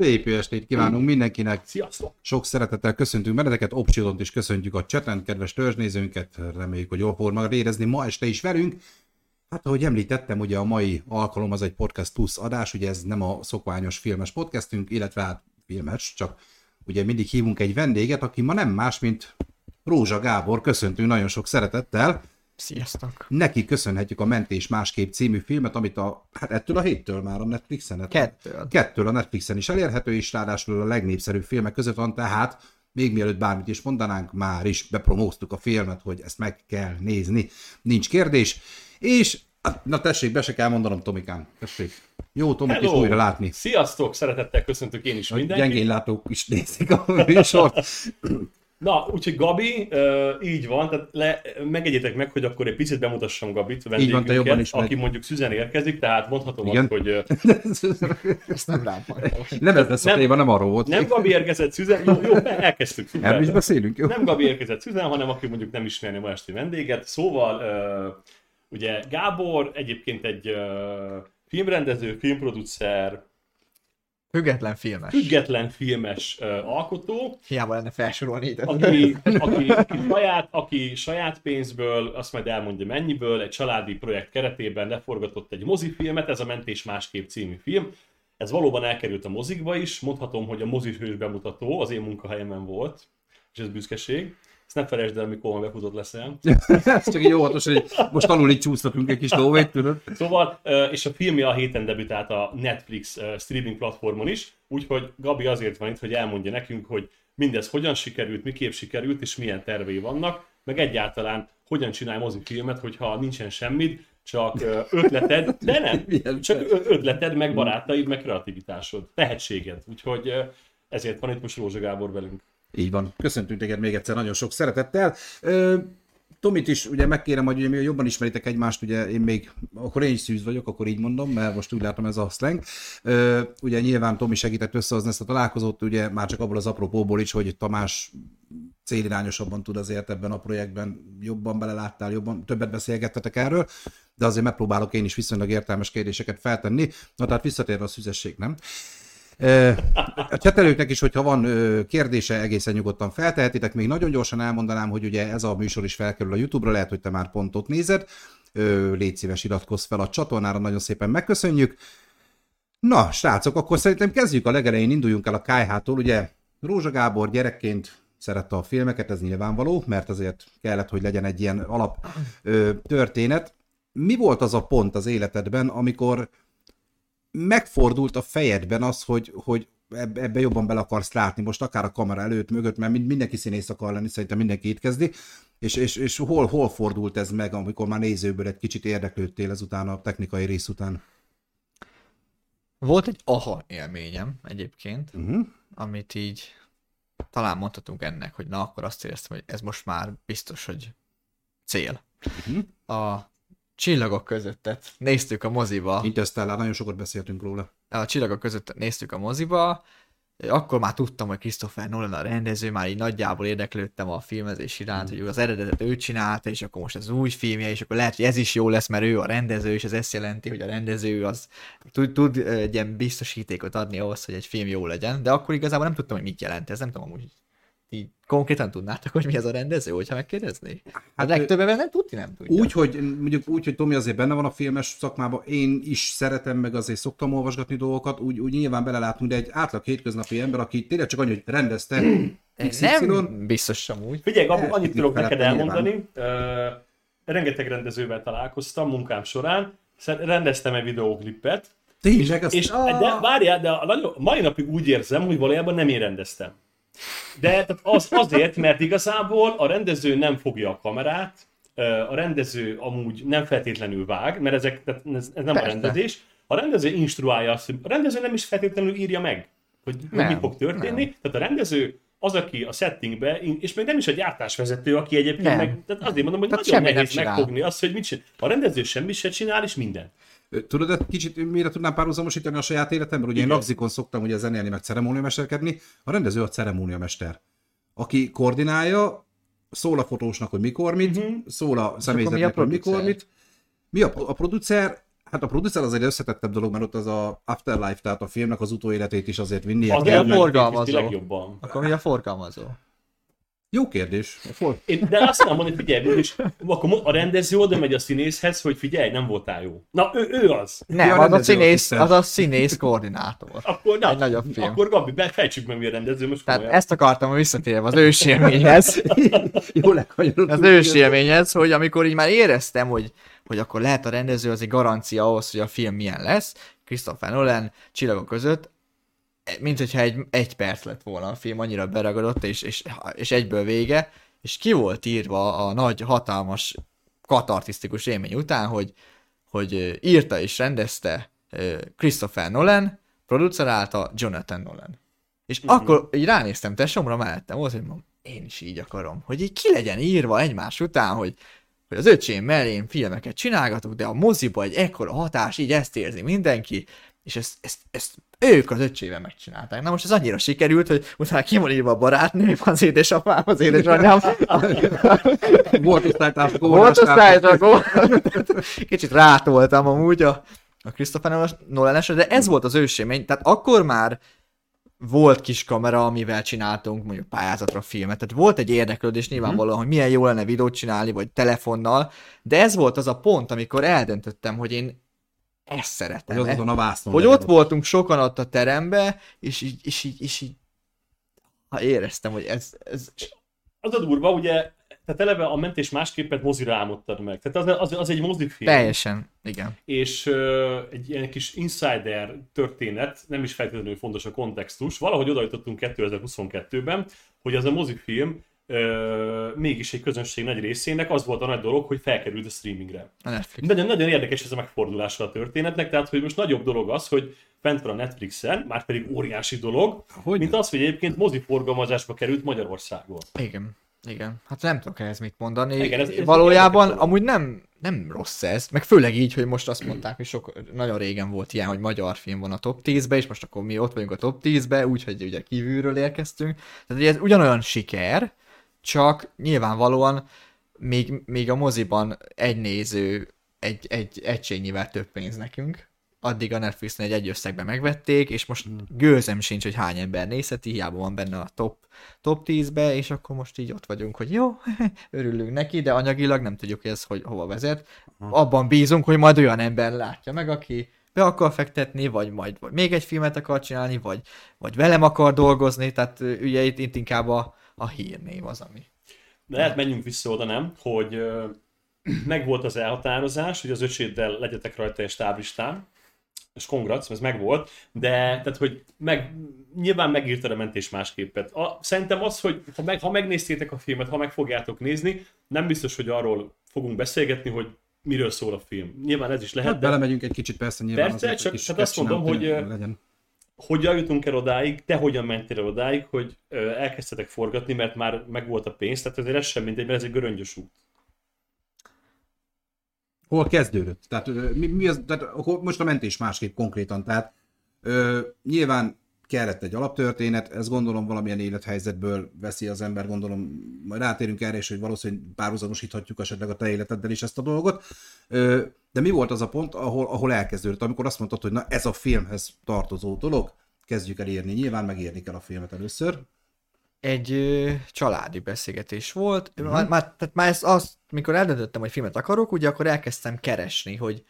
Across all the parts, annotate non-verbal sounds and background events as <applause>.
Szép estét kívánunk mindenkinek. Sziasztok! Sok szeretettel köszöntünk benneteket, Opsilont is köszöntjük a cseten, kedves törzsnézőnket, reméljük, hogy jól fog magad érezni ma este is velünk. Hát, ahogy említettem, ugye a mai alkalom az egy Podcast Plus adás, ugye ez nem a szokványos filmes podcastünk, illetve hát filmes, csak ugye mindig hívunk egy vendéget, aki ma nem más, mint Rózsa Gábor, köszöntünk nagyon sok szeretettel. Sziasztok! Neki köszönhetjük a Mentés másképp című filmet, amit a, hát ettől a héttől már a Netflixen. Kettől. Kettől a Netflixen is elérhető, és ráadásul a legnépszerűbb filmek között van, tehát még mielőtt bármit is mondanánk, már is bepromóztuk a filmet, hogy ezt meg kell nézni. Nincs kérdés. És, na tessék, be se kell mondanom, Tomikám. Tessék. Jó Tomit is Hello! újra látni. Sziasztok! Szeretettel köszöntök én is mindenkit. gyengén látók is nézik a műsort. Na, úgyhogy Gabi, uh, így van, tehát le, megegyétek meg, hogy akkor egy picit bemutassam Gabit, Így van, te jobban ismered. aki mondjuk szüzen érkezik, tehát mondhatom Igen. azt, hogy <laughs> Ezt nem rám nem ez lesz a Nem- téma, nem arról volt. nem Gabi érkezett szüzen, jó, jó elkezdtük. szuper. Erről is beszélünk, jó? Nem Gabi érkezett szüzen, hanem aki mondjuk nem ismerné a ma esti vendéget. Szóval, uh, ugye Gábor egyébként egy uh, filmrendező, filmproducer, Független filmes. független filmes uh, alkotó, Hiába lenne felsorolni ide. aki, aki, <laughs> aki, saját, aki saját pénzből, azt majd elmondja mennyiből, egy családi projekt keretében leforgatott egy mozifilmet, ez a Mentés másképp című film. Ez valóban elkerült a mozikba is, mondhatom, hogy a mozifős bemutató az én munkahelyemen volt, és ez büszkeség. Ezt ne felejtsd el, mikor már befutott leszel. Ez csak így óvatos, hogy most tanulni csúsztatunk egy kis lóvét, tudod? Szóval, és a filmje a héten debütált a Netflix streaming platformon is, úgyhogy Gabi azért van itt, hogy elmondja nekünk, hogy mindez hogyan sikerült, miképp sikerült, és milyen tervei vannak, meg egyáltalán hogyan csinálj mozifilmet, hogyha nincsen semmit, csak ötleted, de nem, <laughs> csak ötleted, meg barátaid, meg kreativitásod, tehetséged. Úgyhogy ezért van itt most Rózsa Gábor velünk. Így van. Köszöntünk téged még egyszer nagyon sok szeretettel. Ö, Tomit is ugye megkérem, hogy ugye, jobban ismeritek egymást, ugye én még, akkor én is szűz vagyok, akkor így mondom, mert most úgy látom ez a slang. Ö, ugye nyilván Tomi segített összehozni ezt a találkozót, ugye már csak abból az apropóból is, hogy Tamás célirányosabban tud azért ebben a projektben jobban beleláttál, jobban többet beszélgettetek erről, de azért megpróbálok én is viszonylag értelmes kérdéseket feltenni. Na tehát visszatérve a szüzesség, nem? A csetelőknek is, hogyha van kérdése, egészen nyugodtan feltehetitek. Még nagyon gyorsan elmondanám, hogy ugye ez a műsor is felkerül a YouTube-ra, lehet, hogy te már pontot nézed. Ö, Légy szíves, iratkozz fel a csatornára, nagyon szépen megköszönjük. Na, srácok, akkor szerintem kezdjük a legelején, induljunk el a KH-tól. Ugye Rózsa Gábor gyerekként szerette a filmeket, ez nyilvánvaló, mert azért kellett, hogy legyen egy ilyen alap ö, történet. Mi volt az a pont az életedben, amikor megfordult a fejedben az, hogy, hogy eb- ebbe jobban bele akarsz látni, most akár a kamera előtt, mögött, mert mind- mindenki színész akar lenni, szerintem mindenki itt kezdi, és, és, és hol, hol fordult ez meg, amikor már nézőből egy kicsit érdeklődtél ezután a technikai rész után? Volt egy aha élményem egyébként, Uh-huh. amit így talán mondhatunk ennek, hogy na akkor azt éreztem, hogy ez most már biztos, hogy cél. Uh-huh. A csillagok közöttet néztük a moziba, Interstellar, nagyon sokat beszéltünk róla. a csillagok között néztük a moziba, akkor már tudtam, hogy Christopher Nolan a rendező, már így nagyjából érdeklődtem a filmezés iránt, hogy az eredetet ő csinálta, és akkor most ez új filmje, és akkor lehet, hogy ez is jó lesz, mert ő a rendező, és ez ezt jelenti, hogy a rendező az tud, tud egy ilyen biztosítékot adni ahhoz, hogy egy film jó legyen, de akkor igazából nem tudtam, hogy mit jelent ez, nem tudom, amúgy így konkrétan tudnátok, hogy mi ez a rendező, hogyha megkérdezné? Hát a legtöbb ember nem tudni, nem tudja. Úgy, hogy mondjuk úgy, hogy Tomi azért benne van a filmes szakmában, én is szeretem, meg azért szoktam olvasgatni dolgokat, úgy, úgy nyilván belelátunk, de egy átlag hétköznapi ember, aki tényleg csak annyi, hogy rendezte <clears throat> XY, nem biztos sem úgy. Figyelj, Lehet annyit tudok neked elmondani. Uh, rengeteg rendezővel találkoztam munkám során, rendeztem egy videóklipet, tényleg, azt, És, de várjál, de a nagyon, mai napig úgy érzem, hogy valójában nem én rendeztem. De tehát az, azért, mert igazából a rendező nem fogja a kamerát, a rendező amúgy nem feltétlenül vág, mert ezek, tehát ez, ez nem Persze. a rendezés. A rendező instruálja azt, hogy a rendező nem is feltétlenül írja meg, hogy, Nem, mi fog történni. nem. Tehát a rendező az, aki a settingbe, és még nem is a gyártásvezető, aki egyébként Nem. meg, tehát azért mondom, hogy Tehát nagyon nehéz megfogni azt, hogy mit csinál. A rendező semmit se csinál, és minden. Tudod, egy kicsit mire tudnám párhuzamosítani a saját életemről? Ugye én Igen. lagzikon szoktam ugye zenélni, meg ceremóniamesterkedni. A rendező a ceremóniamester, aki koordinálja, szól a fotósnak, hogy mikor mit, Mhm. szól a mi a személyzetnek, hogy mikor mit. Mi a, a producer? Hát a producer az egy összetettebb dolog, mert ott az a afterlife, tehát a filmnek az utóéletét is azért vinni. Az a forgalmazó? legjobban. Akkor mi a forgalmazó? Jó kérdés. For... Én, de azt nem mondani, figyelj, és akkor a rendező oda megy a színészhez, hogy figyelj, nem voltál jó. Na, ő, ő az. Nem, Ja, az a színész, az a színész koordinátor. Akkor, na, Egy nagyobb film. akkor Gabi, be- fejtsük meg, mi a rendező most Tehát komolyan. ezt akartam, hogy visszatérve az ősélményhez. <laughs> Jó lekanyarodtunk. Az ősélményhez, hogy amikor így már éreztem, hogy, hogy akkor lehet a rendező, az egy garancia ahhoz, hogy a film milyen lesz, Christopher Nolan csillagok között, mint hogyha egy, egy perc lett volna a film, annyira beragadott, és, és, és egyből vége, és ki volt írva a nagy, hatalmas, katartisztikus élmény után, hogy, hogy írta és rendezte Christopher Nolan, producerálta Jonathan Nolan. És Mhm. akkor így ránéztem tesomra mellettem, volt, hogy mondom, én is így akarom, hogy így ki legyen írva egymás után, hogy, hogy az öcsém mellén filmeket csinálgatok, de a moziba egy ekkora hatás, így ezt érzi mindenki, és ezt, ezt, ezt ők az öcsével megcsinálták. Na most ez annyira sikerült, hogy utána ki van írva a barátnőm, az édesapám, az édesanyám. Volt osztálytársak, Volt osztálytagok. Kicsit rátoltam amúgy a, a Christopher nolan de ez volt az ősémény, tehát akkor már volt kis kamera, amivel csináltunk mondjuk pályázatra filmet, tehát volt egy érdeklődés nyilvánvalóan, hogy milyen jó lenne videót csinálni, vagy telefonnal, de ez volt az a pont, amikor eldöntöttem, hogy én ezt szeretem. Hogy az azon a vászon hogy ott voltunk sokan ott a terembe, és így, és így, és így ha éreztem, hogy ez, ez Az a durva, ugye, tehát eleve a mentés másképpet mozira álmodtad meg. Tehát az, az, az egy mozifilm. teljesen, igen. és ö, egy ilyen kis insider történet, nem is feltétlenül fontos a kontextus, valahogy oda jutottunk 2022-ben, hogy ez a mozifilm ö, mégis egy közönség nagy részének az volt a nagy dolog, hogy felkerült a streamingre. A Netflix. Nagyon, nagyon érdekes ez a megfordulása a történetnek, tehát hogy most nagyobb dolog az, hogy fent van a Netflixen, már pedig óriási dolog, Hogy mint az, hogy egyébként moziforgalmazásba került Magyarországon. Igen. Igen. Hát nem tudok ehhez mit mondani. Igen, ez- ez Valójában amúgy nem, nem rossz ez, meg főleg így, hogy most azt mondták, hogy sok, nagyon régen volt ilyen, hogy magyar film van a top 10-be, és most akkor mi ott vagyunk a top 10-be, úgyhogy ugye kívülről érkeztünk. Tehát ugye ez ugyanolyan siker, csak nyilvánvalóan még, még a moziban egy néző egy, egy egységnyivel több pénz nekünk, addig a Netflixen egy egy összegben megvették, és most gőzem sincs, hogy hány ember nézheti, hiába van benne a top, top 10-be, és akkor most így ott vagyunk, hogy jó, <laughs> örülünk neki, de anyagilag nem tudjuk, ez hogy, hova vezet. Abban bízunk, hogy majd olyan ember látja meg, aki be akar fektetni, vagy majd vagy még egy filmet akar csinálni, vagy, vagy velem akar dolgozni, tehát ugye itt, itt inkább a, a hírnév az, ami. De lehet menjünk vissza oda, nem? Hogy <clears throat> megvolt az elhatározás, hogy az öcséddel legyetek rajta egy stáblistán, és kongrac, ez megvolt, de tehát, hogy meg, nyilván megírtad a mentés másképet. A, szerintem az, hogy ha, meg, ha megnéztétek a filmet, ha meg fogjátok nézni, nem biztos, hogy arról fogunk beszélgetni, hogy miről szól a film. Nyilván ez is lehet, Hát de belemegyünk egy kicsit persze nyilván. Persze, csak- egy kis tehát azt mondom, hogy, legyen. Hogyan jutunk el odáig, te hogyan mentél el odáig, hogy elkezdtetek forgatni, mert már megvolt a pénz, tehát azért ez sem mindegy, mert ez egy göröngyös út. Hol kezdődött? Tehát, mi, mi az, tehát most a mentés másképp konkrétan. Tehát ö, nyilván kellett egy alaptörténet, ez gondolom valamilyen élethelyzetből veszi az ember, gondolom, majd rátérünk erre is, hogy valószínűleg párhuzamosíthatjuk esetleg a te életeddel is ezt a dolgot. De mi volt az a pont, ahol, ahol elkezdődött, amikor azt mondtad, hogy na ez a filmhez tartozó dolog, kezdjük el írni. Nyilván megírni kell a filmet először. egy ö, családi beszélgetés volt. Uh-huh. Már, már, tehát már ezt azt, mikor eldöntöttem, hogy filmet akarok, ugye akkor elkezdtem keresni, hogy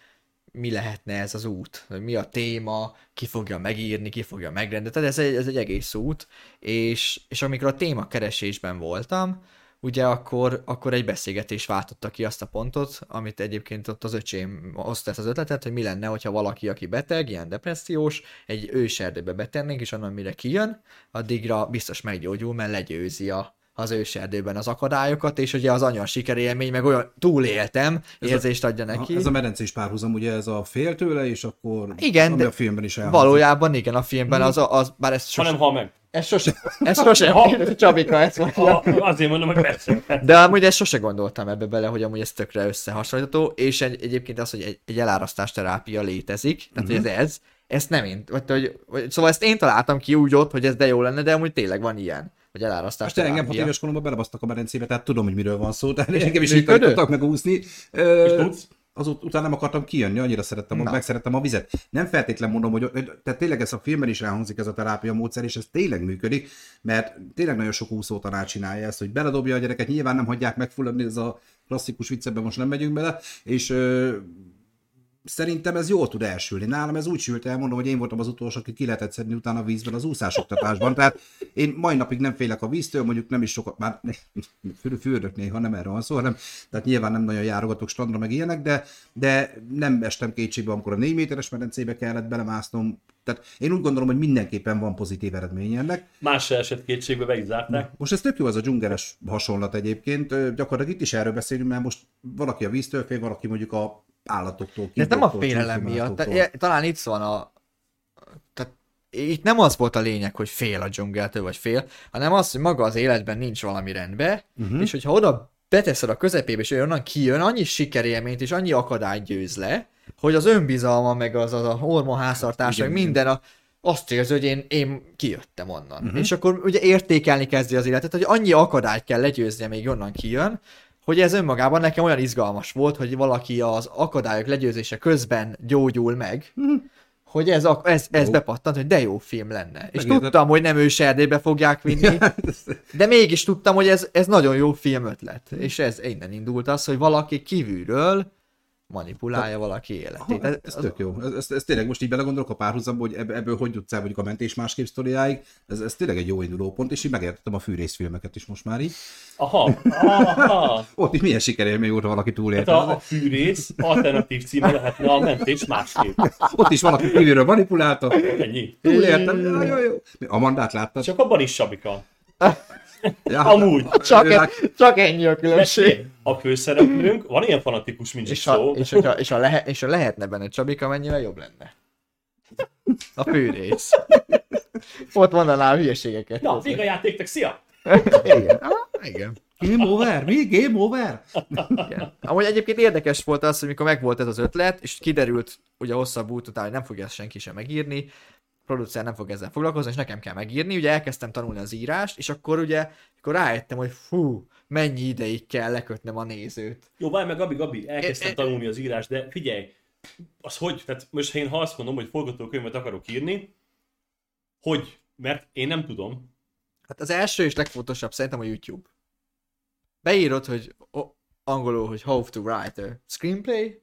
mi lehetne ez az út, mi a téma, ki fogja megírni, ki fogja megrendezni. Tehát ez egy, ez egy egész út, és, és amikor a téma keresésben voltam, ugye akkor, akkor egy beszélgetés váltotta ki azt a pontot, amit egyébként ott az öcsém hozta ezt az ötletet, hogy mi lenne, hogyha valaki, aki beteg, ilyen depressziós, egy őserdőbe betennénk, és onnan mire kijön, addigra biztos meggyógyul, mert legyőzi a, az őserdőben az akadályokat, és ugye az anya sikerélmény, meg olyan túléltem, érzést adja neki. Ez a medencés párhuzam, ugye ez a fél tőle, és akkor Igen, ami de a filmben is elhangzik. Valójában igen, a filmben az, a- az bár ez Ha sosem, hal meg. ez sosem, ez sosem, Ha- Csabika ezt mondja. Ha, azért mondom, hogy persze. De amúgy ezt sose gondoltam ebbe bele, hogy amúgy ez tökre összehasonlítható, és egy, egyébként az, hogy egy, egy elárasztás terápia létezik, tehát uh-huh. hogy ez ez, ezt nem én, vagy, hogy, vagy, szóval ezt én találtam ki úgy ott, hogy ez de jó lenne, de amúgy tényleg van ilyen, hogy elárasztás Most engem hat éves koromban belebasztak a medencébe, tehát tudom, hogy miről van szó, és engem is így Működött? tudtak megúszni. És Ö, tudsz? azut utána nem akartam kijönni, annyira szerettem, Na. Megszerettem a vizet. Nem feltétlen mondom, hogy tehát tényleg ez a filmben is elhangzik ez a terápia módszer, és ez tényleg működik, mert tényleg nagyon sok úszó tanár csinálja ezt, hogy beledobja a gyereket, nyilván nem hagyják megfulladni, ez a klasszikus viccebben most nem megyünk bele, és ö, szerintem ez jól tud elsülni. Nálam ez úgy sült el, mondom, hogy én voltam az utolsó, aki ki lehetett szedni utána a vízben az úszásoktatásban. Tehát én mai napig nem félek a víztől, mondjuk nem is sokat, már für- fürdök néha, nem erről van szó, hanem, tehát nyilván nem nagyon járogatok strandra, meg ilyenek, de, de nem estem kétségbe, amikor a 4 méteres medencébe kellett belemásznom. Tehát én úgy gondolom, hogy mindenképpen van pozitív eredmény ennek. Más se esett kétségbe, be is zárták. Most ez tök jó, ez a dzsungeres hasonlat egyébként. Gyakorlatilag itt is erről beszélünk, mert most valaki a víztől fél, valaki mondjuk a állatoktól. De ez nem a félelem miatt. Talán itt van a... Itt nem az volt a lényeg, hogy fél a dzsungeltől, vagy fél, hanem az, hogy maga az életben nincs valami rendben, uh-huh. és hogyha oda beteszed a közepébe, és onnan kijön, annyi sikerélményt és annyi akadályt győz le, hogy az önbizalma, meg az, az a hormonháztartás, Igen, meg minden a, azt érzi, hogy én, én kijöttem onnan. Uh-huh. És akkor ugye értékelni kezdi az életet, hogy annyi akadályt kell legyőznie, még onnan kijön, hogy ez önmagában nekem olyan izgalmas volt, hogy valaki az akadályok legyőzése közben gyógyul meg, <laughs> hogy ez, a- ez, ez Jó. bepattant, hogy de jó film lenne. És tudtam, hogy nem ős erdélybe fogják vinni, <laughs> de mégis tudtam, hogy ez, ez nagyon jó film ötlet. És ez innen indult az, hogy valaki kívülről manipulálja valaki életét. Ha, Ez, ez tök jó. Ez, ez, ez, tényleg most így belegondolok a párhuzamba, hogy ebb- ebből hogy jutsz el mondjuk a mentés másképp sztoriáig. Ez, ez tényleg egy jó induló pont, és így megértettem a fűrészfilmeket is most már így. Aha, aha. <laughs> Ott is milyen sikerélmény volt, ha valaki Hát túlélte. a, a fűrész alternatív címe lehetne a mentés másképp. <laughs> Ott is valaki kívülről manipulálta. Ennyi. Túléltem. Ja, jó, jó. Amandát láttad? Csak abban is Sabika. <laughs> Ja, <laughs> Amúgy. csak, ő e, lát- csak ennyi a különbség. A főszereplőnk van ilyen fanatikus, mint És szó. ha, és, hogyha, és, ha lehe, és ha lehetne benne Csabika, mennyivel jobb lenne? A fűrész. Ott mondanám hülyeségeket. Na, vége a játéknak, szia! Igen. <laughs> Ah, igen. Game over? Mi? Game over? igen. Amúgy egyébként érdekes volt az, hogy mikor megvolt ez az ötlet, és kiderült ugye hosszabb út után, hogy nem fogja ezt senki sem megírni, a producer nem fog ezzel foglalkozni, és nekem kell megírni, ugye elkezdtem tanulni az írást, és akkor ugye, akkor rájöttem, hogy fú, mennyi ideig kell lekötnem a nézőt. Jó, várj meg, Gabi, Gabi, elkezdtem tanulni az írás, de figyelj, az hogy? Tehát most ha én ha azt mondom, hogy forgatókönyvet akarok írni, hogy? Mert én nem tudom. Hát az első és legfontosabb szerintem a YouTube. Beírod, hogy o- angolul, hogy how to write a screenplay,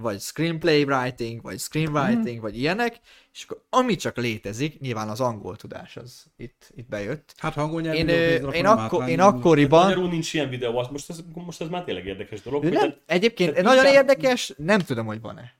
vagy screenplay writing, vagy screenwriting, mm. vagy ilyenek, és akkor ami csak létezik, nyilván az angol tudás az itt, itt bejött. Hát ha angol nyelvű Én, videót én, akkor, én akkoriban... Magyarul nincs ilyen videó, az- most ez, most ez már tényleg érdekes dolog. Nem, tehát egyébként tehát nagyon inkább- érdekes, nem tudom, hogy van-e.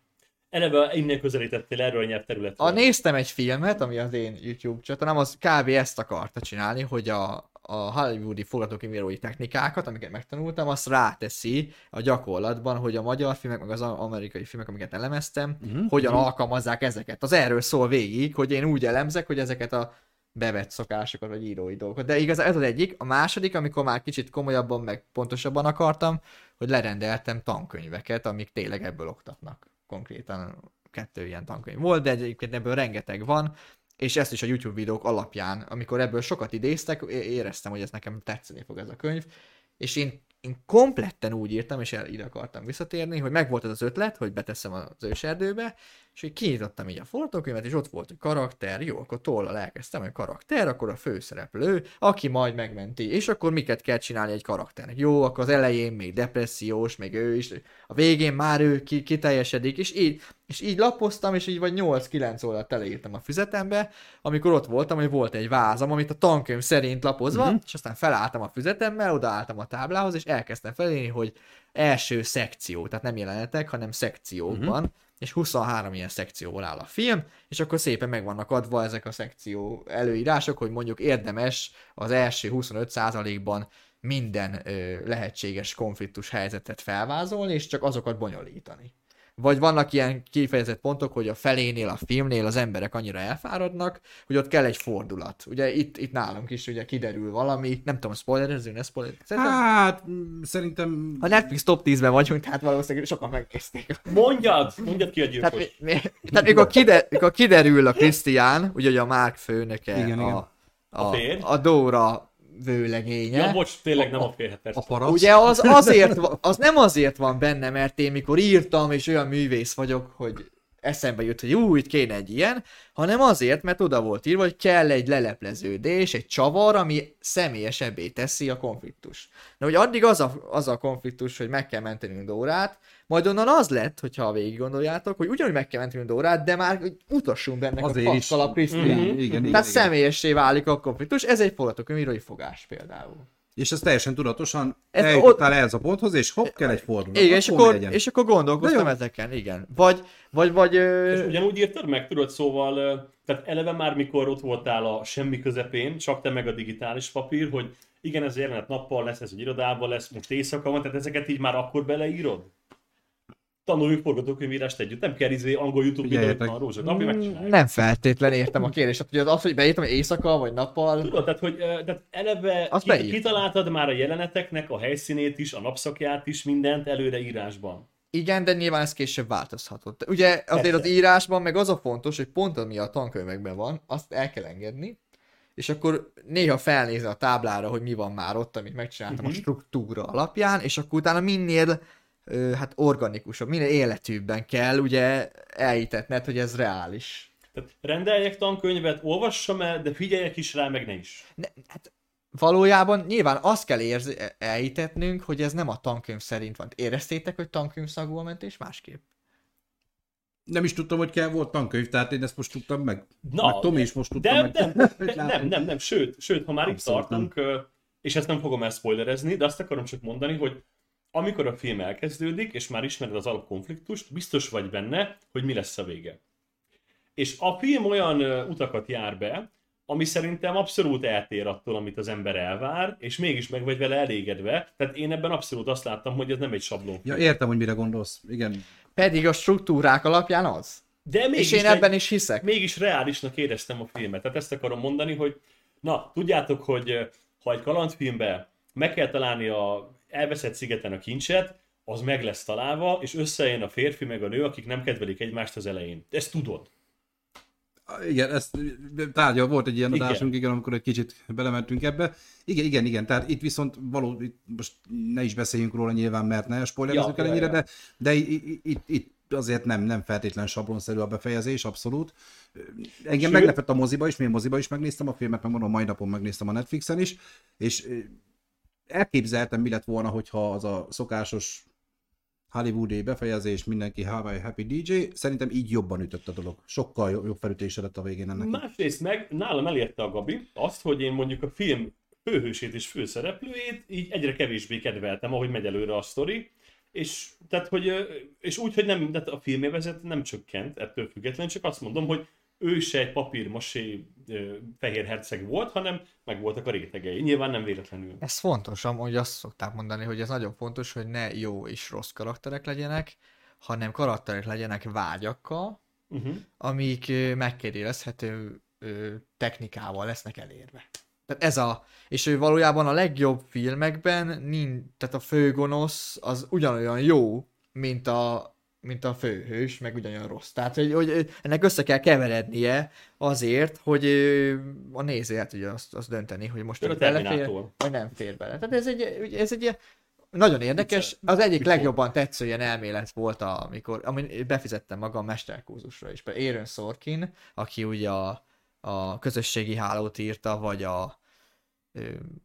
Eleve innen közelítettél erről a nyelvterületről. A, néztem egy filmet, ami az én YouTube csatornám, az kb. ezt akarta csinálni, hogy a, a hollywoodi forgatókönyvírói technikákat, amiket megtanultam, azt ráteszi a gyakorlatban, hogy a magyar filmek, meg az amerikai filmek, amiket elemeztem, uh-huh, hogyan uh-huh. alkalmazzák ezeket. Az erről szól végig, hogy én úgy elemzek, hogy ezeket a bevett szokásokat, vagy írói dolgokat. De igaz, ez az egyik. A második, amikor már kicsit komolyabban, meg pontosabban akartam, hogy lerendeltem tankönyveket, amik tényleg ebből oktatnak. Konkrétan kettő ilyen tankönyv volt, de egyébként ebből rengeteg van, és ezt is a YouTube videók alapján, amikor ebből sokat idéztek, éreztem, hogy ez nekem tetszeni fog ez a könyv, és én, én kompletten úgy írtam, és el, ide akartam visszatérni, hogy megvolt ez az ötlet, hogy beteszem az őserdőbe, és hogy kinyitottam így a forgatókönyvet, és ott volt egy karakter, jó, akkor tollal elkezdtem, hogy karakter, akkor a főszereplő, aki majd megmenti, és akkor miket kell csinálni egy karakternek. Jó, akkor az elején még depressziós, még ő is, a végén már ő ki, kiteljesedik, és így, és így lapoztam, és így vagy 8-9 oldalt teleírtam a füzetembe, amikor ott voltam, hogy volt egy vázam, amit a tankönyv szerint lapozva, uh-huh. és aztán felálltam a füzetemmel, odaálltam a táblához, és elkezdtem felírni, hogy első szekció, tehát nem jelenetek, hanem szekciókban, uh-huh. És 23 ilyen szekcióból áll a film, és akkor szépen meg vannak adva ezek a szekció előírások, hogy mondjuk érdemes az első 25%-ban minden ö, lehetséges konfliktus helyzetet felvázolni, és csak azokat bonyolítani. Vagy vannak ilyen kifejezett pontok, hogy a felénél, a filmnél az emberek annyira elfáradnak, hogy ott kell egy fordulat. Ugye itt, itt nálunk is ugye kiderül valami, nem tudom, spoilerezünk, ne spoiler. Szerintem Hát, mm, szerintem... a Netflix top 10-ben vagyunk, tehát valószínűleg sokan megnézték. Mondjad! Mondjad ki a Tehát, gyilkos. mi, mi, tehát mikor, kider, mikor kiderül a Krisztián, ugye, hogy a Márk főnöke, Igen, a, igen. a, A a Dóra vőlegénye. Ja, bocs, tényleg nem a félhetes. A paraszt. Ugye az azért, az nem azért van benne, mert én mikor írtam, és olyan művész vagyok, hogy eszembe jut, hogy ú, itt kéne egy ilyen, hanem azért, mert oda volt írva, hogy kell egy lelepleződés, egy csavar, ami személyesebbé teszi a konfliktus. De hogy addig az a, az a konfliktus, hogy meg kell mentenünk Dórát, majd onnan az lett, hogyha végig gondoljátok, hogy ugyanúgy meg kell mentenünk Dórát, de már hogy utassunk benne a Azért is. passzal a Krisztián. Igen, igen, igen, Tehát igen. személyessé válik a konfliktus, ez egy forgatókönyvírói fogás például. És ez teljesen tudatosan Ez eljutottál ehhez a ponthoz, és hopp, kell egy fordulat. Igen, és Akkor legyen. és akkor gondolkoztam De jó. ezeken, igen. Vagy, vagy, vagy... Ö... És ugyanúgy írtad meg, tudod, szóval, ö, tehát eleve már mikor ott voltál a semmi közepén, csak te meg a digitális papír, hogy igen, ez a jelenet nappal lesz, ez egy irodában lesz, most éjszaka van, tehát ezeket így már akkor beleírod? Tanuljuk forgatókönyvírást együtt, nem kell izé angol YouTube videót a rózsat, napi megcsináljuk. Nem feltétlen értem a kérdést. Hát, ugye az, hogy beírtam, hogy éjszaka vagy nappal, Tudod, tehát, hogy tehát eleve Azt ki, beírtam. kitaláltad már a jeleneteknek a helyszínét is, a napszakját is, mindent előre írásban. igen, de nyilván ez később változhatott. Ugye azért az írásban meg az a fontos, hogy pont ami a tankönyvekben van, azt el kell engedni, és akkor néha felnézni a táblára, hogy mi van már ott, amit megcsináltam Mhm. a struktúra alapján, és akkor utána minél hát organikusabb, minél életűbben kell ugye elhitetned, hogy ez reális. Tehát rendeljek tankönyvet, olvassam el, de figyeljek is rá, meg ne is. Ne, hát valójában nyilván azt kell érzi, elhitetnünk, hogy ez nem a tankönyv szerint van. Éreztétek, hogy tankönyv szagú a mentés másképp? Nem is tudtam, hogy kell volt tankönyv, tehát én ezt most tudtam meg. Na, meg Tomi is most tudta De, meg. de, <laughs> látom. nem, nem, nem, sőt, sőt, ha már itt tartunk, és ezt nem fogom elspoilerezni, de azt akarom csak mondani, hogy amikor a film elkezdődik, és már ismered az alapkonfliktust, biztos vagy benne, hogy mi lesz a vége. És a film olyan utakat jár be, ami szerintem abszolút eltér attól, amit az ember elvár, és mégis meg vagy vele elégedve. Tehát én ebben abszolút azt láttam, hogy ez nem egy sablon. Ja, értem, hogy mire gondolsz. Igen. Pedig a struktúrák alapján az. De mégis És én ebben is hiszek. mégis reálisnak éreztem a filmet. Tehát ezt akarom mondani, hogy na, tudjátok, hogy ha egy kalandfilmben meg kell találni a elveszett szigeten a kincset, az meg lesz találva, és összejön a férfi meg a nő, akik nem kedvelik egymást az elején. Ezt tudod. Igen, ezt tárgyal volt egy ilyen Igen. adásunk, igen, amikor egy kicsit belementünk ebbe. Igen, igen, igen, tehát itt viszont való, itt most ne is beszéljünk róla nyilván, mert ne spoilerezzük Ja, el ja, ennyire, ja. de, de i- itt, itt azért nem, nem feltétlen sablonszerű a befejezés, abszolút. Engem Sőt- meglepett a moziba is, én moziba is megnéztem a filmet, meg mondom, mai napon megnéztem a Netflixen is, és elképzeltem, mi lett volna, hogyha az a szokásos Hollywoodi befejezés, mindenki Hawaii Happy DJ, szerintem így jobban ütött a dolog. Sokkal jobb, felütése lett a végén ennek. Másrészt meg nálam elérte a Gabi azt, hogy én mondjuk a film főhősét és főszereplőjét így egyre kevésbé kedveltem, ahogy megy előre a sztori. És, tehát, hogy, és úgy, hogy nem, tehát a filmélvezet nem csökkent ettől függetlenül, csak azt mondom, hogy ő se egy papírmasé fehér herceg volt, hanem meg voltak a rétegei. Nyilván nem véletlenül. Ez fontos, hogy azt szokták mondani, hogy ez nagyon fontos, hogy ne jó és rossz karakterek legyenek, hanem karakterek legyenek vágyakkal, Uh-huh. amik ö, technikával lesznek elérve. Tehát ez a, és ő valójában a legjobb filmekben, nincs, tehát a főgonosz az ugyanolyan jó, mint a, mint a főhős, meg ugyanolyan rossz. Tehát, hogy, hogy ennek össze kell keverednie azért, hogy a néző el tudja azt, azt dönteni, hogy most a belefér, vagy nem fér bele. Tehát ez egy, ez egy nagyon érdekes. Az egyik legjobban tetsző ilyen elmélet volt, amikor, amin befizettem magam mesterkurzusra is. Például Aaron Sorkin, aki ugye a, a közösségi hálót írta, vagy a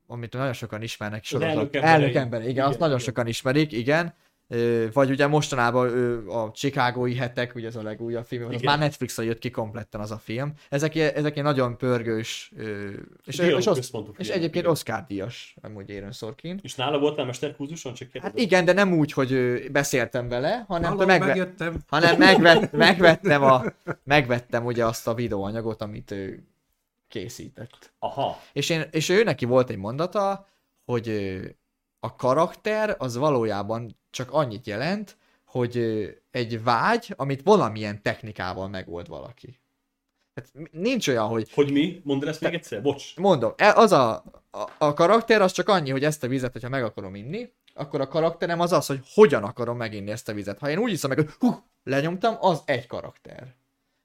amit nagyon sokan ismernek, sorozat. elnök ember, igen, Igen, azt nagyon igen. sokan ismerik, igen. Vagy ugye mostanában a Chicagói hetek, ugye ez a legújabb film, az már Netflixre jött ki kompletten az a film. Ezek, ezek ilyen nagyon pörgős, és, és, az, Dialógközpontú és egyébként igen. Oscar díjas, amúgy Aaron Sorkin. És nála voltál mesterkurzuson, csak kérdezem. Hát igen, de nem úgy, hogy beszéltem vele, hanem, Hallom, megve- megjöttem. hanem megvett, <laughs> megvettem, a, megvettem ugye azt a videóanyagot, amit ő készített. Aha. És, én, és ő neki volt egy mondata, hogy a karakter az valójában csak annyit jelent, hogy egy vágy, amit valamilyen technikával megold valaki. Tehát nincs olyan, hogy Hogy mi? Mondd ezt még egyszer? Bocs. mondom, e- az a, a, a karakter az csak annyi, hogy ezt a vizet, hogyha meg akarom inni, akkor a karakterem az az, hogy hogyan akarom meginni ezt a vizet. Ha én úgy iszom meg, hogy hú, lenyomtam, az egy karakter.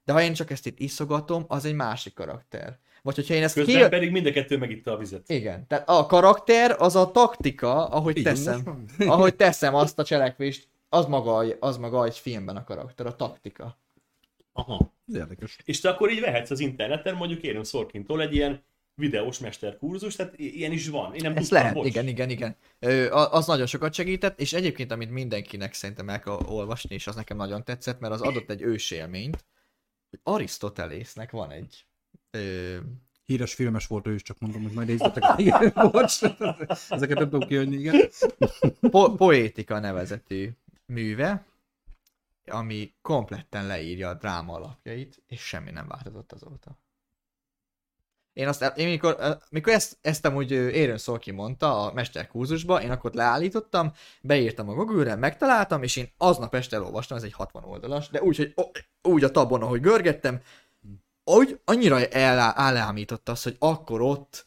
De ha én csak ezt itt iszogatom, az egy másik karakter. Vagy hogyha én ezt Közben ki... pedig mind a kettő megitta a vizet. Igen, tehát a karakter az a taktika, ahogy Így van, teszem, <laughs> ahogy teszem azt a cselekvést, az maga, az maga egy filmben a karakter, a taktika. Aha. Ez érdekes. És te akkor így vehetsz az interneten, mondjuk Aaron Sorkintól egy ilyen videós mesterkurzus, tehát ilyen is van. Én nem Ez tudtam, lehet, bocs. igen, igen, igen. Ö, az nagyon sokat segített, és egyébként, amit mindenkinek szerintem el kell olvasni, és az nekem nagyon tetszett, mert az adott egy ősélményt, hogy Arisztotelésznek van egy ö, Híres filmes volt ő is, csak mondom, hogy majd nézzetek. <laughs> Igen, bocs. Ezeket nem tudom kijönni, igen. <laughs> po- poétika nevezetű műve, ami kompletten leírja a dráma alapjait, és semmi nem változott azóta. Én azt, én mikor, mikor ezt, ezt amúgy Aaron Sorkin mondta a mesterkurzusba, én akkor leállítottam, beírtam a Google-re, megtaláltam, és én aznap este elolvastam, ez egy 60 oldalas, de úgy, hogy úgy a tabon, ahogy görgettem, úgy annyira el, elámított az, hogy akkor ott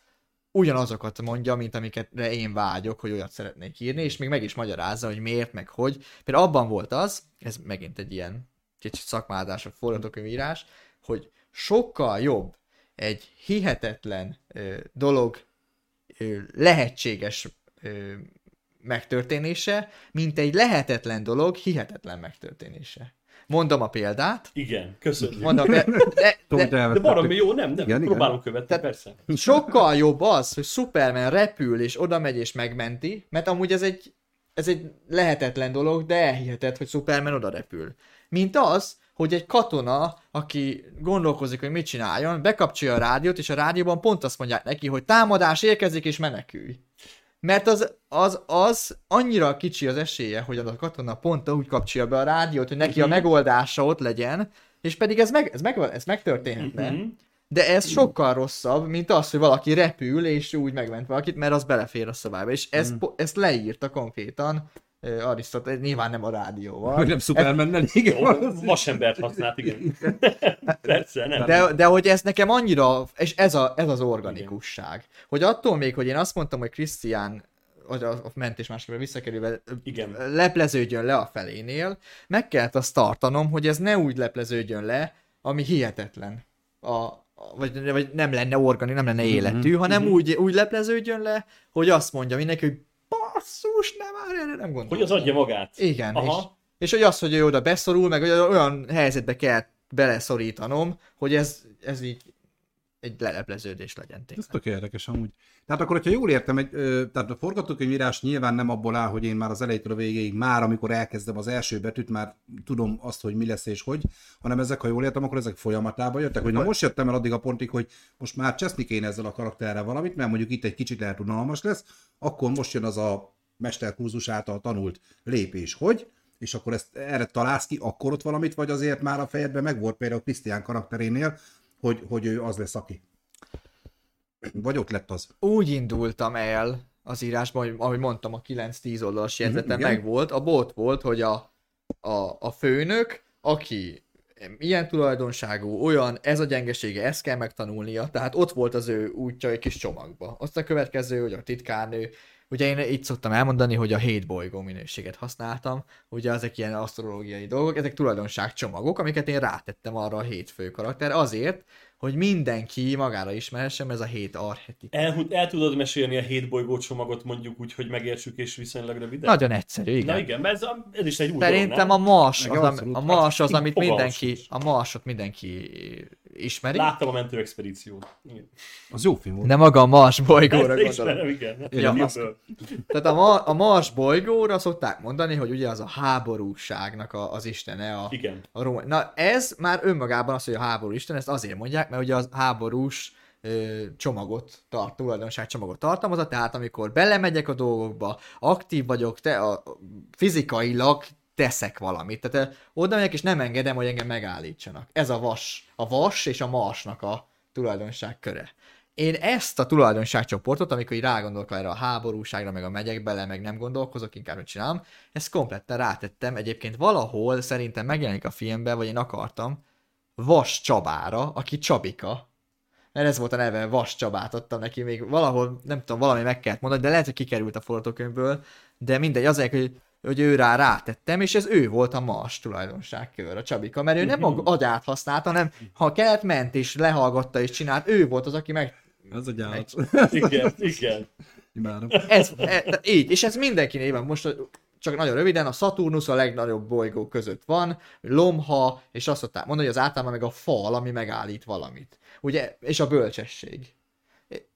ugyanazokat mondja, mint amiket én vágyok, hogy olyat szeretnék írni, és még meg is magyarázza, hogy miért, meg hogy. Például abban volt az, ez megint egy ilyen kicsit szakmázás, vagy forgatókönyvírás, hogy sokkal jobb egy hihetetlen ö, dolog ö, lehetséges ö, megtörténése, mint egy lehetetlen dolog hihetetlen megtörténése. Mondom a példát. Igen, köszönjük. Mondom, de, de, de, de baromi jó, nem? Nem, Igen, igen. próbálom követni, Tehát- persze. sokkal jobb az, hogy Superman repül és oda megy és megmenti, mert amúgy ez egy, ez egy lehetetlen dolog, de elhiheted, hogy Superman oda repül. Mint az, hogy egy katona, aki gondolkozik, hogy mit csináljon, bekapcsolja a rádiót, és a rádióban pont azt mondják neki, hogy támadás érkezik, és menekülj. Mert az, az, az annyira kicsi az esélye, hogy az a katona pont úgy kapcsolja be a rádiót, hogy neki a Mhm. megoldása ott legyen, és pedig ez, meg, ez, meg, ez megtörténhetne. Mhm. De ez sokkal rosszabb, mint az, hogy valaki repül, és úgy megment valakit, mert az belefér a szabályba. És ezt, po- ezt leírta konkrétan Arisztoteles, nyilván nem a rádióval. Hogy nem Superman, igen. Jó, vasembert használt, igen. <laughs> Persze, nem. De, de hogy ez nekem annyira, és ez, a, ez az organikusság, hogy attól még, hogy én azt mondtam, hogy Krisztián, hogy a, a mentés másképpen visszakerülve Igen. lepleződjön le a felénél, meg kellett azt tartanom, hogy ez ne úgy lepleződjön le, ami hihetetlen. A, vagy, vagy nem lenne organi, nem lenne életű, hanem mhm. úgy, úgy lepleződjön le, hogy azt mondja mindenki, hogy basszus, nem már erre nem gondolom. Hogy az adja magát. Igen, és, Aha. és hogy az, hogy ő oda beszorul, meg hogy olyan helyzetbe kell beleszorítanom, hogy ez, ez így egy lelepleződés legyen Ez tényleg. tök érdekes amúgy. Tehát akkor, hogyha jól értem, egy, ö, tehát a forgatókönyvírás nyilván nem abból áll, hogy én már az elejétől a végéig, már amikor elkezdem az első betűt, már tudom azt, hogy mi lesz és hogy, hanem ezek, ha jól értem, akkor ezek folyamatában jöttek, hogy na most jöttem el addig a pontig, hogy most már cseszni kéne ezzel a karakterrel valamit, mert mondjuk itt egy kicsit lehet unalmas lesz, akkor most jön az a mesterkurzus által tanult lépés, hogy, és akkor ezt erre találsz ki, akkor ott valamit, vagy azért már a fejedben megvolt például Krisztián karakterénél, hogy, hogy ő az lesz, aki. Vagy ott lett az. Úgy indultam el az írásban, hogy, ahogy mondtam, a 9-10 oldalas jegyzetem igen. meg volt, a bot volt, hogy a, a, a főnök, aki ilyen tulajdonságú, olyan, ez a gyengesége, ezt kell megtanulnia, tehát ott volt az ő útja egy kis csomagba. Azt a következő, hogy a titkárnő, ugye én itt szoktam elmondani, hogy a hét bolygó minőséget használtam, ugye ezek ilyen asztrológiai dolgok, ezek tulajdonságcsomagok, amiket én rátettem arra a hét fő karakter, azért, hogy mindenki magára ismerhessen, ez a hét arhetip. El, el tudod mesélni a hét bolygó csomagot mondjuk úgy, hogy megértsük és viszonylag röviden? Nagyon egyszerű, igen. Na igen, mert ez, a, ez is egy új Szerintem dolog, a Mars, az, abszolút. a Mars az, Hát, amit mindenki, a Marsot mindenki ismeri. Láttam a mentő expedíciót. Igen. Az jó film volt. De maga a Mars bolygóra Ezt gondolom. ismerem, igen. Igen, Ja, azt- filmből. Tehát a, Ma- a Mars bolygóra szokták mondani, hogy ugye az a háborúságnak a, az istene. A, Igen. a Róm... Na ez már önmagában az, hogy a háború isten, ezt azért mondják, mert ugye az háborús csomagot tart, tulajdonság csomagot tartalmazza, tehát amikor belemegyek a dolgokba, aktív vagyok, te a, fizikailag teszek valamit. Tehát oda megyek és nem engedem, hogy engem megállítsanak. Ez a vas, a vas és a marsnak a tulajdonság köre. Én ezt a tulajdonságcsoportot, amikor így rágondolok erre a háborúságra, meg a megyek bele, meg nem gondolkozok, inkább hogy csinálom, ezt kompletten rátettem. Egyébként valahol szerintem megjelenik a filmben, vagy én akartam, Vas Csabára, aki Csabika. Mert ez volt a neve, Vas Csabát adtam neki, még valahol, nem tudom, valami meg kellett mondani, de lehet, hogy kikerült a forgatókönyvből, de mindegy, azért, hogy hogy ő rá rátettem, és ez ő volt a Mars tulajdonságkör, a Csabika, mert ő nem Mhm. a agyát használta, hanem ha kellett, ment és lehallgatta és csinált, ő volt az, aki meg... Az a gyárat. Igen, igen. Imádom. Ez, e, így, és ez mindenki néven, most csak nagyon röviden, a Saturnus a legnagyobb bolygó között van, lomha, és azt szokták mondani, hogy az általában meg a fal, ami megállít valamit. Ugye, és a bölcsesség.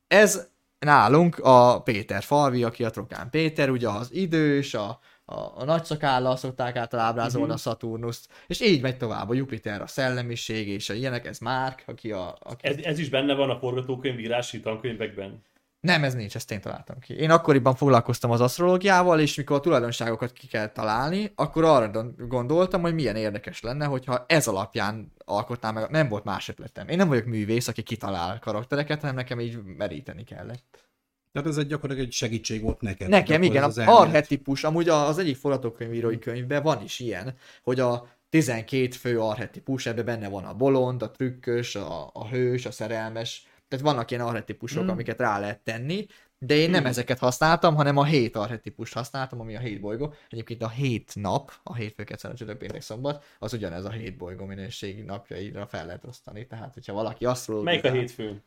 Ez nálunk a Péter Falvi, aki a Trokán Péter, ugye az idős, a, a, a nagy szakállal szokták általában ábrázolni Mhm. a Saturnust, és így megy tovább a Jupiter, a szellemiség, és a ilyenek, ez Márk, aki a... Aki... Ez, ez is benne van a forgatókönyvírási tankönyvekben. Nem, ez nincs, ezt én találtam ki. Én akkoriban foglalkoztam az asztrológiával, és mikor a tulajdonságokat ki kell találni, akkor arra gondoltam, hogy milyen érdekes lenne, hogyha ez alapján alkotnám meg. Nem volt más ötletem. Én nem vagyok művész, aki kitalál karaktereket, hanem nekem így meríteni kellett. Tehát ez egy gyakorlatilag egy segítség volt neked. Nekem igen, az arhetipus, amúgy az egyik forgatókönyvírói könyvben van is ilyen, hogy a 12 fő arhetipus, ebben benne van a bolond, a trükkös, a, a hős, a szerelmes, tehát vannak ilyen arhetipusok, Hmm. amiket rá lehet tenni, de én nem ezeket használtam, hanem a hét arhetipust használtam, ami a hét bolygó. Egyébként a hét nap, a hétfőket szerint csütörtök, péntek, szombat, az ugyanez a hét bolygó minőségi napjaira fel lehet osztani. Tehát, hogyha valaki azt Melyik a hétfőn?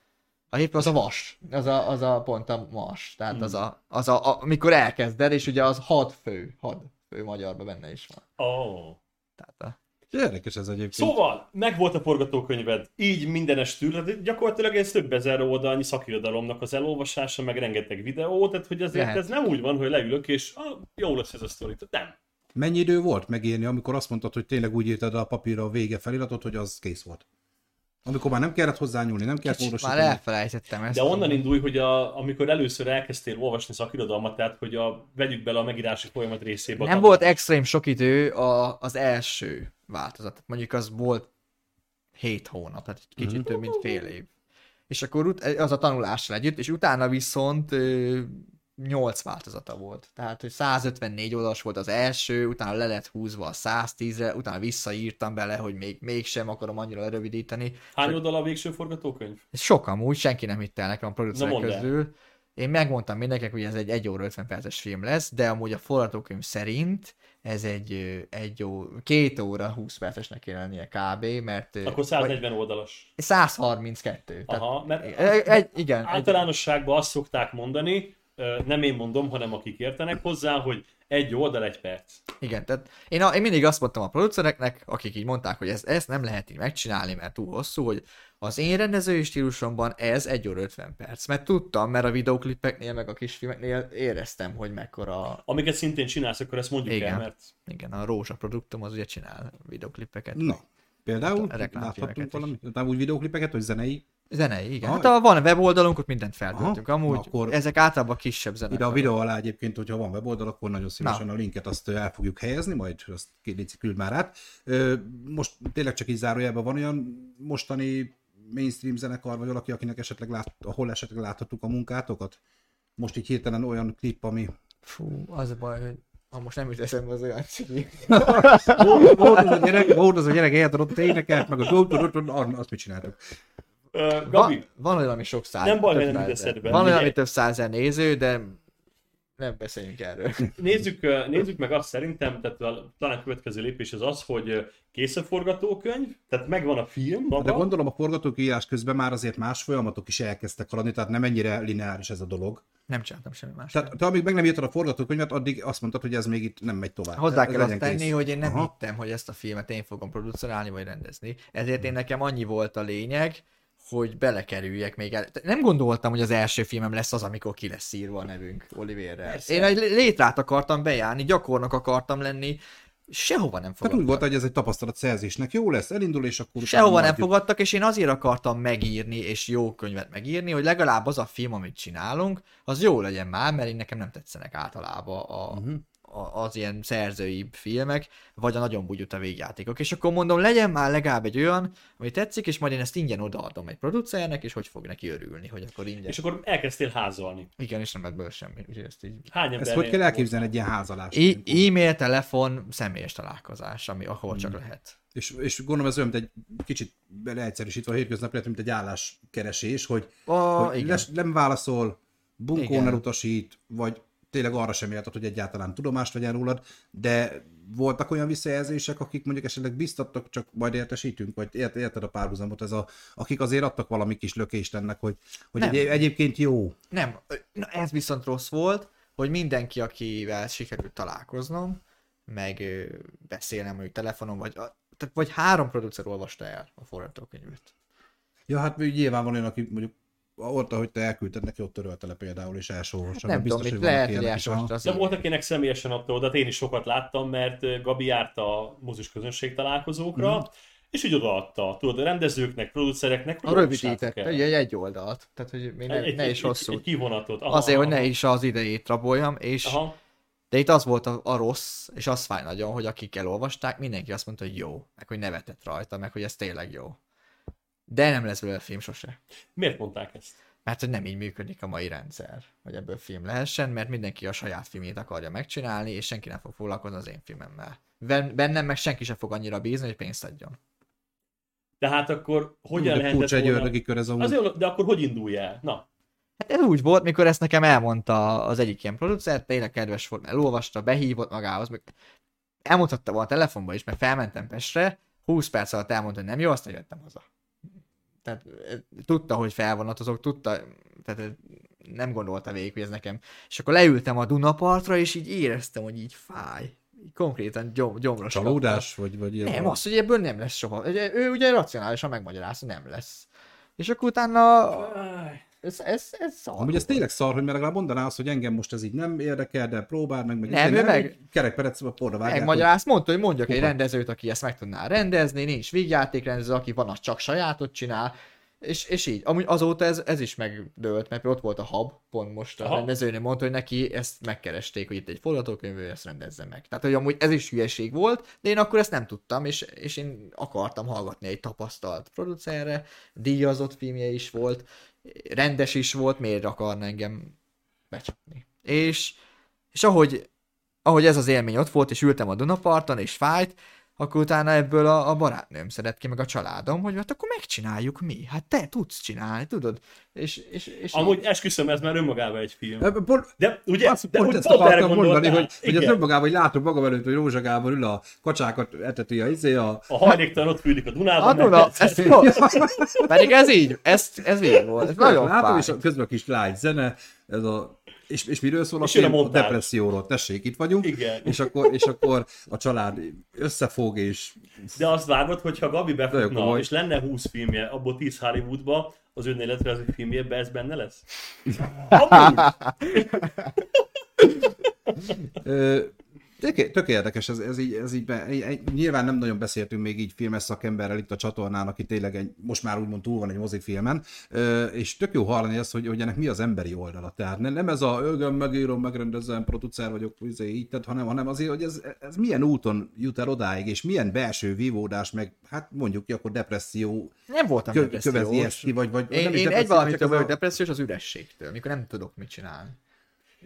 a hétfő az a vas, az a, az a pont a mars, tehát Hmm. az, a, az a, a, amikor elkezded, és ugye az had fő, had fő magyarban benne is van. Oh. Tehát a, Érdekes ez egyébként. Szóval, meg volt a forgatókönyved, így mindenes tűr, gyakorlatilag ez több ezer oldalnyi szakirodalomnak az elolvasása, meg rengeteg videó, tehát hogy azért Lehet. ez nem úgy van, hogy leülök és ah, jó lesz ez a sztori. Nem. Mennyi idő volt megírni, amikor azt mondtad, hogy tényleg úgy írtad a papírra a vége feliratot, hogy az kész volt? Amikor már nem kellett hozzányúlni, nem kellett kicsit már módosítani. elfelejtettem ezt. De onnan indulj, hogy a, amikor először elkezdtél olvasni szakirodalmat, tehát hogy a, vegyük bele a megírási folyamat részébe. Nem volt extrém sok idő a, az első változat. Tehát Mondjuk az volt 7 hónap, tehát egy kicsit Mhm. több, mint fél év. És akkor ut- az a tanulással együtt, és utána viszont ö, 8 változata volt. Tehát, hogy 154 oldalas volt az első, utána le lett húzva a 110-re, utána visszaírtam bele, hogy még mégsem akarom annyira lerövidíteni. Hány oldal a végső forgatókönyv? Ez sok amúgy, senki nem hitte el nekem a producerek Na mondd el. közül. Én megmondtam mindenkinek, hogy ez egy 1 óra 50 perces film lesz, de amúgy a forgatókönyv szerint ez egy, egy ó, két óra 20 percesnek kéne lennie kb, mert Akkor 140 oldalas. vagy 132. Aha, mert Tehát, egy, igen, egy, általánosságban azt szokták mondani, nem én mondom, hanem akik értenek hozzá, hogy egy oldal, egy perc. igen, tehát én, a, én mindig azt mondtam a producereknek, akik így mondták, hogy ez, ezt nem lehet így megcsinálni, mert túl hosszú, hogy az én rendezői stílusomban ez 1 óra 50 perc, mert tudtam, mert a videoklipeknél, meg a kisfilmeknél éreztem, hogy mekkora Amiket szintén csinálsz, akkor ezt mondjuk Igen. el, mert Igen, a Rózsa produktum az ugye csinál videoklipeket. Na, például reklámfilmeket láthatunk is. valami, nem úgy videóklipeket, hogy zenei. Zenei, igen. Ah, Hát a, van weboldalunk, ott mindent feltöltünk. Aha, Amúgy na akkor- ezek általában kisebb zenek. Ide a videó alá egyébként, hogyha van weboldal, akkor nagyon szívesen Na. a linket azt el fogjuk helyezni, majd azt légy küld már át. Most tényleg csak így zárójelben van olyan mostani mainstream zenekar, vagy valaki, akinek esetleg lát, ahol esetleg láthattuk a munkátokat? Most így hirtelen olyan klip, ami... Fú, az a baj, hogy ha most nem jut eszembe az olyan cigi. Volt az a gyerek, volt az a gyerek, eltadott énekelt, meg a azt mit csináltuk. Ö, Van, Gabi, van olyan, ami sok száz. Nem baj, nem eszedbe. Van olyan, ami több százer néző, de nem beszéljünk erről. <laughs> nézzük, nézzük meg azt szerintem, tehát a, talán a következő lépés az az, hogy kész a forgatókönyv, tehát megvan a film maga, De gondolom a forgatókönyvírás közben már azért más folyamatok is elkezdtek haladni, tehát nem ennyire lineáris ez a dolog. Nem csináltam semmi más. Tehát te amíg meg nem írtad a forgatókönyvet, addig azt mondtad, hogy ez még itt nem megy tovább. Hozzá kell azt tenni, kész. hogy én nem Aha. hittem, hogy ezt a filmet én fogom producerálni vagy rendezni. Ezért én nekem annyi volt a lényeg, hogy belekerüljek még el. Nem gondoltam, hogy az első filmem lesz az, amikor ki lesz írva a nevünk Oliverrel. Én egy létrát akartam bejárni, gyakornok akartam lenni, sehova nem Tehát úgy fogadtak. volt, hogy ez egy tapasztalat szerzésnek jó lesz, elindul, és akkor... Sehova nem fogadtak, és én azért akartam megírni, és jó könyvet megírni, hogy legalább az a film, amit csinálunk, az jó legyen már, mert én nekem nem tetszenek általában a, Mhm. Az ilyen szerzői filmek, vagy a nagyon bugyuta végjátékok. És akkor mondom, legyen már legalább egy olyan, ami tetszik, és majd én ezt ingyen odaadom egy producernek, és hogy fog neki örülni, hogy akkor ingyen. és akkor elkezdtél házalni. Igen, és nem lett belőle semmi. Úgyhogy ezt így... Hány Ezt hogy kell elképzelni egy ilyen házalást? E- e-mail, telefon, személyes találkozás, ami ahol csak lehet. És, és gondolom ez olyan, mint egy kicsit leegyszerűsítve a hétköznapi mint egy álláskeresés, hogy, Oh, hogy igen. les, nem válaszol, bunkón Igen. elutasít, vagy tényleg arra sem érted, hogy egyáltalán tudomást vegyen rólad, de voltak olyan visszajelzések, akik mondjuk esetleg biztattak, csak majd értesítünk, vagy ért, érted a párhuzamot, ez a, akik azért adtak valami kis lökést ennek, hogy, hogy egy, egyébként jó. Nem, na ez viszont rossz volt, hogy mindenki, akivel sikerült találkoznom, meg beszélnem mondjuk telefonon, vagy, tehát vagy három producer olvasta el a forgatókönyvet. Ja, hát még nyilván van olyan, aki mondjuk ott, ahogy te elküldted neki, ott törölte le például, és elsorolsa. Nem tudom, mit lehet, hogy elsorolta az De volt, akinek személyesen adta oda, de én is sokat láttam, mert Gabi járt a mozis közönség találkozókra, Mhm. és így odaadta, tudod, a rendezőknek, producereknek, A hogy rövidített, ugye egy oldalt, tehát hogy még ne, egy, ne egy, is egy, hosszú. egy kivonatot. Aha, Azért, hogy aha, ne is az idejét raboljam, és Aha. de itt az volt a, a rossz, és az fáj nagyon, hogy akik elolvasták, mindenki azt mondta, hogy jó, meg hogy nevetett rajta, meg hogy ez tényleg jó. De nem lesz belőle film sose. Miért mondták ezt? Mert hogy nem így működik a mai rendszer, hogy ebből film lehessen, mert mindenki a saját filmjét akarja megcsinálni, és senki nem fog foglalkozni az én filmemmel. Ben- Bennem meg senki sem fog annyira bízni, hogy pénzt adjon. Tehát akkor hogyan De lehetett egy volna... ördögi kör ez amúgy. Azért, de akkor hogy indulj el? Na, Hát ez úgy volt, mikor ezt nekem elmondta az egyik ilyen producer, tényleg kedves volt, mert elolvasta, behívott magához, meg elmondhatta volna a telefonba is, mert felmentem Pestre, 20 perc alatt elmondta, hogy nem jó, aztán jöttem haza. Tehát eh, tudta, hogy felvonatozok, tudta, tehát eh, nem gondolta végig, hogy ez nekem. És akkor leültem a Dunapartra, és így éreztem, hogy így fáj. Konkrétan gyom, gyomros. kapta. Csalódás? Vagy, vagy ilyen Nem, az, hogy ebből nem lesz soha. Ugye, Ő ugye racionálisan megmagyarázta, nem lesz. És akkor utána ez, ez, ez szar. Amúgy ez tényleg szar, hogy mert legalább mondaná azt, hogy engem most ez így nem érdekel, de próbáld meg, meg Nem, ő meg- Kerekperec a porra vágják. hogy- Megmagyarázt, mondta, hogy mondjak egy Hova? rendezőt, aki ezt meg tudná rendezni, nincs vígjátékrendező, aki van, az csak sajátot csinál, és, és így. Amúgy azóta ez, ez is megdőlt, mert ott volt a hub, pont most a Aha. rendezőnél mondta, hogy neki ezt megkeresték, hogy itt egy forgatókönyv, ő ezt rendezze meg. Tehát, hogy amúgy ez is hülyeség volt, de én akkor ezt nem tudtam, és, és én akartam hallgatni egy tapasztalt producerre, díjazott filmje is volt, rendes is volt, miért akarna engem becsapni. És, és ahogy, ahogy ez az élmény ott volt, és ültem a Dunaparton, és fájt, akkor utána ebből a, a barátnőm szedett ki, meg a családom, hogy hát akkor megcsináljuk mi. Hát te tudsz csinálni, tudod? És, és, és amúgy esküszöm, ez már önmagában egy film. Ebben Pont, De ugye, azt, de pont ezt pont erre akartam mondani, hogy, hogy az Igen. önmagában, hogy látom magam előtt, hogy Rózsa Gábor ül a kacsákat eteti a izé a... A hajléktalan ott fűlik a Dunában. a meg Duna, ez jó. <laughs> Pedig ez így, ez, ez így volt, ez nagyon Látom, és fáj. a, közben a kis lágy zene, ez a... És, és miről szól a És film? A depresszióról. Tessék, itt vagyunk. Igen. És akkor, és akkor a család összefog, és De azt vágod, hogyha Gabi befutna, és lenne 20 filmje, abból 10 Hollywoodba, az önéletrajzi filmjében ez benne lesz? <laughs> Amúgy. Tök, tök érdekes, ez, ez így, ez így be, nyilván nem nagyon beszéltünk még így filmes szakemberrel itt a csatornán, aki tényleg egy, most már úgymond túl van egy mozifilmen, és tök jó hallani ezt, hogy, hogy ennek mi az emberi oldala. Tehát nem, ez a ögöm, megírom, megrendezem, producer vagyok, izé, így, tehát, hanem, hanem azért, hogy ez, ez milyen úton jut el odáig, és milyen belső vívódás, meg hát mondjuk ki akkor depresszió Nem voltam kö, depressziós. kövezi ezt ki, vagy, vagy Én, nem is én egy vagyok a- depressziós, az ürességtől, mikor nem tudok mit csinálni.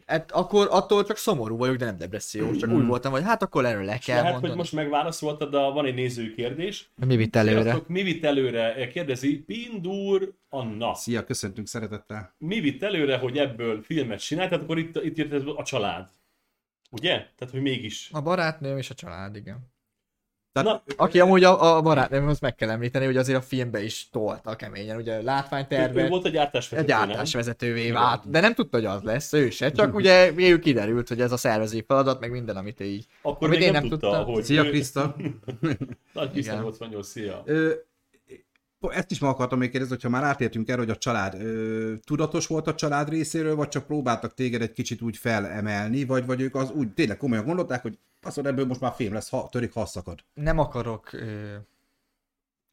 Hát akkor attól csak szomorú vagyok, de nem depressziós. Csak úgy voltam, hogy hát akkor erről le kell Lehet, hogy most megválaszoltad, de van egy néző kérdés. Mi vitt előre? Sziasztok, Mi vitt előre? Kérdezi Pindur Anna. Szia, köszöntünk szeretettel. Mi vitt előre, hogy ebből filmet csinált? Tehát akkor itt, itt jött ez a család. Ugye? Tehát, hogy mégis. A barátnőm és a család, igen. Tehát, Na, Aki amúgy a, a barátnőm, azt meg kell említeni, hogy azért a filmbe is tolta keményen, ugye ő, ő látványterve, volt a a gyártásvezető, nem? gyártásvezetővé vált, de nem tudta, hogy az lesz, ő se, csak <laughs> ugye végül kiderült, hogy ez a szervezői feladat, meg minden, amit ő így. Akkor Amit még én nem, nem tudta, tudtam. hogy... Szia, ő- Kriszta! <laughs> Nagy Kriszta Igen. 88, szia. Ö, ezt is meg akartam még kérdezni, hogyha már átértünk erre, hogy a család ö, tudatos volt a család részéről, vagy csak próbáltak téged egy kicsit úgy felemelni, vagy, vagy ők az úgy tényleg komolyan gondolták, hogy azt mondod, ebből most már film lesz, ha törik, ha szakad. Nem akarok ö,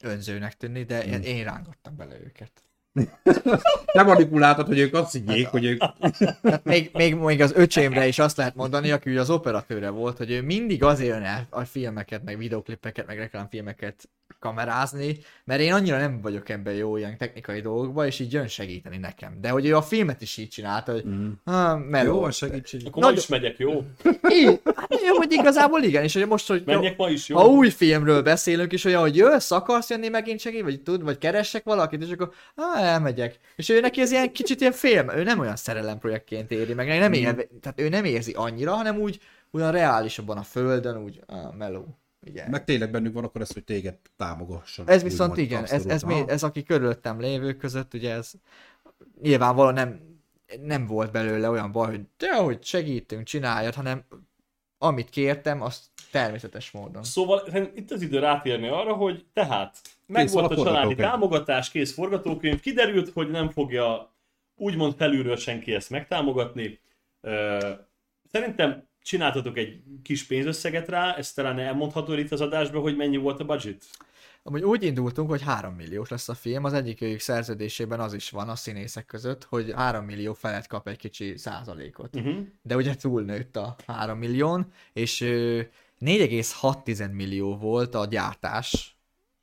önzőnek tűnni, de én, én rángattam bele őket. <laughs> Te manipuláltad, hogy ők azt higgyék, hogy ők... Tehát még, még, még az öcsémre is azt lehet mondani, aki az operatőre volt, hogy ő mindig azért jön el a filmeket, meg videoklipeket, meg reklámfilmeket kamerázni, mert én annyira nem vagyok ebben jó ilyen technikai dolgokban, és így jön segíteni nekem. De hogy ő a filmet is így csinálta, hogy mm. ah, meló. Jó, van segítség. Akkor ma is megyek, jó? <laughs> Így, hát jó, hogy igazából igen, és hogy most, hogy Menjek ma is, jó? ha új filmről beszélünk, és olyan, hogy jössz, akarsz jönni megint segít, vagy tud, vagy keressek valakit, és akkor ah, elmegyek. És ő neki ez ilyen kicsit ilyen film, ő nem olyan szerelemprojektként éri meg, nem ér, tehát ő nem érzi annyira, hanem úgy olyan reálisabban a földön, úgy ah, meló. Igen. Meg tényleg bennük van akkor ez, hogy téged támogasson. Ez viszont igen, ez, ez, ez, ez, aki körülöttem lévők között, ugye ez nyilvánvalóan nem, nem volt belőle olyan baj, hogy te, hogy segítünk, csináljad, hanem amit kértem, azt természetes módon. Szóval itt az idő rátérni arra, hogy tehát megvolt a, a családi támogatás, kész forgatókönyv, kiderült, hogy nem fogja úgymond felülről senki ezt megtámogatni. Szerintem csináltatok egy kis pénzösszeget rá, ezt talán elmondható itt az adásban, hogy mennyi volt a budget? Amúgy úgy indultunk, hogy 3 milliós lesz a film, az egyik őjük szerződésében az is van a színészek között, hogy 3 millió felett kap egy kicsi százalékot. Uh-huh. De ugye túlnőtt a 3 millión, és 4,6 millió volt a gyártás,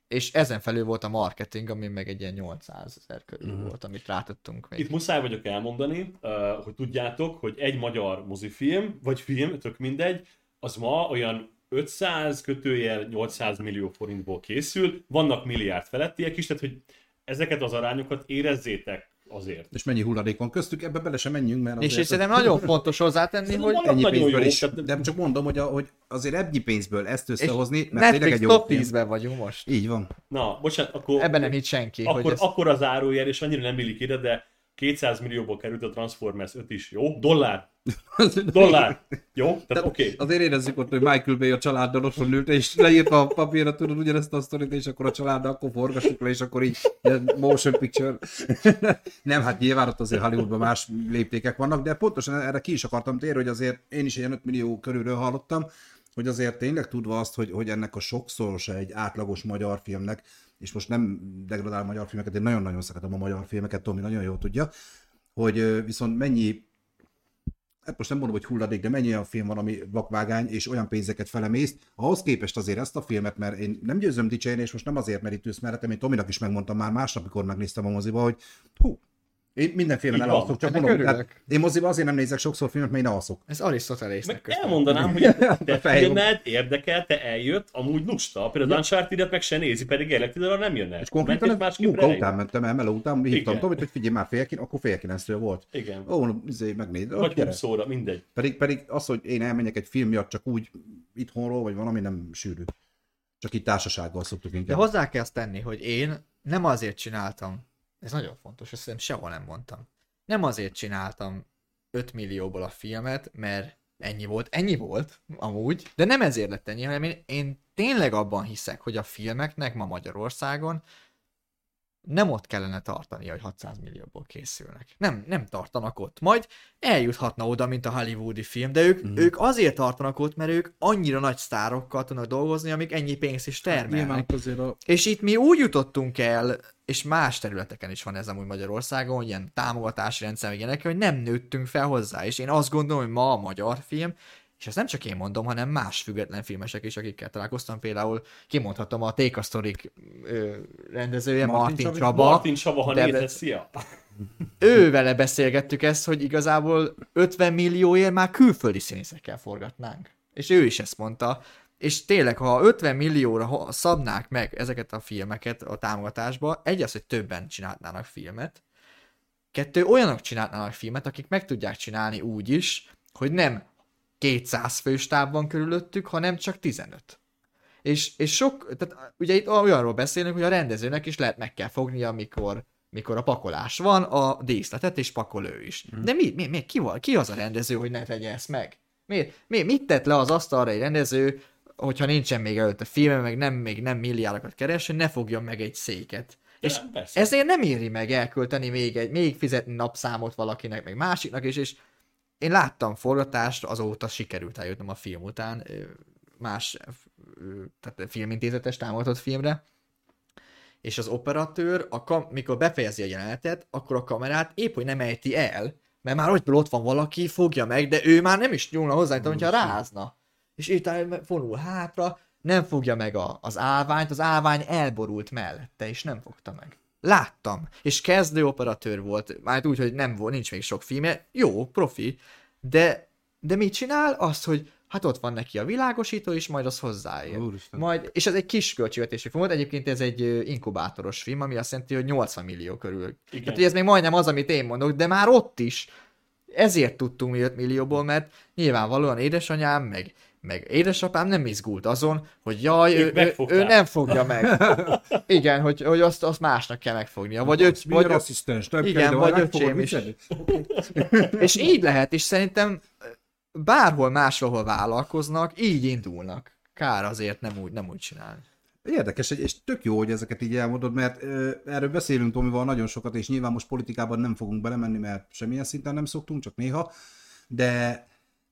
és ezen felül volt a marketing, ami meg egy ilyen 800 ezer körül uh-huh. volt, amit rátadtunk még. Itt muszáj vagyok elmondani, hogy tudjátok, hogy egy magyar mozifilm, vagy film, tök mindegy, az ma olyan 500 kötőjel 800 millió forintból készül, vannak milliárd felettiek is, tehát hogy ezeket az arányokat érezzétek azért. És mennyi hulladék van köztük, ebbe bele sem menjünk, mert És, és szerintem nagyon fontos hozzátenni, hogy ennyi pénzből is. De csak mondom, hogy, a, hogy azért ennyi pénzből ezt összehozni, mert tényleg egy jó top 10-ben vagyunk most. Így van. Na, bocsánat, akkor... Ebben nem hitt senki. Akkor, hogy ez... akkor az árójel, és annyira nem illik ide, de 200 millióból került a Transformers 5 is, jó? Dollár. Dollár. Jó? Tehát oké. Okay. Azért érezzük ott, hogy Michael Bay a családdal otthon ült, és leírta a papírra, tudod, ugyanezt a sztorit, és akkor a családdal akkor forgassuk le, és akkor így motion picture. Nem, hát nyilván ott azért Hollywoodban más léptékek vannak, de pontosan erre ki is akartam térni, hogy azért én is ilyen 5 millió körülről hallottam, hogy azért tényleg tudva azt, hogy, hogy ennek a sokszorosa egy átlagos magyar filmnek, és most nem degradál magyar filmeket, én nagyon-nagyon szeretem a magyar filmeket, Tomi nagyon jól tudja, hogy viszont mennyi hát most nem mondom, hogy hulladék, de mennyi olyan film van, ami vakvágány, és olyan pénzeket felemészt. Ahhoz képest azért ezt a filmet, mert én nem győzöm dicsérni, és most nem azért, mert itt ülsz mellettem, én Tominak is megmondtam már másnap, amikor megnéztem a moziba, hogy hú, én mindenféle elalszok, csak mondom, hát én moziba azért nem nézek sokszor filmet, mert én alszok. Ez Arisztotelésznek Meg elmondanám, hogy <laughs> te filmed érdekel, te eljött, amúgy lusta, például ja. uncharted meg se nézi, pedig Electridra nem jönne. És konkrétan ez munka után mentem el, meló után, hívtam Tomit, hogy figyelj már fél, akkor fél kilenctől volt. Igen. Ó, izé, megnéz. Vagy szóra, mindegy. Pedig, pedig az, hogy én elmenjek egy film miatt csak úgy itthonról, vagy valami nem sűrű. Csak itt társasággal szoktuk inkább. De hozzá kell azt tenni, hogy én nem azért csináltam ez nagyon fontos, ezt szerintem sehol nem mondtam. Nem azért csináltam 5 millióból a filmet, mert ennyi volt, ennyi volt, amúgy, de nem ezért lett ennyi, hanem én, én tényleg abban hiszek, hogy a filmeknek ma Magyarországon nem ott kellene tartani, hogy 600 millióból készülnek. Nem, nem tartanak ott. Majd eljuthatna oda, mint a hollywoodi film, de ők, mm. ők azért tartanak ott, mert ők annyira nagy sztárokkal tudnak dolgozni, amik ennyi pénzt is hát termelnek. Hát, a... És itt mi úgy jutottunk el, és más területeken is van ez amúgy Magyarországon, ilyen támogatási rendszer, ilyenek, hogy nem nőttünk fel hozzá, és én azt gondolom, hogy ma a magyar film és ezt nem csak én mondom, hanem más független filmesek is, akikkel találkoztam. Például kimondhatom a Take a Story rendezője, Martin, Martin Csaba. Martin Csaba, ha nézed, szia! Ő vele beszélgettük ezt, hogy igazából 50 millióért már külföldi színészekkel forgatnánk. És ő is ezt mondta. És tényleg, ha 50 millióra szabnák meg ezeket a filmeket a támogatásba, egy az, hogy többen csinálnának filmet, kettő, olyanok csinálnának filmet, akik meg tudják csinálni úgy is, hogy nem 200 fős táv van körülöttük, hanem csak 15. És, és sok, tehát ugye itt olyanról beszélünk, hogy a rendezőnek is lehet meg kell fognia, amikor, mikor a pakolás van, a díszletet, és pakol ő is. Mm. De mi, mi, mi ki, van, ki az a rendező, hogy ne tegye ezt meg? Mi, mi, mit tett le az asztalra egy rendező, hogyha nincsen még előtt a filme, meg nem, még nem milliárdokat keres, hogy ne fogjon meg egy széket. De és persze. ezért nem éri meg elkölteni még, egy, még fizetni napszámot valakinek, meg másiknak is, és én láttam forgatást, azóta sikerült eljutnom a film után, más tehát filmintézetes támogatott filmre, és az operatőr, a kam- mikor befejezi a jelenetet, akkor a kamerát épp, hogy nem ejti el, mert már hogy ott van valaki, fogja meg, de ő már nem is nyúlna hozzá, mint hogyha rázna. És itt vonul hátra, nem fogja meg a, az állványt, az állvány elborult mellette, és nem fogta meg. Láttam. És kezdő operatőr volt, már úgy, hogy nem volt, nincs még sok filmje, jó, profi, de, de mit csinál? Azt, hogy hát ott van neki a világosító, és majd az hozzáér. Úristen. Majd, és ez egy kis költségvetésű film volt, egyébként ez egy inkubátoros film, ami azt jelenti, hogy 80 millió körül. Igen. Tehát hogy ez még majdnem az, amit én mondok, de már ott is ezért tudtunk mi 5 millióból, mert nyilvánvalóan édesanyám, meg, meg édesapám nem izgult azon, hogy jaj, Ők ő, ő, ő, nem fogja meg. <laughs> Igen, hogy, hogy azt, azt másnak kell megfognia. Vagy, öt, vagy asszisztens, nem igen, kell, vagy öcsém is. <laughs> és így lehet, és szerintem bárhol máshol vállalkoznak, így indulnak. Kár azért nem úgy, nem úgy csinálni. Érdekes, és tök jó, hogy ezeket így elmondod, mert ö, erről beszélünk Tomival nagyon sokat, és nyilván most politikában nem fogunk belemenni, mert semmilyen szinten nem szoktunk, csak néha, de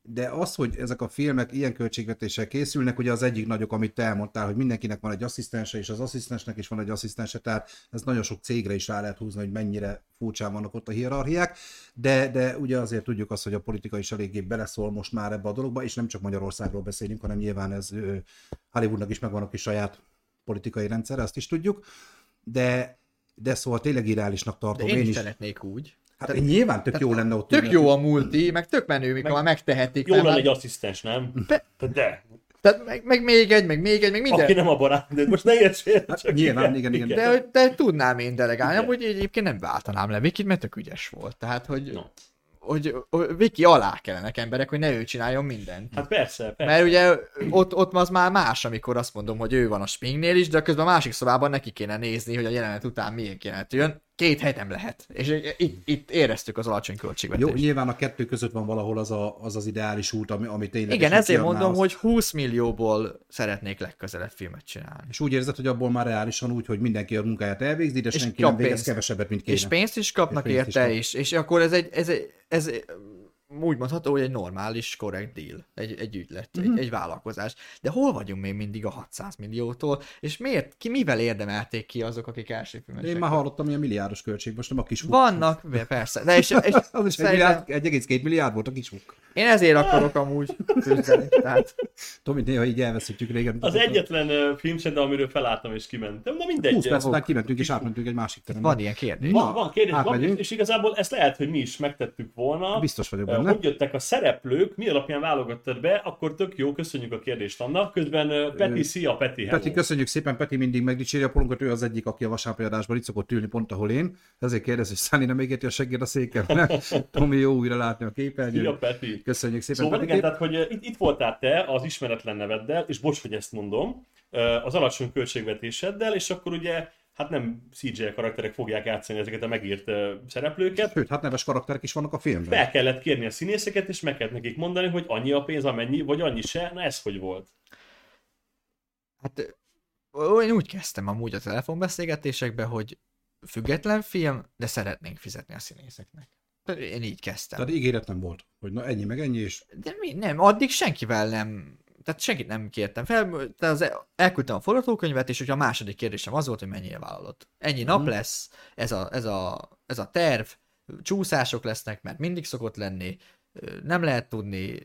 de az, hogy ezek a filmek ilyen költségvetéssel készülnek, ugye az egyik nagyok, amit te elmondtál, hogy mindenkinek van egy asszisztense, és az asszisztensnek is van egy asszisztense, tehát ez nagyon sok cégre is rá lehet húzni, hogy mennyire furcsán vannak ott a hierarchiák, de, de ugye azért tudjuk azt, hogy a politika is eléggé beleszól most már ebbe a dologba, és nem csak Magyarországról beszélünk, hanem nyilván ez Hollywoodnak is megvan a kis saját politikai rendszer, azt is tudjuk, de, de szóval tényleg irreálisnak De tartom. én, én is is. szeretnék úgy. Hát nyilván tök jó lenne ott. Tök ülni. jó a multi, meg tök menő, mikor Meg- már megtehetik. Jó lenne már- egy asszisztens, nem? Be- De, Tehát meg, meg, még egy, meg még egy, meg minden. aki nem a barát, de most ne értsél, csak nyilván, igen, igen. De, hogy- de tudnám én delegálni, Igen. amúgy egyébként nem váltanám le Vikit, mert tök ügyes volt. Tehát, hogy, No. hogy, hogy Viki alá kellenek emberek, hogy ne ő csináljon mindent. Hát persze, persze. Mert ugye ott, ott az már más, amikor azt mondom, hogy ő van a spingnél is, de közben a másik szobában neki kéne nézni, hogy a jelenet után milyen kéne jön. Két hely nem lehet. És itt, itt éreztük az alacsony Jó, költségvetést. nyilván a kettő között van valahol az a, az, az ideális út, ami, ami tényleg... Igen, ezért mondom, hogy 20 millióból szeretnék legközelebb filmet csinálni. És úgy érzed, hogy abból már reálisan úgy, hogy mindenki a munkáját elvégzi, de És senki nem végez pénzt. kevesebbet, mint kéne. És pénzt is kapnak És pénzt is érte, kap. és, és akkor ez egy, ez, egy, ez úgy mondható, hogy egy normális, korrekt deal, egy, egy ügylet, Mhm. egy, egy vállalkozás. De hol vagyunk még mindig a 600 milliótól, és miért, ki mivel érdemelték ki azok, akik első filmesek? Én már hallottam ilyen milliárdos költség, most nem a kis Vannak, persze, de és, és <laughs> Az is egy szerintem milliárd, 1,2 milliárd volt a kis fuk. én ezért akarok amúgy küzdeni, tehát Tomi, néha így elveszítjük régen. Az egyetlen film sem, de amiről felálltam és kimentem. Na mindegy. 20 perc után kimentünk és átmentünk egy másik terembe. van ilyen kérdés. Van, van kérdés, van, és igazából ezt lehet, hogy mi is megtettük volna. Biztos vagyok Uh, benne. Hogy jöttek a szereplők, mi alapján válogattad be, akkor tök jó, köszönjük a kérdést annak. Közben Peti, szia Peti, hello. Peti, köszönjük szépen, Peti mindig megdicséri a polunkat, ő az egyik, aki a vasárnapi adásban itt szokott ülni, pont ahol én. Ezért kérdez, hogy Száni nem égeti a segged a széken. <laughs> Tomi, jó újra látni a képernyőn. Szia Peti. Köszönjük szépen, Szóval Peti. igen, tehát, hogy itt, itt voltál te az ismeretlen neveddel, és bocs, hogy ezt mondom, az alacsony költségvetéseddel, és akkor ugye hát nem CGI karakterek fogják játszani ezeket a megírt uh, szereplőket. Sőt, hát neves karakterek is vannak a filmben. Fel kellett kérni a színészeket, és meg kellett nekik mondani, hogy annyi a pénz, amennyi, vagy annyi se. Na ez hogy volt? Hát én úgy kezdtem amúgy a telefonbeszélgetésekbe, hogy független film, de szeretnénk fizetni a színészeknek. Én így kezdtem. Tehát ígéret nem volt, hogy na ennyi meg ennyi, és De mi, nem, addig senkivel nem, tehát senkit nem kértem fel, tehát az, elküldtem a forgatókönyvet, és hogyha a második kérdésem az volt, hogy mennyire vállalod. Ennyi nap Mhm. lesz, ez a, ez, a, ez a terv, csúszások lesznek, mert mindig szokott lenni, nem lehet tudni,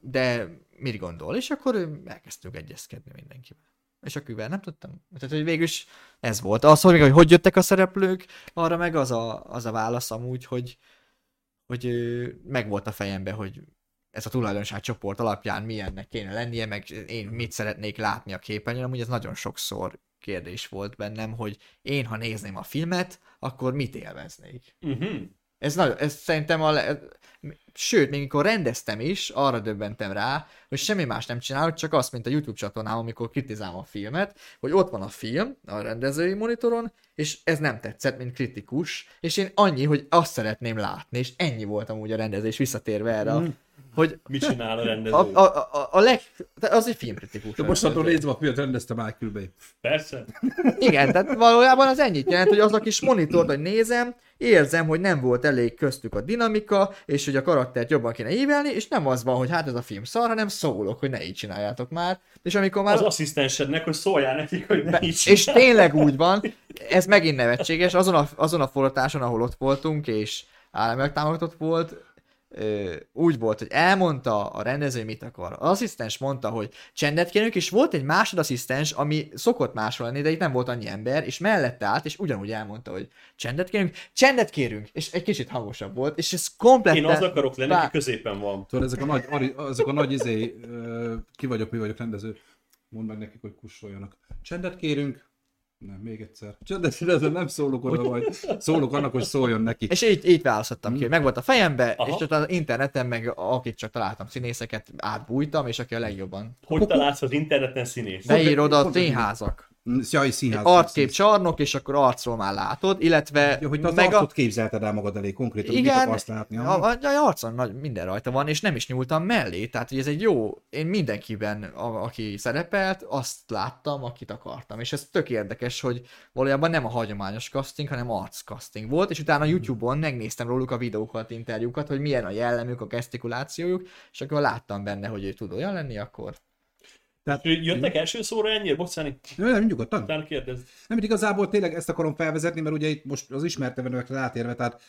de mit gondol? És akkor elkezdtünk egyezkedni mindenkivel. És akivel nem tudtam. Tehát, hogy végül is ez volt. Az, hogy, hogy hogy jöttek a szereplők, arra meg az a, az a válasz amúgy, hogy, hogy ö, meg volt a fejemben, hogy ez a tulajdonság csoport alapján milyennek kéne lennie, meg én mit szeretnék látni a képernyőn, amúgy ez nagyon sokszor kérdés volt bennem, hogy én, ha nézném a filmet, akkor mit élveznék. Uh-huh. Ez, nagyon, ez szerintem a... Le... Sőt, még amikor rendeztem is, arra döbbentem rá, hogy semmi más nem csinálok, csak azt, mint a YouTube csatornám, amikor kritizálom a filmet, hogy ott van a film a rendezői monitoron, és ez nem tetszett, mint kritikus, és én annyi, hogy azt szeretném látni, és ennyi volt amúgy a rendezés, visszatérve erre, Mhm. a, hogy Mit csinál a rendező? a, a, a, a leg... de Az egy filmkritikus. de mostantól nézve a filmet rendezte Michael Bay. Persze. Igen, tehát valójában az ennyit jelent, hogy az a kis monitort, hogy nézem, érzem, hogy nem volt elég köztük a dinamika, és hogy a karaktert jobban kéne ívelni, és nem az van, hogy hát ez a film szar, hanem szólok, hogy ne így csináljátok már. És amikor már... Az asszisztensednek, hogy szóljál nekik, hogy ne így és tényleg úgy van, ez megint nevetséges, azon a, azon a forgatáson, ahol ott voltunk, és államilag támogatott volt, ö, úgy volt, hogy elmondta a rendező, hogy mit akar. Az asszisztens mondta, hogy csendet kérünk, és volt egy másodasszisztens, ami szokott máshol lenni, de itt nem volt annyi ember, és mellette állt, és ugyanúgy elmondta, hogy csendet kérünk, csendet kérünk, és egy kicsit hangosabb volt, és ez kompletten... Én az akarok lenni, aki középen van. Tudod, ezek a nagy, ezek a nagy izé, ki vagyok, mi vagyok rendező, mondd meg nekik, hogy kussoljanak. Csendet kérünk. Nem, még egyszer. Csendet kérünk, nem szólok oda majd. Szólok annak, hogy szóljon neki. És így, így választottam ki, hogy meg volt a fejembe, Aha. és ott az interneten meg akit csak találtam színészeket, átbújtam, és aki a legjobban. Hogy találsz az interneten színész? Beírod a színházak. Jaj, színház. Arckép csarnok, és akkor arcról már látod, illetve Ja, hogy te az meg arcot a... képzelted el magad elé konkrétan, hogy mit Igen, akarsz látni. a, a, a arcon nagy, minden rajta van, és nem is nyúltam mellé, tehát hogy ez egy jó, én mindenkiben, a, aki szerepelt, azt láttam, akit akartam, és ez tök érdekes, hogy valójában nem a hagyományos casting, hanem arc casting volt, és utána YouTube-on megnéztem róluk a videókat, interjúkat, hogy milyen a jellemük, a gesztikulációjuk, és akkor láttam benne, hogy ő tud olyan lenni, akkor Tehát, Jöttek első szóra ennyire? Bocsánat, nem, nem, nyugodtan. utána kérdez. Nem, itt igazából tényleg ezt akarom felvezetni, mert ugye itt most az ismertevenőkre rátérve, tehát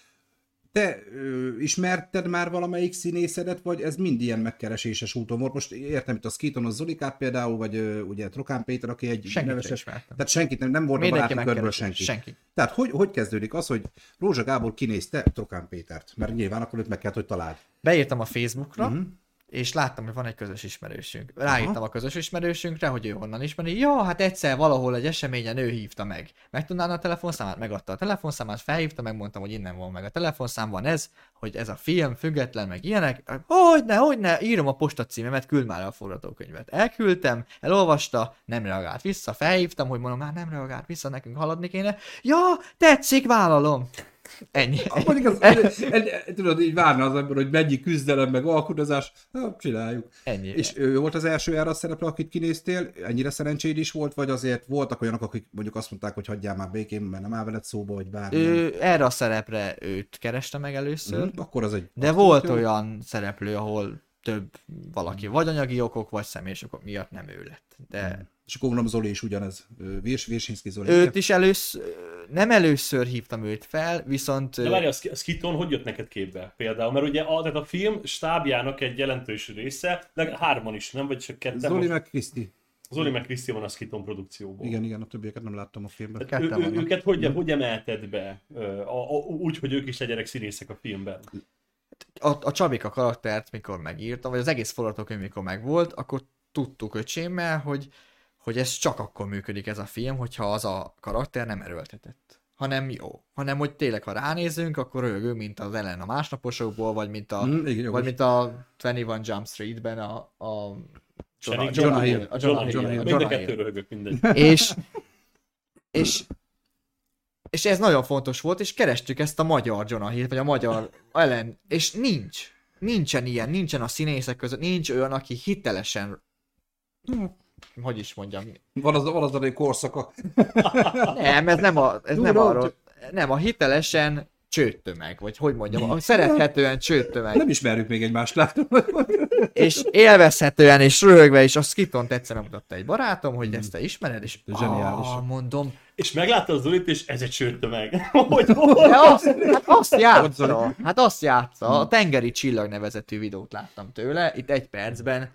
te ö, ismerted már valamelyik színészedet, vagy ez mind ilyen megkereséses úton volt? Most értem itt a Skiton, a Zolikát például, vagy ö, ugye Trokán Péter, aki egy Senkit neveses... Tehát senkit nem, nem volt a mindenki baráti körből senki. Senki. Tehát hogy, hogy kezdődik az, hogy Rózsa Gábor kinézte Trokán Pétert? Mert nyilván akkor őt meg kellett, hogy találd. Beírtam a Facebookra, Mhm. És láttam, hogy van egy közös ismerősünk. Ráírtam a közös ismerősünkre, hogy ő honnan ismeri. Ja, hát egyszer valahol egy eseményen ő hívta meg. Megtudnád a telefonszámát? Megadta a telefonszámát, felhívta, megmondtam, hogy innen van meg a telefonszám, van ez, hogy ez a film független, meg ilyenek. Hogyne, hogyne, írom a postacímemet, küld már a forgatókönyvet. Elküldtem, elolvasta, nem reagált vissza, felhívtam, hogy mondom, már nem reagált vissza, nekünk haladni kéne. Ja, tetszik, vállalom. Ennyi. Mondjuk az, el- el- tudod, így várna az ember, hogy mennyi küzdelem, meg alkudozás, na, csináljuk. Ennyi. És ő volt az első erre a szereplő, akit kinéztél? Ennyire szerencséd is volt, vagy azért voltak olyanok, akik mondjuk azt mondták, hogy hagyjál már békén, mert nem áll veled szóba, vagy bármi. Ő, erre a szerepre őt kereste meg először, Mhm, Akkor az egy... de volt olyan szereplő, ahol több valaki vagy anyagi okok, vagy személyes okok miatt nem ő lett. De És akkor gondolom Zoli is ugyanez. Virs, Virsinszki Zoli. őt is először, nem először hívtam őt fel, viszont De várj, a Sk- a Skiton hogy jött neked képbe például? Mert ugye a, tehát a film stábjának egy jelentős része, de hárman is, nem? Vagy csak ketten? Zoli Most- meg Kriszti. Zoli meg Kriszti van a Skiton produkcióból. Igen, igen, a többieket nem láttam a filmben. Ő, őket hogy, hogy emelted be? A, a, úgy, hogy ők is legyenek színészek a filmben. A, a Csabika karaktert, mikor megírtam, vagy az egész forgatókönyv, mikor megvolt, akkor tudtuk öcsémmel, hogy, hogy ez csak akkor működik ez a film, hogyha az a karakter nem erőltetett. Hanem jó. Hanem, hogy tényleg, ha ránézünk, akkor rögő, mint az ellen a másnaposokból, vagy mint a, Mm, igen, vagy mint a 21 Jump Streetben a, a Jonah Jonah Hill. A Jonah Jonah Hill. Hill. a Mind a kettő röhögök mindegy. És, és, és ez nagyon fontos volt, és kerestük ezt a magyar Jonah Hill, vagy a magyar ellen, és nincs. Nincsen ilyen, nincsen a színészek között, nincs olyan, aki hitelesen hm, hogy is mondjam. Van az, van az a korszaka. Nem, ez nem, a, ez nem arról. Nem, a hitelesen csőttömeg, vagy hogy mondjam, a szerethetően csőttömeg. Nem ismerjük még egymást, látom. és élvezhetően és röhögve, és a Skiton egyszer megmutatta egy barátom, hogy ezt te ismered, és zseniális. ah, mondom, És meglátta az Zolit, és ez egy sőrtömeg. <laughs> hogy de azt, hát azt játsza, hát azt játsza, a Tengeri Csillag nevezetű videót láttam tőle, itt egy percben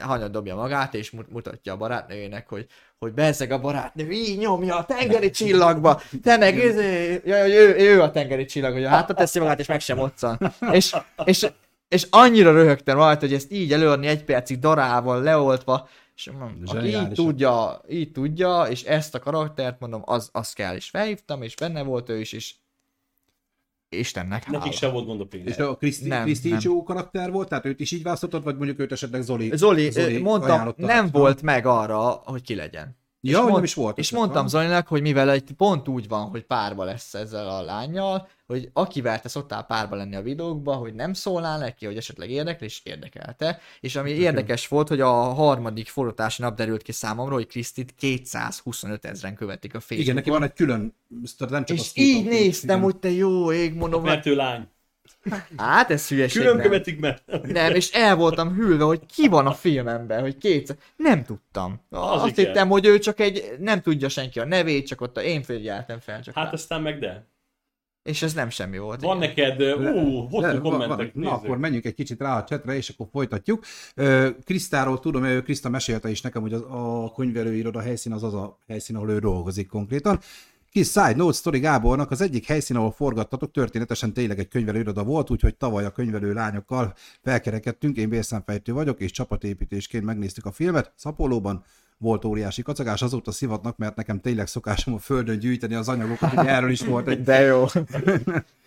hanyat dobja magát, és mut- mutatja a barátnőjének, hogy, hogy bezzeg a barátnő, így nyomja a tengeri csillagba, te meg izé, ja, hogy ő, ő a tengeri csillag, hogy a hátra teszi magát, és meg sem moccan. És, és, és annyira röhögtem rajta, hogy ezt így előadni egy percig darával leoltva, és mondom, aki így tudja, így tudja, és ezt a karaktert mondom, az, az kell, és felhívtam, és benne volt ő is, és Istennek hála. Nekik sem volt gond a pénz. És a Kriszti, Nem, Kriszti nem. is jó karakter volt, tehát őt is így választottad, vagy mondjuk őt esetleg Zoli? Zoli, Zoli mondtam, ajánlotta? nem volt meg arra, hogy ki legyen. Ja, hogy mond- nem is volt. És mondtam? Zolinak, hogy mivel egy pont úgy van, hogy párba lesz ezzel a lányjal, hogy akivel te szoktál párba lenni a videókba, hogy nem szólnál neki, hogy esetleg érdekel, és érdekelte. És ami érdekes volt, hogy a harmadik forgatási nap derült ki számomra, hogy Krisztit 225 ezeren követik a Facebookon. Igen, neki van egy külön, nem csak és így néztem, hogy te jó ég, mondom, Mert ő lány. Hát ez hülyeség Külön nem. követik meg. Nem, és el voltam hűlve, hogy ki van a filmemben, hogy kétszer. Nem tudtam. Az Azt igen. hittem, hogy ő csak egy, nem tudja senki a nevét, csak ott a én figyeltem fel. Csak Hát rá. aztán meg de. És ez nem semmi volt. Van igen. neked, ú, hosszú van- kommentek, van- Na, akkor menjünk egy kicsit rá a csetre, és akkor folytatjuk. Krisztáról tudom, hogy Kriszta mesélte is nekem, hogy az, a könyvelőiroda helyszín az az a helyszín, ahol ő dolgozik konkrétan. Kis side note story Gábornak, az egyik helyszín, ahol forgattatok, történetesen tényleg egy könyvelőiroda volt, úgyhogy tavaly a könyvelő lányokkal felkerekedtünk, én bérszámfejtő vagyok, és csapatépítésként megnéztük a filmet, Szapolóban, volt óriási kacagás, azóta szivatnak, mert nekem tényleg szokásom a földön gyűjteni az anyagokat, hogy erről is volt egy De jó. <laughs>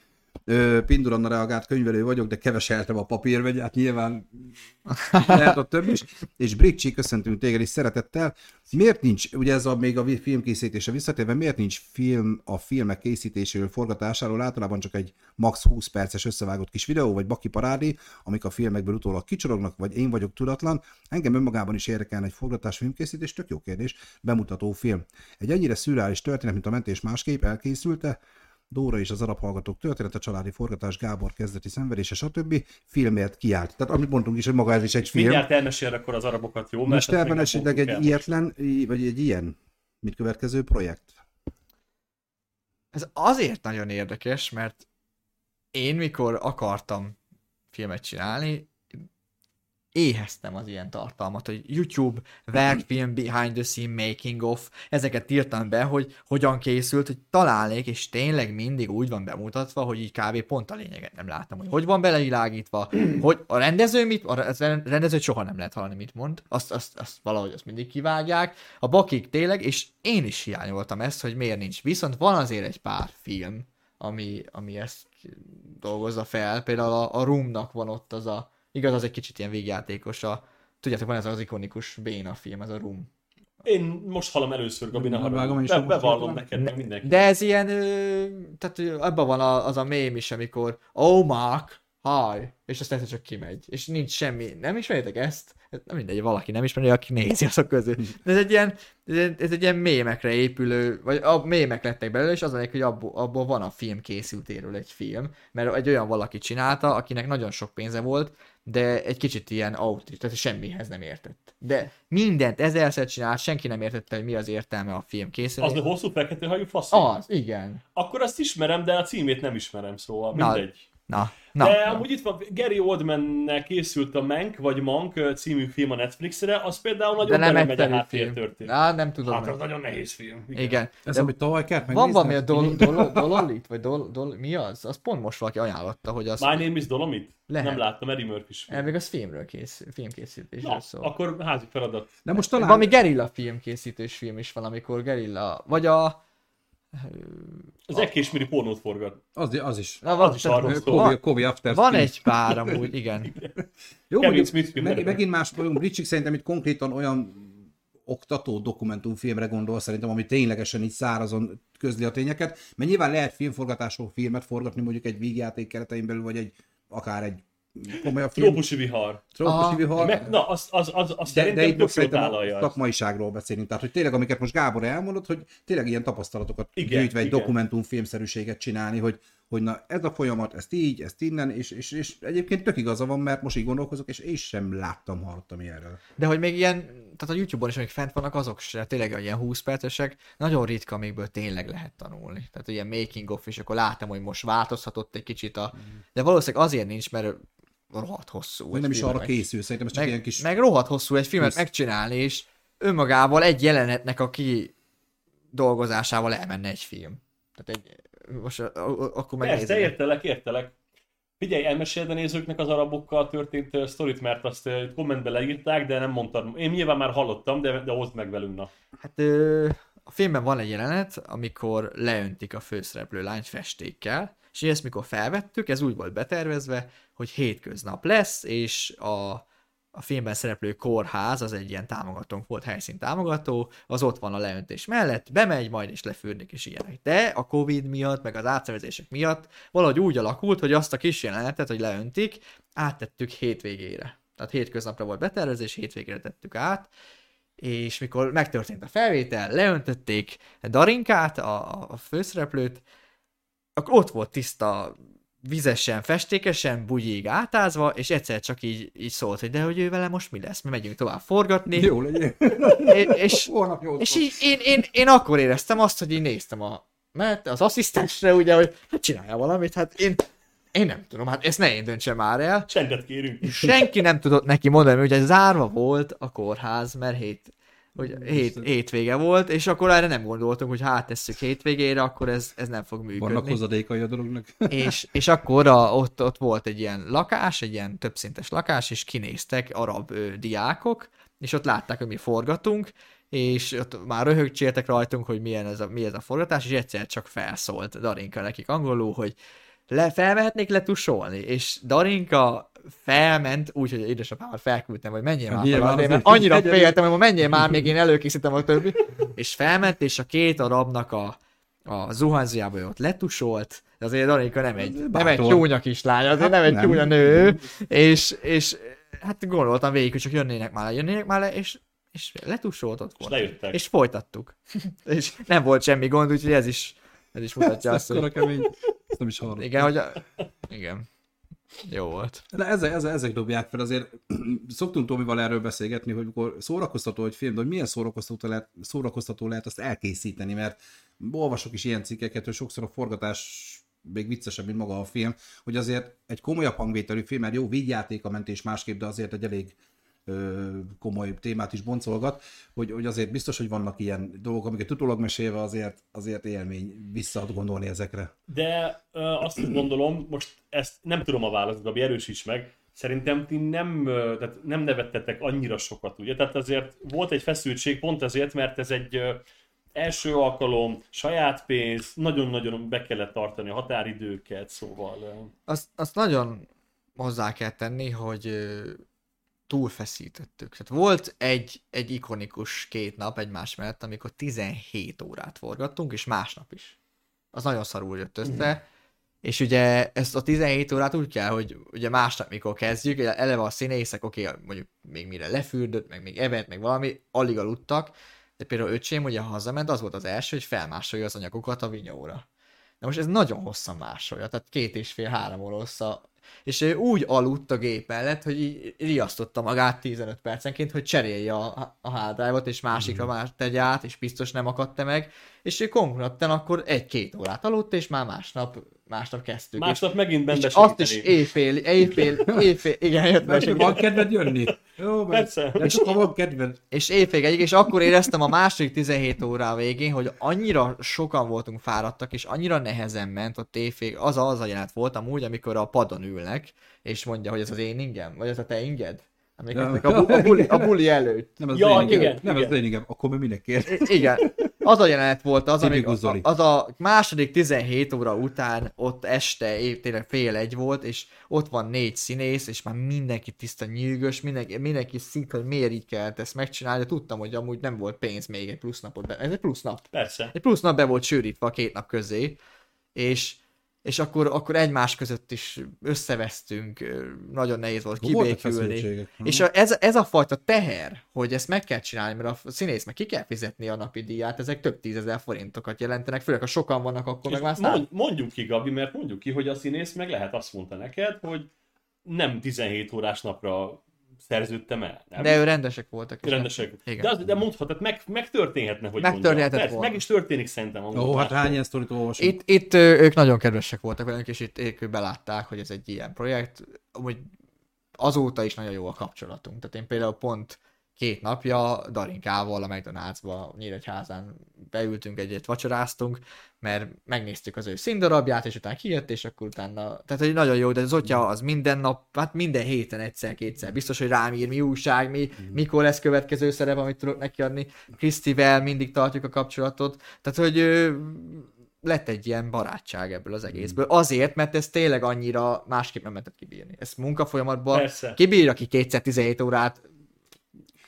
Ö, Pinduranna reagált könyvelő vagyok, de keveseltem a papírvegyát, nyilván <laughs> lehet ott több is. És Bricsi, köszöntünk téged is szeretettel. Miért nincs, ugye ez a, még a filmkészítése visszatérve, miért nincs film a filmek készítéséről, forgatásáról, általában csak egy max 20 perces összevágott kis videó, vagy baki parádi, amik a filmekből utólag kicsorognak, vagy én vagyok tudatlan. Engem önmagában is érdekelne egy forgatás filmkészítés, tök jó kérdés, bemutató film. Egy ennyire szürreális történet, mint a mentés másképp elkészülte, Dóra és az arab hallgatók története, családi forgatás, Gábor kezdeti szenvedése, stb. filmért kiállt. Tehát amit mondtunk is, hogy maga ez is egy film. Mindjárt elmesél akkor az arabokat, jó? Most nem esetleg egy ilyetlen, vagy egy ilyen, mint következő projekt. Ez azért nagyon érdekes, mert én mikor akartam filmet csinálni, éheztem az ilyen tartalmat, hogy YouTube, verkfilm, behind the scene, making of, ezeket írtam be, hogy hogyan készült, hogy találnék, és tényleg mindig úgy van bemutatva, hogy így kb. pont a lényeget nem láttam, hogy hogy van belevilágítva, hogy a rendező mit, a rendezőt soha nem lehet hallani, mit mond, azt, azt, azt valahogy azt mindig kivágják, a bakik tényleg, és én is hiányoltam ezt, hogy miért nincs. Viszont van azért egy pár film, ami, ami ezt dolgozza fel, például a, a Roomnak van ott az a, igaz, az egy kicsit ilyen végjátékos, a, tudjátok, van ez az ikonikus Béna film, ez a Room. Én most hallom először, Gabi, ne haragudj. Be, bevallom neked, meg mindenki. De ez ilyen, tehát ö, abban van az a mém is, amikor Oh Mark, hi, és aztán csak kimegy, és nincs semmi, nem ismeritek ezt? Ez nem mindegy, valaki nem ismeri, aki nézi azok közül. De ez egy ilyen, ez egy, ilyen mémekre épülő, vagy a mémek lettek belőle, és az lényeg, hogy abból, abból van a film készültéről egy film, mert egy olyan valaki csinálta, akinek nagyon sok pénze volt, de egy kicsit ilyen autist, tehát semmihez nem értett. De mindent ezerszer csinált, senki nem értette, hogy mi az értelme a film Az készülni. a hosszú fekete hajú fasz? Az, igen. Akkor azt ismerem, de a címét nem ismerem, szóval mindegy. Na, na. de na. amúgy itt van, Gary Oldman-nel készült a Mank, vagy Mank című film a Netflixre, az például De nagyon nem belemegy a háttértörténet. Na, nem tudom. Hát az nagyon nehéz film. Igen. Igen. Ez, De amit tavaly kellett van valami a dol, dol, dololit, vagy dol, dol, mi az? Az pont most valaki ajánlotta, hogy az... My Name is Dolomit? Lehet. Nem láttam, Eddie Murphy film. El, még az filmről kész, filmkészítésről Na, szól. akkor házi feladat. De most talán... Valami gerilla filmkészítős film is van, amikor gerilla, vagy a... Az Ekkés Miri pornót forgat. Az, az is. Na, van, Az is arról szól. After van Skin. egy pár amúgy, igen. <laughs> Jó, Kevin Smith meg, megint más vagyunk. Ricsik szerintem itt konkrétan olyan oktató dokumentumfilmre gondol szerintem, ami ténylegesen így szárazon közli a tényeket, mert nyilván lehet filmforgatásról filmet forgatni mondjuk egy vígjáték keretein belül, vagy egy akár egy komolyabb film. Trópusi vihar. Trópusi vihar. Meg, na, az, az, az, az De, de itt tök most szerintem a szakmaiságról beszélünk. Tehát, hogy tényleg, amiket most Gábor elmondott, hogy tényleg ilyen tapasztalatokat Igen, gyűjtve egy igen. dokumentumfilmszerűséget csinálni, hogy, hogy na ez a folyamat, ezt így, ezt innen, és, és, és egyébként tök igaza van, mert most így gondolkozok, és én sem láttam, hallottam ilyenről. De hogy még ilyen, tehát a YouTube-on is, amik fent vannak, azok se tényleg ilyen 20 percesek, nagyon ritka, amikből tényleg lehet tanulni. Tehát ilyen making of, és akkor láttam, hogy most változhatott egy kicsit a... De valószínűleg azért nincs, mert rohadt hosszú. Egy nem is filmet arra meg- készül, szerintem ez csak meg, ilyen kis... meg rohadt hosszú egy filmet Plusz. megcsinálni, és önmagával egy jelenetnek a ki dolgozásával elmenne egy film. Tehát egy, most akkor Persze, megnézem. értelek, értelek. Figyelj, elmeséld a nézőknek az arabokkal történt uh, sztorit, mert azt uh, kommentbe leírták, de nem mondtam. Én nyilván már hallottam, de, de hozd meg velünk, na. Hát a filmben van egy jelenet, amikor leöntik a főszereplő lányt festékkel, és ezt mikor felvettük, ez úgy volt betervezve, hogy hétköznap lesz, és a, a filmben szereplő kórház, az egy ilyen támogatónk volt, helyszín támogató, az ott van a leöntés mellett, bemegy majd és lefürdik és ilyenek. De a Covid miatt, meg az átszervezések miatt valahogy úgy alakult, hogy azt a kis jelenetet, hogy leöntik, áttettük hétvégére. Tehát hétköznapra volt betervezés, hétvégére tettük át, és mikor megtörtént a felvétel, leöntötték Darinkát, a, a főszereplőt, akkor ott volt tiszta, vizesen, festékesen, bugyig átázva, és egyszer csak így, így szólt, hogy de hogy ő vele most mi lesz, mi megyünk tovább forgatni, Jó legyen. és, <laughs> és, és így én, én, én akkor éreztem azt, hogy én néztem a mert az asszisztensre ugye, hogy hát csinálja valamit, hát én, én nem tudom, hát ezt ne én döntsem már el. Csendet kérünk. Senki nem tudott neki mondani, hogy zárva volt a kórház, mert hét, hogy hét, hétvége volt, és akkor erre nem gondoltunk, hogy hát tesszük hétvégére, akkor ez, ez nem fog működni. Vannak hozadékai a dolognak. <laughs> és, és akkor a, ott, ott volt egy ilyen lakás, egy ilyen többszintes lakás, és kinéztek arab ö, diákok, és ott látták, hogy mi forgatunk, és ott már röhögcséltek rajtunk, hogy milyen ez a, mi ez a forgatás, és egyszer csak felszólt Darinka nekik angolul, hogy le, felmehetnék letusolni, és Darinka felment, úgyhogy édesapámat felküldtem, hogy menjél már Menjél fel, már, azért, mert annyira féltem, hogy menjél már, még én előkészítem a többi, és felment, és a két arabnak a, a zuhanyzójába ott letusolt, de azért Darinka nem egy, nem egy Bátor. csúnya kislány, azért Hát nem egy nem. csúnya nő, és, és hát gondoltam végig, hogy csak jönnének már le, jönnének már le, és, és letusolt ott És volt. lejöttek. És folytattuk. és nem volt semmi gond, úgyhogy ez is, ez is mutatja azt, hogy. Ezt nem is hallottam. igen, hogy a... igen. Jó volt. De ezek, ezek, ezek dobják fel, azért szoktunk Tomival erről beszélgetni, hogy amikor szórakoztató egy film, de hogy milyen szórakoztató lehet, szórakoztató lehet azt elkészíteni, mert olvasok is ilyen cikkeket, hogy sokszor a forgatás még viccesebb, mint maga a film, hogy azért egy komolyabb hangvételű film, mert jó, vígjáték a mentés másképp, de azért egy elég komoly témát is boncolgat, hogy, hogy azért biztos, hogy vannak ilyen dolgok, amiket utólag mesélve azért, azért élmény vissza gondolni ezekre. De ö, azt gondolom, most ezt nem tudom a választ, Gabi, erősíts meg, szerintem ti nem, tehát nem nevettetek annyira sokat, ugye? Tehát azért volt egy feszültség pont azért, mert ez egy első alkalom, saját pénz, nagyon-nagyon be kellett tartani a határidőket, szóval... Azt, azt nagyon hozzá kell tenni, hogy túlfeszítettük. Tehát volt egy, egy ikonikus két nap egymás mellett, amikor 17 órát forgattunk, és másnap is. Az nagyon szarul jött össze. És ugye ezt a 17 órát úgy kell, hogy ugye másnap, mikor kezdjük, eleve a színészek, oké, mondjuk még mire lefürdött, meg még evett, meg valami, alig aludtak, de például öcsém ugye hazament, az volt az első, hogy felmásolja az anyagokat a vinyóra. De most ez nagyon hosszan másolja, tehát két és fél, három óra hossza. És ő úgy aludt a gép mellett, hogy így riasztotta magát 15 percenként, hogy cserélje a, a hard drive-ot, és másikra Mhm. már tegye át, és biztos nem akadta meg. És ő konkrétan akkor egy-két órát aludt, és már másnap, másnap kezdtük. Másnap megint benne és azt is éjfél, éjfél, éjfél, igen, jött meg. van kedved jönni? Jó, Persze. de csak van kedved. És éjfél egyik, és akkor éreztem a második 17 órá végén, hogy annyira sokan voltunk fáradtak, és annyira nehezen ment ott éjfél, az a, az a jelenet volt amúgy, amikor a padon ülnek, és mondja, hogy ez az én ingem, vagy ez a te inged? Emlékeztek a, bu- a, buli, a buli előtt. Nem az Ja, én ingem. igen, Nem igen. az én ingem. Akkor mi minek kér? I- Igen. Az a jelenet volt az, amíg, Zoli. az a második 17 óra után ott este, év, tényleg fél egy volt, és ott van négy színész, és már mindenki tiszta nyűgös, mindenki, mindenki szít, hogy miért így kellett ezt megcsinálni, de tudtam, hogy amúgy nem volt pénz még egy plusz napot. Be. Ez egy plusz nap. Persze. Egy plusz nap be volt sűrítve a két nap közé, és és akkor, akkor egymás között is összevesztünk, nagyon nehéz volt kibékülni. És a, ez, ez a fajta teher, hogy ezt meg kell csinálni, mert a színész meg ki kell fizetni a napi díját, ezek több tízezer forintokat jelentenek, főleg ha sokan vannak, akkor meg És már száz. mond, mondjuk ki, Gabi, mert mondjuk ki, hogy a színész meg lehet azt mondta neked, hogy nem 17 órás napra szerződtem el. Nem? De ő rendesek voltak. és Rendesek. nem- Igen. De, az, de mondhatod, meg, megtörténhetne, hogy Megtörténhetett. Persze, volna. meg is történik szerintem. Ó, hát mondástól. hány ilyen sztorit olvasunk? Itt, itt ők nagyon kedvesek voltak velünk, és itt ők belátták, hogy ez egy ilyen projekt. Amúgy azóta is nagyon jó a kapcsolatunk. Tehát én például pont két napja Darinkával a McDonald'sba Nyíregyházán beültünk egyet, vacsoráztunk, mert megnéztük az ő színdarabját, és utána kijött, és akkor utána, tehát hogy nagyon jó, de az Zotya az minden nap, hát minden héten egyszer-kétszer, biztos, hogy rám ír, mi újság, mi, mikor lesz következő szerep, amit tudok neki adni. Krisztivel mindig tartjuk a kapcsolatot, tehát hogy lett egy ilyen barátság ebből az egészből. Azért, mert ez tényleg annyira másképp nem lehetett kibírni. Ezt munkafolyamatban Persze. kibír, aki kétszer 17 órát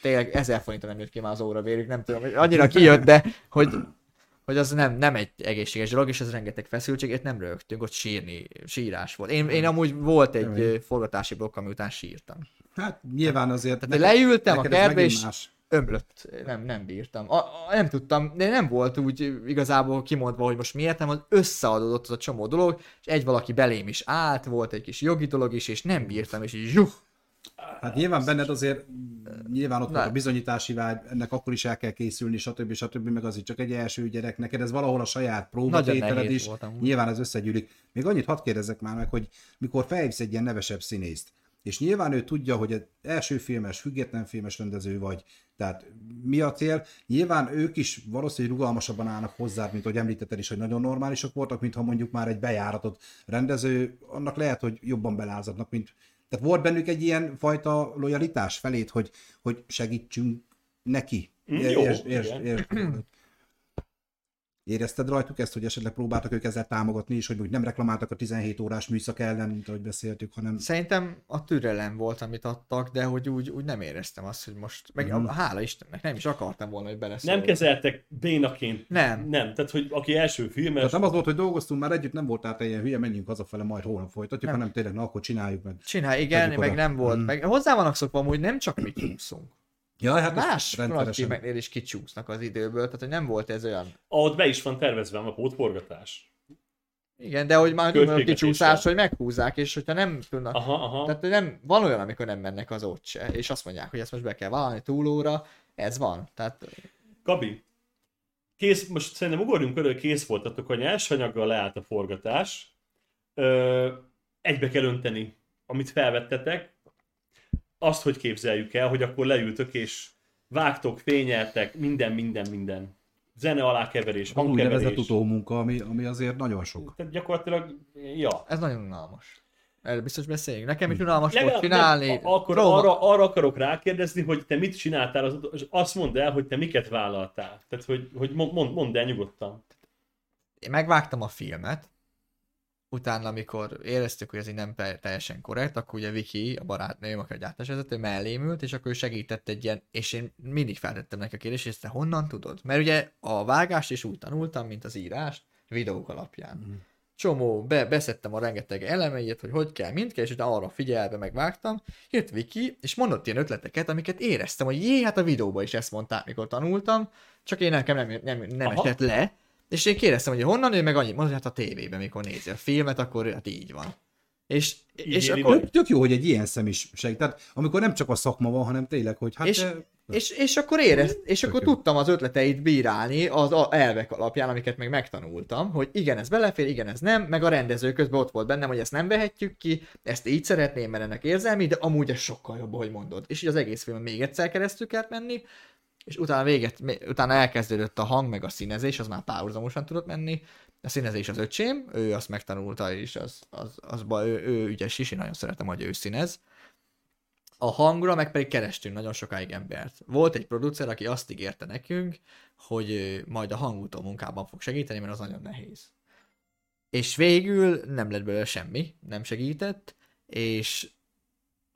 tényleg ezer forintra nem jött ki már az óravérük, nem tudom, hogy annyira <laughs> kijött, de hogy, hogy az nem, nem egy egészséges dolog, és ez rengeteg feszültség, itt nem rögtünk, ott sírni, sírás volt. Én, én amúgy volt egy ö, forgatási blokk, ami után sírtam. Hát nyilván azért... Tehát leültem a neked ez kertbe, és más. ömlött. Nem, nem bírtam. A, a, nem tudtam, de nem volt úgy igazából kimondva, hogy most miért nem, az összeadódott az a csomó dolog, és egy valaki belém is állt, volt egy kis jogi dolog is, és nem bírtam, és így zsuh, Hát nyilván benned azért, nyilván ott volt a bizonyítási vágy, ennek akkor is el kell készülni, stb. stb. meg az itt csak egy első gyerek, neked ez valahol a saját próbatételed is, volt amúgy. nyilván ez összegyűlik. Még annyit hadd kérdezzek már meg, hogy mikor felhívsz egy ilyen nevesebb színészt, és nyilván ő tudja, hogy egy első filmes, független filmes rendező vagy, tehát mi a cél? Nyilván ők is valószínűleg rugalmasabban állnak hozzád, mint hogy említetted is, hogy nagyon normálisak voltak, mintha mondjuk már egy bejáratott rendező, annak lehet, hogy jobban belázadnak, mint tehát volt bennük egy ilyen fajta lojalitás felét, hogy, hogy segítsünk neki. Mm, jó, Értsd- értsd- igen. Érezted rajtuk ezt, hogy esetleg próbáltak ők ezzel támogatni, és hogy úgy nem reklamáltak a 17 órás műszak ellen, mint ahogy beszéltük, hanem Szerintem a türelem volt, amit adtak, de hogy úgy, úgy nem éreztem azt, hogy most, meg a, hála Istennek, nem is akartam volna, hogy beleszólok. Nem kezeltek bénaként. Nem. Nem, tehát hogy aki első filmes, Tehát nem az volt, hogy dolgoztunk már együtt, nem voltál te ilyen hülye, menjünk hazafele, majd holnap folytatjuk, Nem. hanem tényleg, na akkor csináljuk meg. Csinál, igen, meg oda. nem volt, Mm. meg hozzá vannak szokva, hogy nem csak mi csúszunk. Ja, hát Más filmeknél is kicsúsznak az időből, tehát hogy nem volt ez olyan. ott be is van tervezve a pótforgatás. Igen, de hogy már Költségvetéssel. kicsúszás, hogy meghúzzák, és hogyha nem tudnak. Aha, aha. Tehát nem, van olyan, amikor nem mennek az ott se, és azt mondják, hogy ezt most be kell vállalni túlóra, ez van. Tehát Gabi, kész, most szerintem ugorjunk körül, kész voltatok, hogy nyersanyaggal leállt a forgatás. Ö, egybe kell önteni, amit felvettetek. Azt, hogy képzeljük el, hogy akkor leültök és vágtok, fényeltek, minden, minden, minden. Zene alákeverés, Az úgynevezett hangkeverés. utómunka, ami, ami azért nagyon sok. Tehát gyakorlatilag, ja. ez nagyon unalmas. Erről biztos beszéljünk. Nekem is unalmas volt csinálni. nem, akkor Próba- arra, arra akarok rákérdezni, hogy te mit csináltál, az, és azt mondd el, hogy te miket vállaltál. Tehát, hogy, hogy mond, mond, mondd el nyugodtan. Én megvágtam a filmet, utána, amikor éreztük, hogy ez így nem teljesen korrekt, akkor ugye Viki, a barátnőm, aki a gyártásvezető, mellém ült, és akkor ő segített egy ilyen, és én mindig feltettem neki a kérdést, ezt te honnan tudod? Mert ugye a vágást is úgy tanultam, mint az írást, videók alapján. Csomó, be, beszedtem a rengeteg elemeit, hogy hogy kell, mint kell, és utána arra figyelve megvágtam. Jött Viki, és mondott ilyen ötleteket, amiket éreztem, hogy jé, hát a videóban is ezt mondták, mikor tanultam, csak én nekem nem, nem, nem Aha. esett le, és én kérdeztem, hogy honnan, ő meg annyit mondott, hogy hát a tévében, mikor nézi a filmet, akkor hát így van. És, Így és akkor. Tök, tök jó, hogy egy ilyen szem is segít. Tehát amikor nem csak a szakma van, hanem tényleg, hogy hát... És- te- és, és akkor érez, és Tök akkor jó. tudtam az ötleteit bírálni az a- elvek alapján, amiket meg megtanultam, hogy igen, ez belefér, igen, ez nem, meg a rendező közben ott volt bennem, hogy ezt nem vehetjük ki, ezt így szeretném, mert ennek érzelmi, de amúgy ez sokkal jobb, hogy mondod. És így az egész filmen még egyszer keresztül kellett menni, és utána véget, utána elkezdődött a hang, meg a színezés, az már párhuzamosan tudott menni. A színezés az öcsém, ő azt megtanulta, és az, az, az, ő, ő ügyes is, én nagyon szeretem, hogy ő színez. A hangra meg pedig kerestünk nagyon sokáig embert. Volt egy producer, aki azt ígérte nekünk, hogy majd a hangutó munkában fog segíteni, mert az nagyon nehéz. És végül nem lett belőle semmi, nem segített, és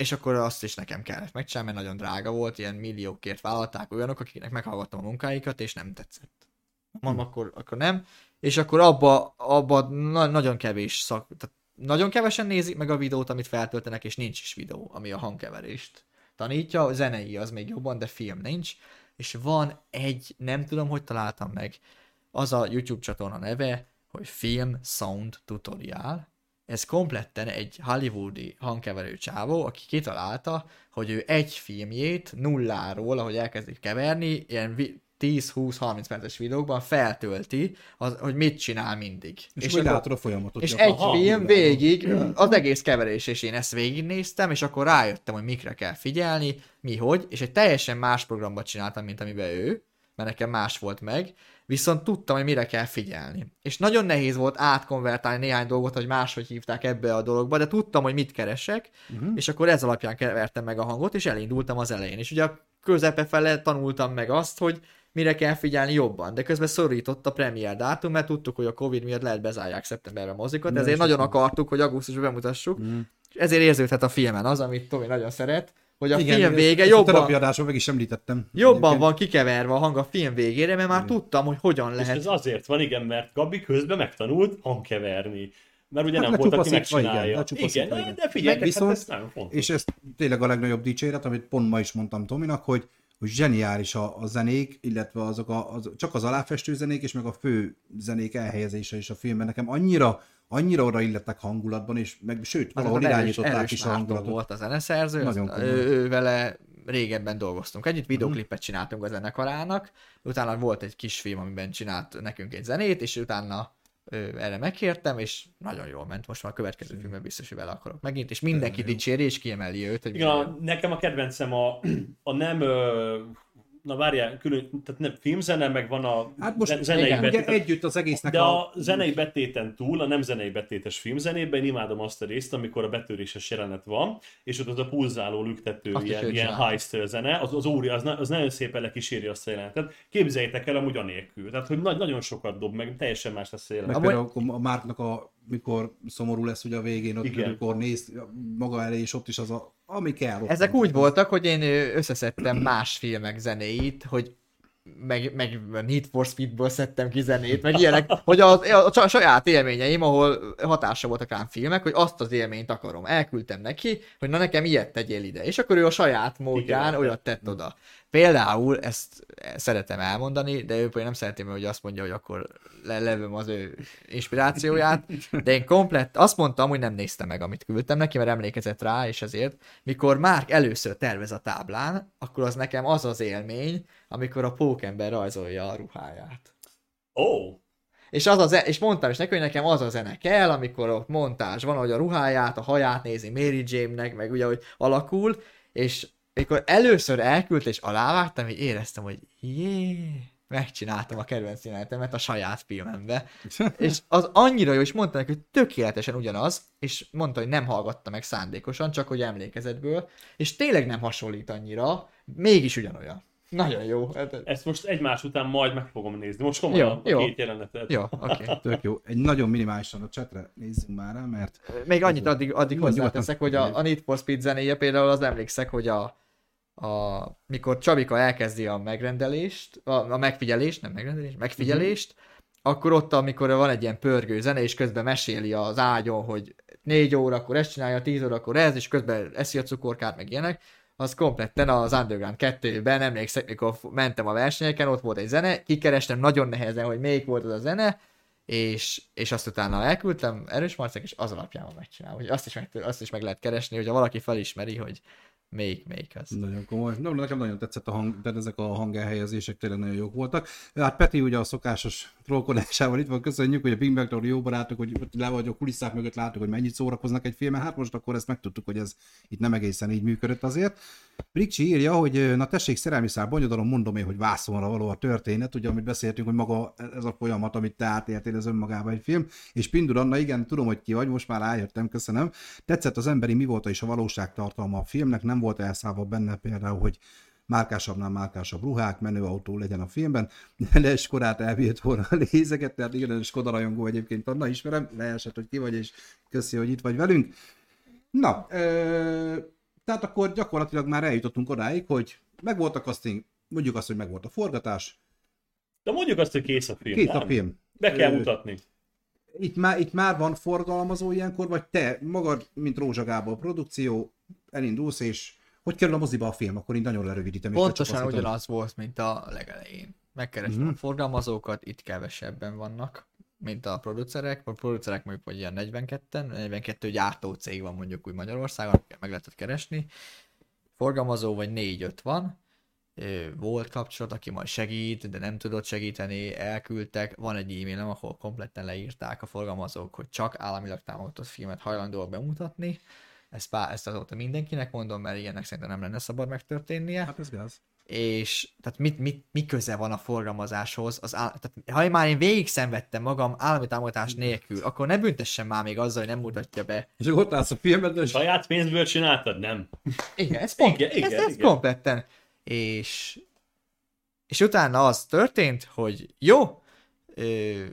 és akkor azt is nekem kellett megcsinálni, mert nagyon drága volt, ilyen milliókért vállalták olyanok, akiknek meghallgattam a munkáikat, és nem tetszett. Mondom, akkor, akkor nem. És akkor abba, abba na- nagyon kevés szak, tehát nagyon kevesen nézik meg a videót, amit feltöltenek, és nincs is videó, ami a hangkeverést tanítja. A zenei az még jobban, de film nincs. És van egy, nem tudom, hogy találtam meg, az a YouTube csatorna neve, hogy Film Sound Tutorial. Ez kompletten egy hollywoodi hangkeverő csávó, aki kitalálta, hogy ő egy filmjét nulláról, ahogy elkezdik keverni, ilyen vi- 10-20-30 perces videókban feltölti, az, hogy mit csinál mindig. És, és látod a folyamatot. És egy gyakorlatilag. film Aha. végig, az egész keverés, és én ezt végignéztem, és akkor rájöttem, hogy mikre kell figyelni, mi hogy, és egy teljesen más programban csináltam, mint amiben ő, mert nekem más volt meg, viszont tudtam, hogy mire kell figyelni. És nagyon nehéz volt átkonvertálni néhány dolgot, hogy máshogy hívták ebbe a dologba, de tudtam, hogy mit keresek, Mhm. és akkor ez alapján kevertem meg a hangot, és elindultam az elején. És ugye a közepe fele tanultam meg azt, hogy mire kell figyelni jobban, de közben szorított a premier dátum, mert tudtuk, hogy a Covid miatt lehet bezárják szeptemberben mozikat, ezért nagyon akartuk, hogy augusztusban bemutassuk, Mhm. és ezért érződhet a filmen az, amit Tomi nagyon szeret, hogy a Igen, film vége A jobban, terapiadáson meg is említettem. jobban Egyébként. van kikeverve a hang a film végére, mert már tudtam, hogy hogyan És lehet. ez azért van, igen, mert Gabi közben megtanult hangkeverni. Mert ugye Hát nem volt, aki igen, megcsinálja. lecsupaszítva, Igen, igen. de figyelj, Viszont- hát ez nagyon fontos. És ez tényleg a legnagyobb dicséret, amit pont ma is mondtam Tominak, hogy, hogy zseniális a, a zenék, illetve azok a, az, csak az aláfestő zenék, és meg a fő zenék elhelyezése is a filmben. Nekem annyira annyira oda illettek hangulatban, és meg sőt, valahol Azon erős- irányították erős is a hangulatot. volt a zeneszerző, Nagyon ő, ő, vele régebben dolgoztunk együtt, videoklipet csináltunk a zenekarának, utána volt egy kis film, amiben csinált nekünk egy zenét, és utána ö, erre megkértem, és nagyon jól ment. Most már a következő filmben biztos, hogy vele akarok megint, és mindenki dicséri, és kiemeli őt. Hogy Igen, a, nekem a kedvencem a, <clears throat> a nem, na várjál, külön, tehát nem filmzene, meg van a Hát most ze- zenei igen, Ugye betét. együtt az egésznek De a... a zenei betéten túl, a nem zenei betétes filmzenében imádom azt a részt, amikor a betöréses jelenet van, és ott az a pulzáló, lüktető, Azt ilyen, ilyen heist zene, az, az, óri, az, az nagyon szépen lekíséri azt a jelenetet. Képzeljétek el amúgy anélkül. Tehát, hogy nagy, nagyon sokat dob, meg teljesen más lesz a jelenet. Meg például akkor a Márknak a, mikor szomorú lesz ugye a végén, ott Igen. amikor néz maga elé, és ott is az a, ami kell. ott Ezek úgy voltak, hogy én összeszedtem más filmek zenéit, hogy meg, meg Need for Speedből szedtem ki zenét, meg ilyenek, hogy a, a, a saját élményeim, ahol hatása voltak rám filmek, hogy azt az élményt akarom. Elküldtem neki, hogy na nekem ilyet tegyél ide. És akkor ő a saját módján Igen. olyat tett oda. Például, ezt szeretem elmondani, de ő például nem szeretném, hogy azt mondja, hogy akkor le- levöm az ő inspirációját, de én komplett, azt mondtam, hogy nem nézte meg, amit küldtem neki, mert emlékezett rá, és ezért, mikor Márk először tervez a táblán, akkor az nekem az az élmény, amikor a pókember rajzolja a ruháját. Ó, oh, És, az a ze- és mondtam is neki, hogy nekem az a zene kell, amikor ott montázs van, hogy a ruháját, a haját nézi Mary Jane-nek, meg ugye, hogy alakul, és mikor először elküldte és alávágtam, hogy éreztem, hogy jé, megcsináltam a kedvenc jelenetemet a saját filmembe. <laughs> és az annyira jó, és mondta neki, hogy tökéletesen ugyanaz, és mondta, hogy nem hallgatta meg szándékosan, csak hogy emlékezetből, és tényleg nem hasonlít annyira, mégis ugyanolyan. Nagyon jó. Hát- ezt most egymás után majd meg fogom nézni. Most komolyan Jó, a jó. két jelenetet. Jó, oké. Okay. <laughs> Tök jó. Egy nagyon minimálisan a csetre nézzünk már rá, mert Még annyit addig, addig Mondj hozzáteszek, hogy a, a Need for Speed zenéje például az emlékszek, hogy a, a mikor Csabika elkezdi a megrendelést, a, a megfigyelést, nem megrendelést, megfigyelést, akkor ott, amikor van egy ilyen pörgő zene, és közben meséli az ágyon, hogy 4 órakor ezt csinálja, 10 órakor ez, és közben eszi a cukorkát, meg ilyenek, az kompletten az Underground 2-ben, emlékszek, mikor mentem a versenyeken, ott volt egy zene, kikerestem nagyon nehezen, hogy melyik volt az a zene, és, és azt utána elküldtem erős marcek, és az alapján van megcsinálva. Hogy azt is, meg, azt is meg lehet keresni, hogyha valaki felismeri, hogy melyik, melyik az. nagyon komoly. Nem, nekem nagyon tetszett a hang, tehát ezek a hangelhelyezések tényleg nagyon jók voltak. Hát Peti ugye a szokásos trollkodásával itt van, köszönjük, hogy a Bing Bang Theory jó barátok, hogy le vagy a kulisszák mögött látok, hogy mennyit szórakoznak egy filmen. Hát most akkor ezt megtudtuk, hogy ez itt nem egészen így működött azért. Ricsi írja, hogy na tessék, szerelmi szál bonyodalom, mondom én, hogy vászonra való a történet, ugye amit beszéltünk, hogy maga ez a folyamat, amit te átéltél, ez önmagában egy film. És Pindur Anna, igen, tudom, hogy ki vagy, most már rájöttem, köszönöm. Tetszett az emberi mi volt és a valóság tartalma a filmnek, nem volt elszállva benne például, hogy márkásabbnál márkásabb ruhák, menőautó legyen a filmben, de Skodát elbírt volna a lézeket, tehát igen, Skoda rajongó egyébként, Anna ismerem, leesett, hogy ki vagy, és köszi, hogy itt vagy velünk. Na, ö, tehát akkor gyakorlatilag már eljutottunk odáig, hogy megvolt a casting, mondjuk azt, hogy megvolt a forgatás, De mondjuk azt, hogy kész a film. kész a film. Be kell Ö, mutatni. Itt már, itt már van forgalmazó ilyenkor, vagy te magad, mint Rózsa Gábor produkció, elindulsz, és hogy kerül a moziba a film, akkor így nagyon lerövidítem. Pontosan ugyanaz volt, mint a legelején. Megkerestem Mhm. a forgalmazókat, itt kevesebben vannak, mint a producerek. A producerek mondjuk vagy ilyen 42-en, 42 gyártó cég van mondjuk úgy Magyarországon, meg lehetett keresni. Forgalmazó vagy 4-5 van. Volt kapcsolat, aki majd segít, de nem tudott segíteni, elküldtek. Van egy e-mailem, ahol kompletten leírták a forgalmazók, hogy csak államilag támogatott filmet hajlandóak bemutatni. Ezt, pár, ezt azóta mindenkinek mondom, mert ilyennek szerintem nem lenne szabad megtörténnie Hát ez gáz. és tehát mit, mit, mi köze van a forgalmazáshoz? Az áll, tehát, ha én már én végig szenvedtem magam állami támogatás nélkül, akkor ne büntessen már még azzal, hogy nem mutatja be. És ott látsz a filmet, és Saját pénzből csináltad? Nem. Igen, ez, pont, Igen, igen, ez, ez igen. kompletten. És, és utána az történt, hogy jó, ö,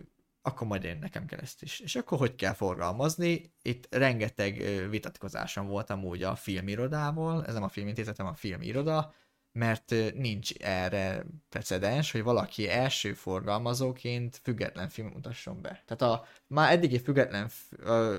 akkor majd én nekem kell ezt is. És akkor hogy kell forgalmazni? Itt rengeteg vitatkozásom volt amúgy a filmirodával, ez nem a filmintézetem, a filmiroda, mert nincs erre precedens, hogy valaki első forgalmazóként független film mutasson be. Tehát a már eddigi független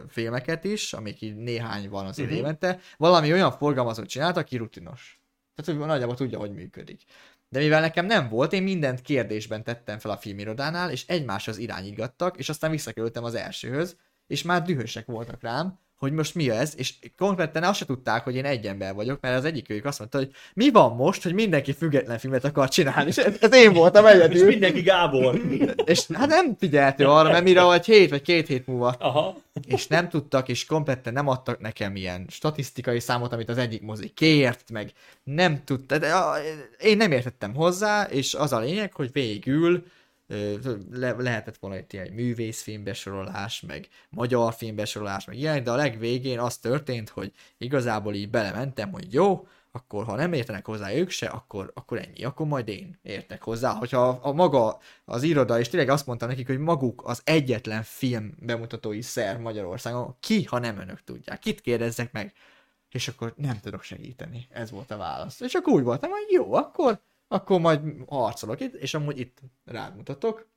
filmeket is, amik így néhány van azért Mhm. évente, valami olyan forgalmazót csinált, aki rutinos. Tehát, hogy nagyjából tudja, hogy működik. De mivel nekem nem volt, én mindent kérdésben tettem fel a filmirodánál, és egymáshoz irányítgattak, és aztán visszakerültem az elsőhöz, és már dühösek voltak rám, hogy most mi ez, és konkrétan azt se tudták, hogy én egy ember vagyok, mert az egyik azt mondta, hogy mi van most, hogy mindenki független filmet akar csinálni, és ez, ez én voltam És egyedül. mindenki Gábor. <laughs> És hát nem figyeltő arra, mert mire vagy hét vagy két hét múlva Aha. és nem tudtak, és kompletten nem adtak nekem ilyen statisztikai számot, amit az egyik mozi kért, meg nem tudta, de én nem értettem hozzá, és az a lényeg, hogy végül le, lehetett volna itt ilyen művészfilm besorolás, meg magyar film besorolás, meg ilyen, de a legvégén az történt, hogy igazából így belementem, hogy jó, akkor ha nem értenek hozzá ők se, akkor, akkor ennyi, akkor majd én értek hozzá. Hogyha a, a maga az iroda, és tényleg azt mondtam nekik, hogy maguk az egyetlen film bemutatói szer Magyarországon, ki, ha nem önök tudják, kit kérdezzek meg, és akkor nem tudok segíteni. Ez volt a válasz. És akkor úgy voltam, hogy jó, akkor, akkor majd harcolok itt, és amúgy itt rád mutatok.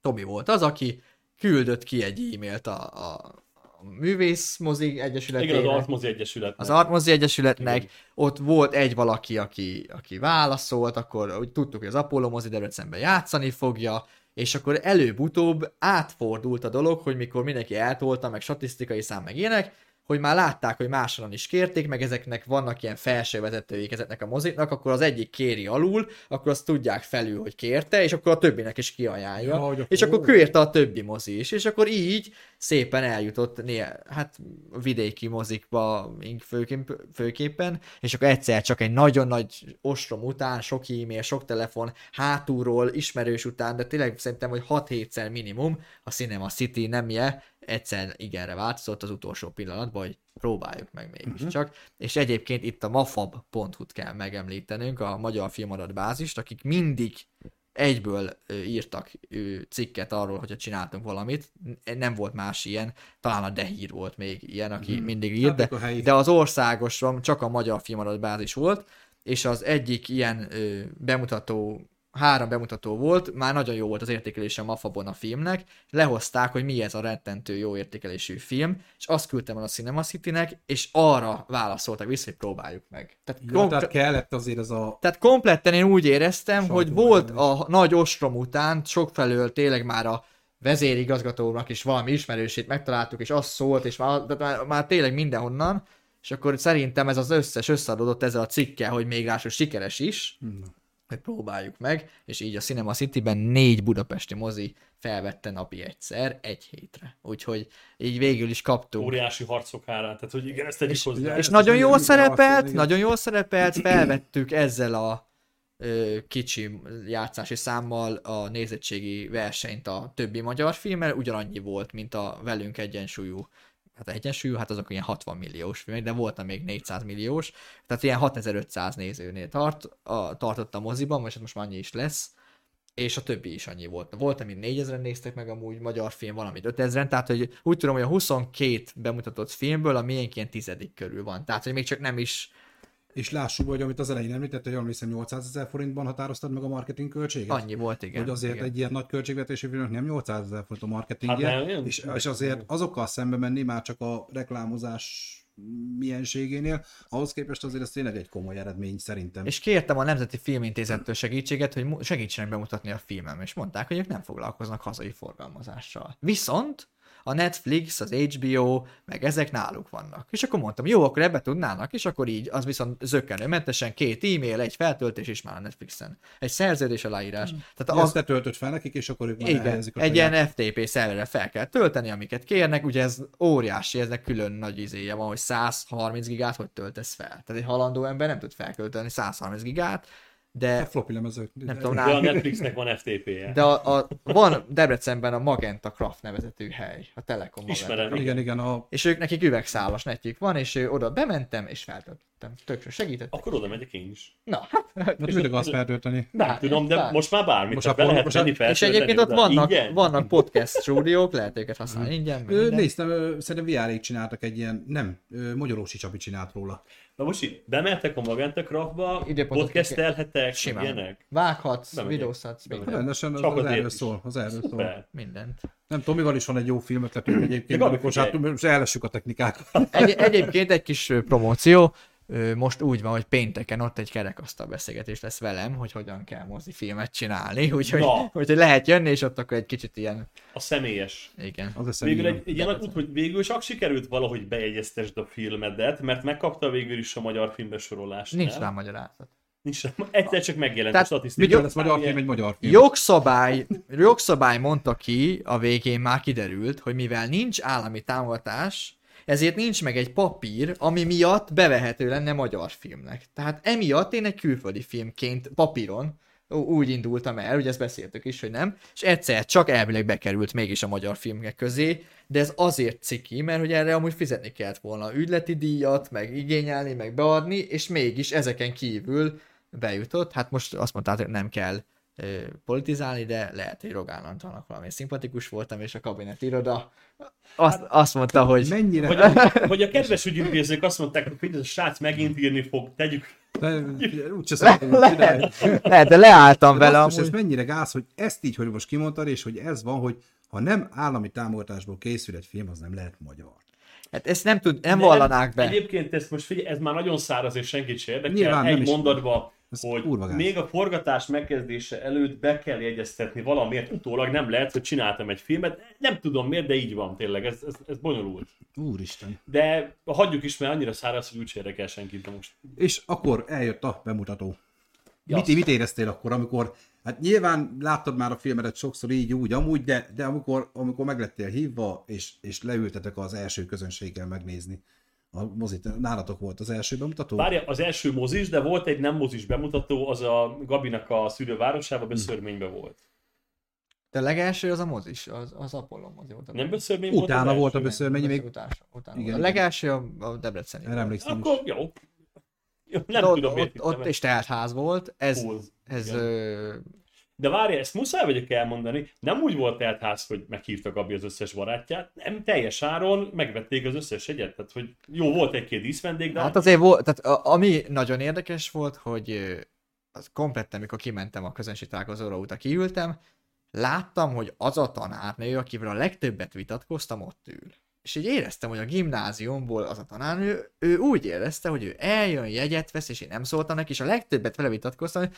Tomi volt az, aki küldött ki egy e-mailt a, a, Művész Mozi Egyesületének. Igen, az Artmozi Egyesület. Az Artmozi Egyesületnek, ott volt egy valaki, aki, aki válaszolt, akkor úgy tudtuk, hogy az Apollo mozi Debrecenben játszani fogja, és akkor előbb-utóbb átfordult a dolog, hogy mikor mindenki eltolta, meg statisztikai szám, meg ilyenek, hogy már látták, hogy másonan is kérték, meg ezeknek vannak ilyen felső vezetőik ezeknek a moziknak, akkor az egyik kéri alul, akkor azt tudják felül, hogy kérte, és akkor a többinek is kiajánlja. Ja, és akkor- kérte a többi mozi is, és akkor így szépen eljutott né- hát vidéki mozikba főképp, főképpen, és akkor egyszer csak egy nagyon nagy ostrom után, sok e-mail, sok telefon, hátulról, ismerős után, de tényleg szerintem, hogy 6-7-szer minimum a Cinema City nemje egyszer igenre változott az utolsó pillanatban, hogy próbáljuk meg mégiscsak. Uh-huh. És egyébként itt a mafab.hu-t kell megemlítenünk, a Magyar Filmadatbázist, akik mindig egyből írtak cikket arról, hogyha csináltunk valamit. Nem volt más ilyen, talán a Dehír volt még ilyen, aki Mhm. mindig írt, de, de az országoson csak a Magyar Filmadatbázis volt, és az egyik ilyen ö, bemutató, három bemutató volt, már nagyon jó volt az értékelése a Mafabon a filmnek, lehozták, hogy mi ez a rettentő jó értékelésű film, és azt küldtem el a Cinema City-nek, és arra válaszoltak vissza, hogy próbáljuk meg. Tehát, Ja, konkr- tehát kellett azért ez a... tehát kompletten én úgy éreztem, Sajtó hogy volt a nagy ostrom után sokfelől tényleg már a vezérigazgatónak is valami ismerősét megtaláltuk, és az szólt, és már, már, már tényleg mindenhonnan, és akkor szerintem ez az összes összeadódott ezzel a cikkel, hogy még ráadásul sikeres is, Hmm. Hogy próbáljuk meg, és így a Cinema City-ben négy budapesti mozi felvette napi egyszer, egy hétre. Úgyhogy így végül is kaptunk. Óriási harcok hárán. Tehát, hogy igen, ezt tegyük És, hozzá. ez és nagyon jól szerepelt, igen. nagyon jól szerepelt, felvettük ezzel a ö, kicsi játszási számmal a nézettségi versenyt a többi magyar filmmel, ugyanannyi volt, mint a velünk egyensúlyú hát egyensúlyú, hát azok ilyen 60 milliós filmek, de volt még 400 milliós, tehát ilyen 6500 nézőnél tart, a, tartott a moziban, most, most már annyi is lesz, és a többi is annyi volt. Volt, amit 4000-en néztek meg amúgy magyar film, valamit 5000-en, tehát hogy úgy tudom, hogy a 22 bemutatott filmből a miénk ilyen tizedik körül van. Tehát, hogy még csak nem is És lássuk, hogy amit az elején említett, hogy jól hiszem 800 ezer forintban határoztad meg a marketing költséget. annyi volt, igen. hogy azért igen. egy ilyen nagy költségvetésű filmnek nem 800 ezer forint a marketingje, Hát nem, és, és azért azokkal szembe menni már csak a reklámozás mienségénél, ahhoz képest azért ez tényleg egy komoly eredmény szerintem. És kértem a Nemzeti Filmintézettől segítséget, hogy segítsenek bemutatni a filmem, és mondták, hogy ők nem foglalkoznak hazai forgalmazással. Viszont a Netflix, az HBO, meg ezek náluk vannak. És akkor mondtam, jó, akkor ebbe tudnának, és akkor így, az viszont zökkenőmentesen, két e-mail, egy feltöltés is már a Netflixen. Egy szerződés aláírás. Ja, Tehát azt te töltött fel nekik, és akkor ők már igen, egy saját- ilyen FTP szerverre fel kell tölteni, amiket kérnek, ugye ez óriási, eznek külön nagy izéje van, hogy 130 gigát hogy töltesz fel. Tehát egy halandó ember nem tud felkölteni 130 gigát, de A floppy lemezők. Nem tudom, De a Netflixnek van FTP-je. de a, a, van Debrecenben a Magenta Craft nevezetű hely, a Telekom Magenta. Ismerem. Igen, igen, a És ők nekik üvegszálas netjük van, és ő, oda bementem, és feltöltöttem. Tökre segített. Akkor oda megyek én is. Na, hát, Hát mindig azt feltölteni. Nem tudom, de bár- most már bármit. Most akkor- be lehet most a- fel. és egyébként ott vannak, vannak podcast stúdiók, lehet őket használni ingyen. Ö, néztem, ö, szerintem vr csináltak egy ilyen, nem, ö, Magyarósi Csabi csinált róla. Na most itt bemeltek a Időpontot podcastelhetek, Simán. ilyenek. Vághatsz, Bemegyek. videózhatsz, Bemegyek. minden. Rendesen, az, Csak az azért erről is. szól, az erről szól. Mindent. Nem, Tomival is van egy jó film ötletünk egyébként, figyelj. hát, a technikákat. Egy, egyébként egy kis promóció. Most úgy van, hogy pénteken ott egy kerekasztal beszélgetés lesz velem, hogy hogyan kell mozifilmet csinálni, <laughs> úgyhogy, Na. úgyhogy lehet jönni, és ott akkor egy kicsit ilyen, A személyes. igen. Az a Végül személy. egy, egy ilyen hogy végül csak sikerült valahogy bejegyeztesd a filmedet, mert megkapta végül is a magyar filmbesorolást. Nincs nem? rá magyarázat. Nincs rá. <laughs> Egyszer csak megjelent Tehát a statisztika. Lesz magyar film egy magyar film? Jogszabály, jogszabály mondta ki, a végén már kiderült, hogy mivel nincs állami támogatás, ezért nincs meg egy papír, ami miatt bevehető lenne magyar filmnek. Tehát emiatt én egy külföldi filmként papíron úgy indultam el, ugye ezt beszéltük is, hogy nem, és egyszer csak elvileg bekerült mégis a magyar filmek közé, de ez azért ciki, mert hogy erre amúgy fizetni kellett volna ügyleti díjat, meg igényelni, meg beadni, és mégis ezeken kívül bejutott. Hát most azt mondták, hogy nem kell politizálni, de lehet, hogy Rogán Antalnak valami szimpatikus voltam, és a kabinet iroda azt, azt mondta, hogy Mennyire? Hogy a, hogy a kedves ügyintézők azt mondták, hogy a srác megint írni fog, tegyük. De, úgyse csinálni. lehet, lehet, de leálltam De vele basszus, ez mennyire gáz, hogy ezt így, hogy most kimondtad, és hogy ez van, hogy ha nem állami támogatásból készül egy film, az nem lehet magyar. Hát ezt nem, tud, nem De vallanák be. Egyébként ezt most figyelj, ez már nagyon száraz és senkit se érdekel. Nyilván nem egy is. mondatba, Ez hogy még a forgatás megkezdése előtt be kell jegyeztetni valamiért, utólag nem lehet, hogy csináltam egy filmet. Nem tudom miért, de így van tényleg, ez, ez, ez bonyolult. Úristen. De hagyjuk is, mert annyira száraz, hogy úgyse érdekel senkit de most. És akkor eljött a bemutató. Mit, mit éreztél akkor, amikor, hát nyilván láttad már a filmedet sokszor így, úgy, amúgy, de, de amikor, amikor meglettél hívva, és, és leültetek az első közönséggel megnézni a mozit, nálatok volt az első bemutató? Várja, az első mozis, de volt egy nem mozis bemutató, az a Gabinak a Hm. szülővárosában, Beszörményben volt. De legelső az a mozis, az, az Apollo mozi volt. Nem Beszörmény Utána volt? az volt a első? Beszörményi még, Utána, utána. Igen, Igen, a legelső a, a Debreceni. volt. emlékszem is. Akkor jó. jó nem De ott, tudom, miért ott, ott is teltház volt, ez, Hol? ez ö, De várja, ezt muszáj vagyok elmondani, nem úgy volt teltház, hogy meghívta Gabi az összes barátját, nem teljes áron megvették az összes egyet, tehát hogy jó, volt egy-két díszvendég, de Hát azért volt, tehát ami nagyon érdekes volt, hogy az kompletten, amikor kimentem a közönség találkozóra óta kiültem, láttam, hogy az a tanárnő, akivel a legtöbbet vitatkoztam, ott ül. És így éreztem, hogy a gimnáziumból az a tanárnő, ő úgy érezte, hogy ő eljön, jegyet vesz, és én nem szóltam neki, és a legtöbbet vele vitatkoztam, hogy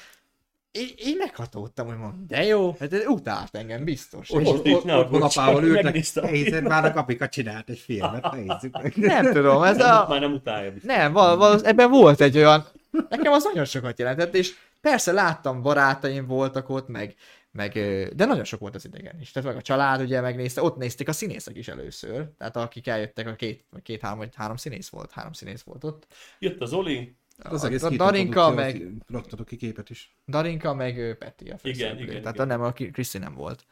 én, én meghatódtam, hogy mondom, de jó, hát ez utált engem biztos. Ott- És ott- is, ne Ott aggódj, apával ültek, megnéztem. egyszer már a kapika csinált egy filmet, nézzük meg. <laughs> nem tudom, ez nem, a... már nem utálja biztos. Nem, val- val- ebben volt egy olyan, nekem az nagyon sokat jelentett, és persze láttam, barátaim voltak ott, meg, meg, de nagyon sok volt az idegen is. Tehát meg a család ugye megnézte, ott nézték a színészek is először, tehát akik eljöttek, a két, két három, vagy három színész volt, három színész volt ott. Jött az Oli, Az a, egész a Darinka, meg, Raktatok ki képet is. Darinka, meg Peti a igen, Tehát igen. nem, a Kriszti nem volt.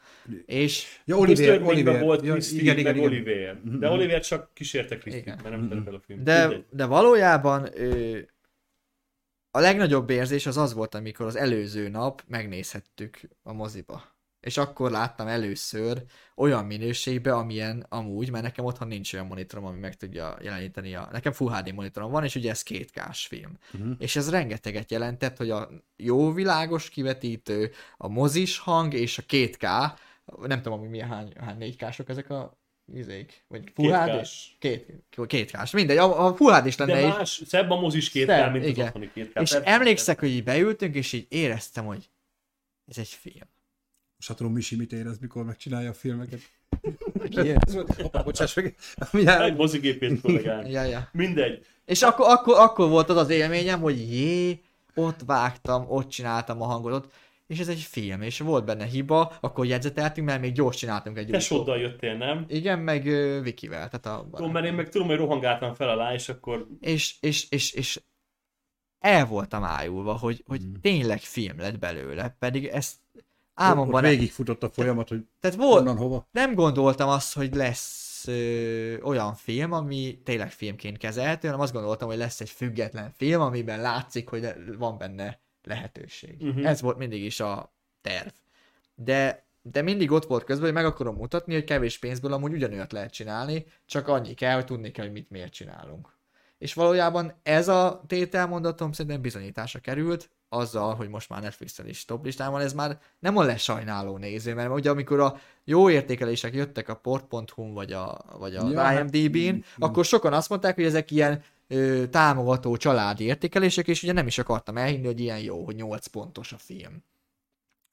És Ja, Oliver Oliver. volt ja, Kriszti, igen, igen, meg igen. Oliver. De Oliver csak kísérte Krisztit, Igen. mert nem szerepel a film. De, de valójában ö, a legnagyobb érzés az az volt, amikor az előző nap megnézhettük a moziba. És akkor láttam először olyan minőségbe, amilyen amúgy, mert nekem otthon nincs olyan monitorom, ami meg tudja jeleníteni a... Nekem Full HD monitorom van, és ugye ez két k film. Mhm. És ez rengeteget jelentett, hogy a jó világos kivetítő, a mozis hang és a 2K, nem tudom, hogy milyen hány, hány 4K-sok ezek a izék, vagy Full HD? 2K-s. Két, két k mindegy, a, a Full HD is lenne De egy, más, szebb a mozis két Szebb, kell, mint az igen. otthoni két és emlékszek, hogy így beültünk, és így éreztem, hogy ez egy film. Satron Misi mit érez, mikor megcsinálja a filmeket. Igen. <laughs> Hoppá, bocsáss meg. Egy Mindjárt- mozigépét kollégán. Ja, ja. Mindegy. És akkor, akkor, akkor volt az az élményem, hogy jé, ott vágtam, ott csináltam a hangot, ott, és ez egy film, és volt benne hiba, akkor jegyzeteltünk, mert még gyors csináltunk egy YouTube. Tesóddal jöttél, nem? Igen, meg uh, Vikivel, tehát a Tudom, mert én meg tudom, hogy rohangáltam fel alá, és akkor és, és, és, és el voltam ájulva, hogy, hogy Mm. tényleg film lett belőle, pedig ezt Ott álmomban... végigfutott a folyamat, hogy Tehát volt, honnan hova. nem gondoltam azt, hogy lesz ö, olyan film, ami tényleg filmként kezelhető, hanem azt gondoltam, hogy lesz egy független film, amiben látszik, hogy van benne lehetőség. Uh-huh. Ez volt mindig is a terv. De, de mindig ott volt közben, hogy meg akarom mutatni, hogy kevés pénzből amúgy ugyanolyat lehet csinálni, csak annyi kell, hogy tudni kell, hogy mit miért csinálunk. És valójában ez a tételmondatom szerintem bizonyításra került, azzal, hogy most már Netflixen is top listán van, ez már nem a lesajnáló néző, mert ugye amikor a jó értékelések jöttek a port.hu vagy a, vagy a Ja, hát, IMDb-n, mm, akkor sokan azt mondták, hogy ezek ilyen ö, támogató családi értékelések, és ugye nem is akartam elhinni, hogy ilyen jó, hogy 8 pontos a film.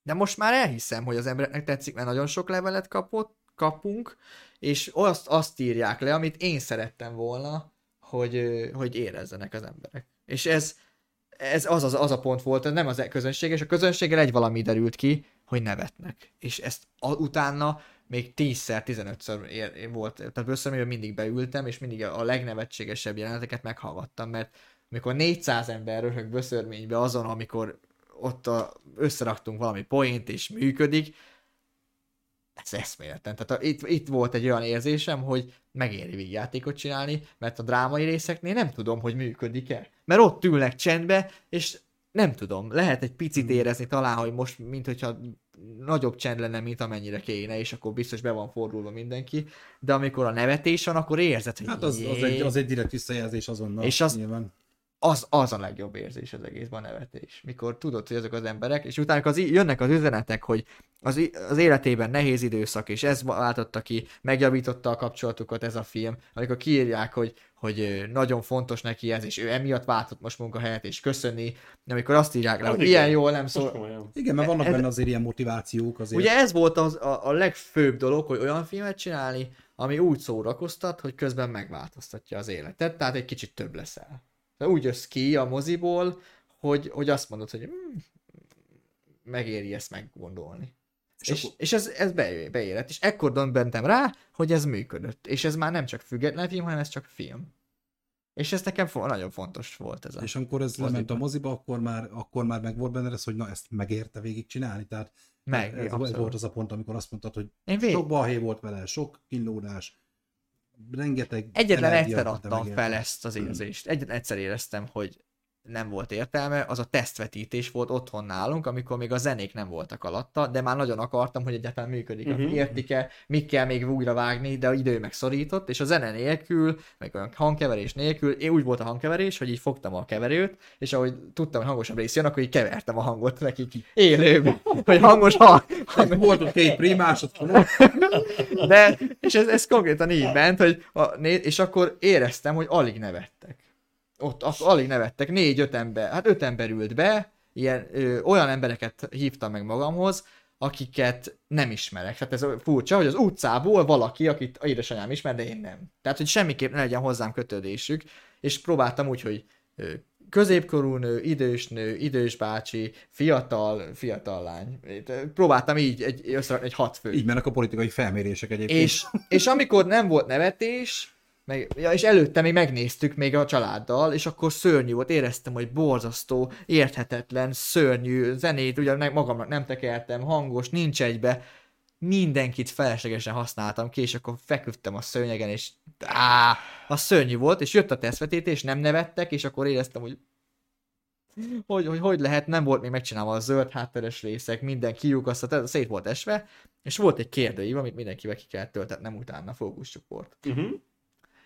De most már elhiszem, hogy az embereknek tetszik, mert nagyon sok levelet kapott, kapunk, és azt, azt írják le, amit én szerettem volna, hogy, hogy érezzenek az emberek. És ez, ez az, az, az a pont volt, nem az közönség, és a közönséggel egy valami derült ki, hogy nevetnek. És ezt a, utána még 10-szer, 15-ször ér, volt, tehát először még mindig beültem, és mindig a, a legnevetségesebb jeleneteket meghallgattam, mert amikor 400 ember röhög böszörménybe azon, amikor ott a, összeraktunk valami poént, és működik, ez eszméletlen. Tehát a, itt, itt volt egy olyan érzésem, hogy megéri vígjátékot csinálni, mert a drámai részeknél nem tudom, hogy működik-e. Mert ott ülnek csendbe, és nem tudom, lehet egy picit érezni talán, hogy most, mint hogyha nagyobb csend lenne, mint amennyire kéne, és akkor biztos be van fordulva mindenki, de amikor a nevetés van, akkor érzed, hogy Hát az, az, egy, az egy direkt visszajelzés azonnal. És az- nyilván. Az, az a legjobb érzés az egészben a nevetés. Mikor tudod, hogy ezek az emberek, és utána az, jönnek az üzenetek, hogy az, i- az életében nehéz időszak, és ez váltotta ki, megjavította a kapcsolatukat ez a film, amikor kiírják, hogy, hogy nagyon fontos neki ez, és ő emiatt váltott most munkahelyet, és köszöni, amikor azt írják le, Az hogy igen. ilyen jól nem szól. Igen, mert vannak ez- benne azért ilyen motivációk azért. Ugye ez volt az, a, a legfőbb dolog, hogy olyan filmet csinálni, ami úgy szórakoztat, hogy közben megváltoztatja az életet, tehát egy kicsit több leszel. Úgy jössz ki a moziból, hogy, hogy azt mondod, hogy hmm, megéri ezt meggondolni. És, és, akkor- és ez, ez be, beérett, és ekkor döntöttem rá, hogy ez működött. És ez már nem csak független film, hanem ez csak film. És ez nekem fo- nagyon fontos volt ez a... És amikor ez moziban. lement a moziba, akkor már, akkor már meg volt benne ez, hogy na ezt megérte végig csinálni. Tehát Meg, ez, ez volt az a pont, amikor azt mondtad, hogy Én vég... sok balhé volt vele, sok kínlódás, rengeteg Egyetlen egyszer adtam fel ezt az érzést. Egyetlen egyszer éreztem, hogy nem volt értelme, az a tesztvetítés volt otthon nálunk, amikor még a zenék nem voltak alatta, de már nagyon akartam, hogy egyáltalán működik, uh-huh. Mhm. értik-e, mit kell még újra vágni, de idő megszorított, és a zene nélkül, meg olyan hangkeverés nélkül, én úgy volt a hangkeverés, hogy így fogtam a keverőt, és ahogy tudtam, hogy hangosabb rész jön, akkor így kevertem a hangot nekik élőben, <laughs> hogy hangos hang. Volt ott két volt. De, és ez, ez konkrétan így ment, hogy a, és akkor éreztem, hogy alig nevettek. Ott ak- alig nevettek, négy-öt ember, hát öt ember ült be, ilyen, ö, olyan embereket hívtam meg magamhoz, akiket nem ismerek. Tehát ez furcsa, hogy az utcából valaki, akit a édesanyám ismer, de én nem. Tehát, hogy semmiképp ne legyen hozzám kötődésük, és próbáltam úgy, hogy ö, középkorú nő, idős nő, idős bácsi, fiatal, fiatal lány. Próbáltam így egy, összerakni egy hat fő. Így mennek a politikai felmérések egyébként. És, és amikor nem volt nevetés, meg, ja, és előtte még megnéztük még a családdal, és akkor szörnyű volt, éreztem, hogy borzasztó, érthetetlen, szörnyű, zenét ugye ne- magamnak nem tekertem, hangos, nincs egybe, mindenkit feleslegesen használtam ki, és akkor feküdtem a szőnyegen, és á, a szörnyű volt, és jött a tesztvetítés, nem nevettek, és akkor éreztem, hogy hogy, hogy, hogy lehet, nem volt még megcsinálva a zöld hátteres részek, minden kiukasztott, szét volt esve, és volt egy kérdőív, amit mindenkivel ki kellett töltetnem utána fókuszcsoport. Uh-huh.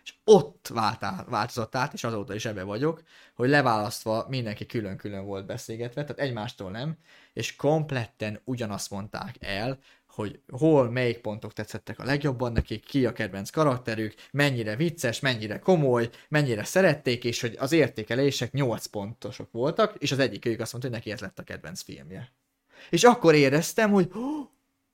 És ott váltál, változott át, és azóta is ebbe vagyok, hogy leválasztva mindenki külön-külön volt beszélgetve, tehát egymástól nem, és kompletten ugyanazt mondták el, hogy hol, melyik pontok tetszettek a legjobban nekik, ki a kedvenc karakterük, mennyire vicces, mennyire komoly, mennyire szerették, és hogy az értékelések 8 pontosok voltak, és az egyik ők azt mondta, hogy neki ez lett a kedvenc filmje. És akkor éreztem, hogy oh,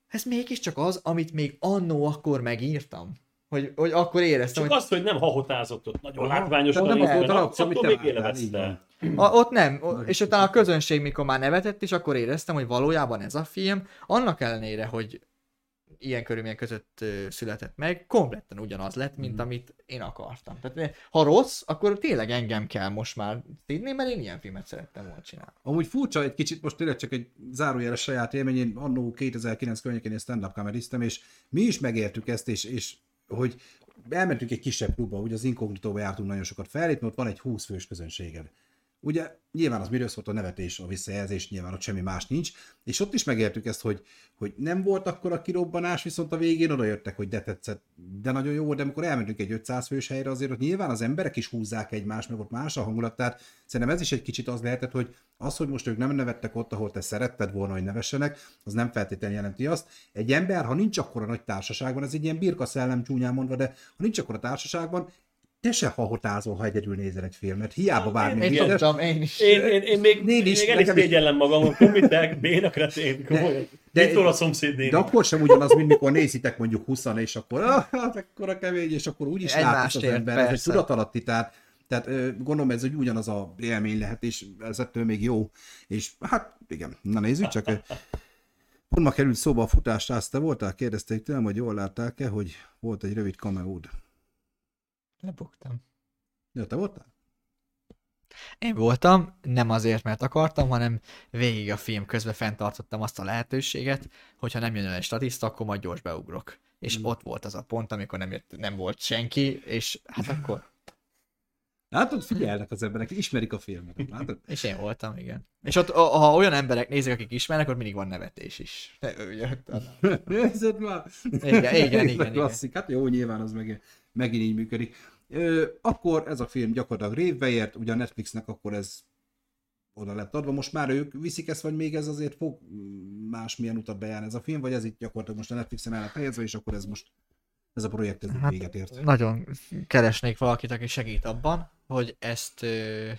ez mégiscsak az, amit még annó akkor megírtam. Hogy, hogy akkor éreztem, Csak hogy azt, hogy nem hahotázott ott nagyon látványos, nem volt a reakció, amit te még élvezte. A, ott nem, és utána a közönség, mikor már nevetett, és akkor éreztem, hogy valójában ez a film, annak ellenére, hogy ilyen körülmények között született meg, kompletten ugyanaz lett, mint amit én akartam. Tehát ha rossz, akkor tényleg engem kell most már szídni, mert én ilyen filmet szerettem volna csinálni. Amúgy furcsa egy kicsit, most tényleg csak egy zárójeles saját élmény, én annó 2009 környékén én stand-up kameriztem, és mi is megértük ezt, és, és hogy elmentünk egy kisebb klubba, ugye az Inkognitóba jártunk nagyon sokat fellépni, ott van egy 20 fős közönséged. Ugye nyilván az miről szólt a nevetés, a visszajelzés, nyilván ott semmi más nincs, és ott is megértük ezt, hogy, hogy nem volt akkor a kirobbanás, viszont a végén oda jöttek, hogy de tetszett, de nagyon jó volt, de amikor elmentünk egy 500 fős helyre, azért ott nyilván az emberek is húzzák egymást, meg ott más a hangulat, tehát szerintem ez is egy kicsit az lehetett, hogy az, hogy most ők nem nevettek ott, ahol te szeretted volna, hogy nevessenek, az nem feltétlenül jelenti azt. Egy ember, ha nincs akkor a nagy társaságban, ez egy ilyen birka szellem csúnyán mondva, de ha nincs akkor a társaságban, te se hahotázol, ha egyedül nézel egy filmet. Hiába bármi. Én vicces. tudtam, én is. Én, én, én még, Én is, még el is szégyellem magam, hogy komitek, béna kretén, komolyan. de- Mit a szomszéd néni? De akkor sem ugyanaz, mint mikor nézitek mondjuk 20 és akkor ah, hát ekkora kemény, és akkor úgy is látsz az ember, ez egy tudatalatti, tehát, tehát ö, gondolom ez hogy ugyanaz a élmény lehet, és ez ettől még jó, és hát igen, na nézzük csak. Pont ma került szóba a futás, azt te voltál, kérdezték tőlem, hogy jól látták-e, hogy volt egy rövid kameód. Lebuktam. Ja, te voltál? Én voltam, nem azért, mert akartam, hanem végig a film közben fenntartottam azt a lehetőséget, hogyha nem jön el egy statiszta, akkor majd gyors beugrok. És Mm. ott volt az a pont, amikor nem, jött, nem volt senki, és hát akkor... <laughs> Látod, figyelnek az emberek, ismerik a filmet. Látod? És én voltam, igen. És ott, ha olyan emberek nézik, akik ismernek, ott mindig van nevetés is. <laughs> Nézed már? Igen, igen, igen, Klasszik. Hát jó, nyilván az meg, megint így működik. Akkor ez a film gyakorlatilag révbe ért, ugye a Netflixnek akkor ez oda lett adva. Most már ők viszik ezt, vagy még ez azért fog másmilyen utat bejárni ez a film, vagy ez itt gyakorlatilag most a Netflixen el lett helyezve, és akkor ez most ez a projekt ez hát, véget ért. nagyon keresnék valakit, aki segít abban, hogy ezt ö,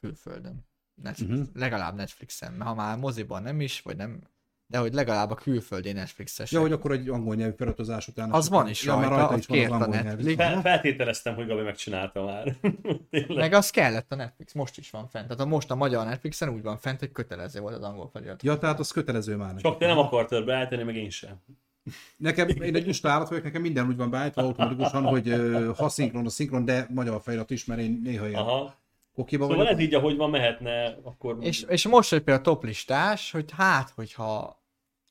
külföldön, Netflix, uh-huh. legalább Netflixen, ha már moziban nem is, vagy nem, de hogy legalább a külföldi Netflixes. Ja, hogy akkor egy angol nyelvű feliratozás után. Az van is rajta, már ott is van az angol nyelvű. Netflix. Fel, feltételeztem, hogy Gabi megcsinálta már. <laughs> Meg az kellett a Netflix, most is van fent. Tehát a most a magyar Netflixen úgy van fent, hogy kötelező volt az angol felirat. Ja, tehát az kötelező már. Csak te nem akartad beállítani, meg én sem. Nekem, én egy lusta állat vagyok, nekem minden úgy van beállítva automatikusan, hogy ha szinkron, a szinkron, de magyar felirat is, mert én néha ilyen Aha. Kokiba Szóval vagyok. ez így, ahogy van, mehetne, akkor... És, és most, hogy például a top listás, hogy hát, hogyha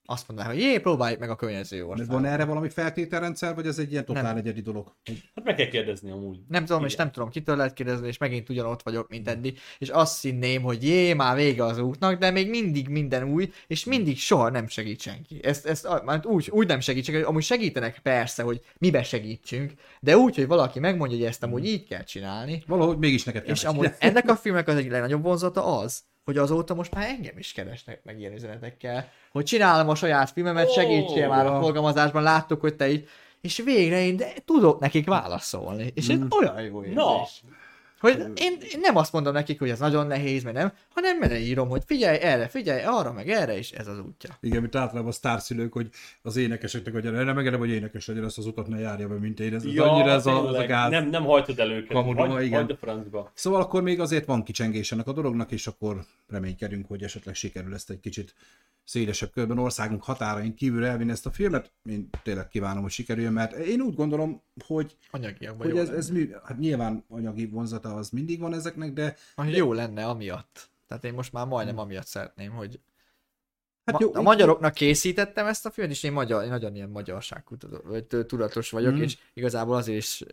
azt mondaná, hogy jé, próbáljuk meg a környező De országot. van erre valami feltételrendszer, vagy ez egy ilyen totál Nem. egyedi dolog? Hát meg kell kérdezni amúgy. Nem tudom, és Igen. nem tudom, kitől lehet kérdezni, és megint ugyanott vagyok, mint eddig, és azt hinném, hogy jé, már vége az útnak, de még mindig minden új, és mindig soha nem segít senki. Ezt, ezt a- már úgy, úgy nem segít senki, amúgy segítenek persze, hogy mibe segítsünk, de úgy, hogy valaki megmondja, hogy ezt amúgy így kell csinálni, Valahogy mégis neked kell és amúgy ennek a filmnek az egyik legnagyobb vonzata az, hogy azóta most már engem is keresnek meg ilyen üzenetekkel, hogy csinálom a saját filmemet, segítsél már a forgalmazásban, láttuk, hogy te így, és végre én de tudok nekik válaszolni, és ez olyan jó érzés. Na. Hogy én, én, nem azt mondom nekik, hogy ez nagyon nehéz, mert nem, hanem beleírom, hogy figyelj erre, figyelj arra, meg erre, és ez az útja. Igen, mint általában a sztárszülők, hogy az énekeseknek, hogy erre meg erre, hogy énekes legyen, ezt az utat ne járja be, mint én. Ez, ez annyira ez a, ez a gáz. Nem, nem hajtad el őket. Kamudoma, Hagy, igen. hagyd a francba. Szóval akkor még azért van kicsengés ennek a dolognak, és akkor reménykedünk, hogy esetleg sikerül ezt egy kicsit szélesebb körben országunk határain kívül elvinni ezt a filmet. Én tényleg kívánom, hogy sikerüljön, mert én úgy gondolom, hogy, hogy ez, ez mű, hát nyilván anyagi vonzata az mindig van ezeknek, de Hogy jó lenne amiatt. Tehát én most már majdnem amiatt szeretném, hogy hát Ma- jó, a magyaroknak készítettem ezt a filmet, és én, magyar, én nagyon ilyen magyarságkutató, vagy tudatos vagyok, Mm. és igazából azért is,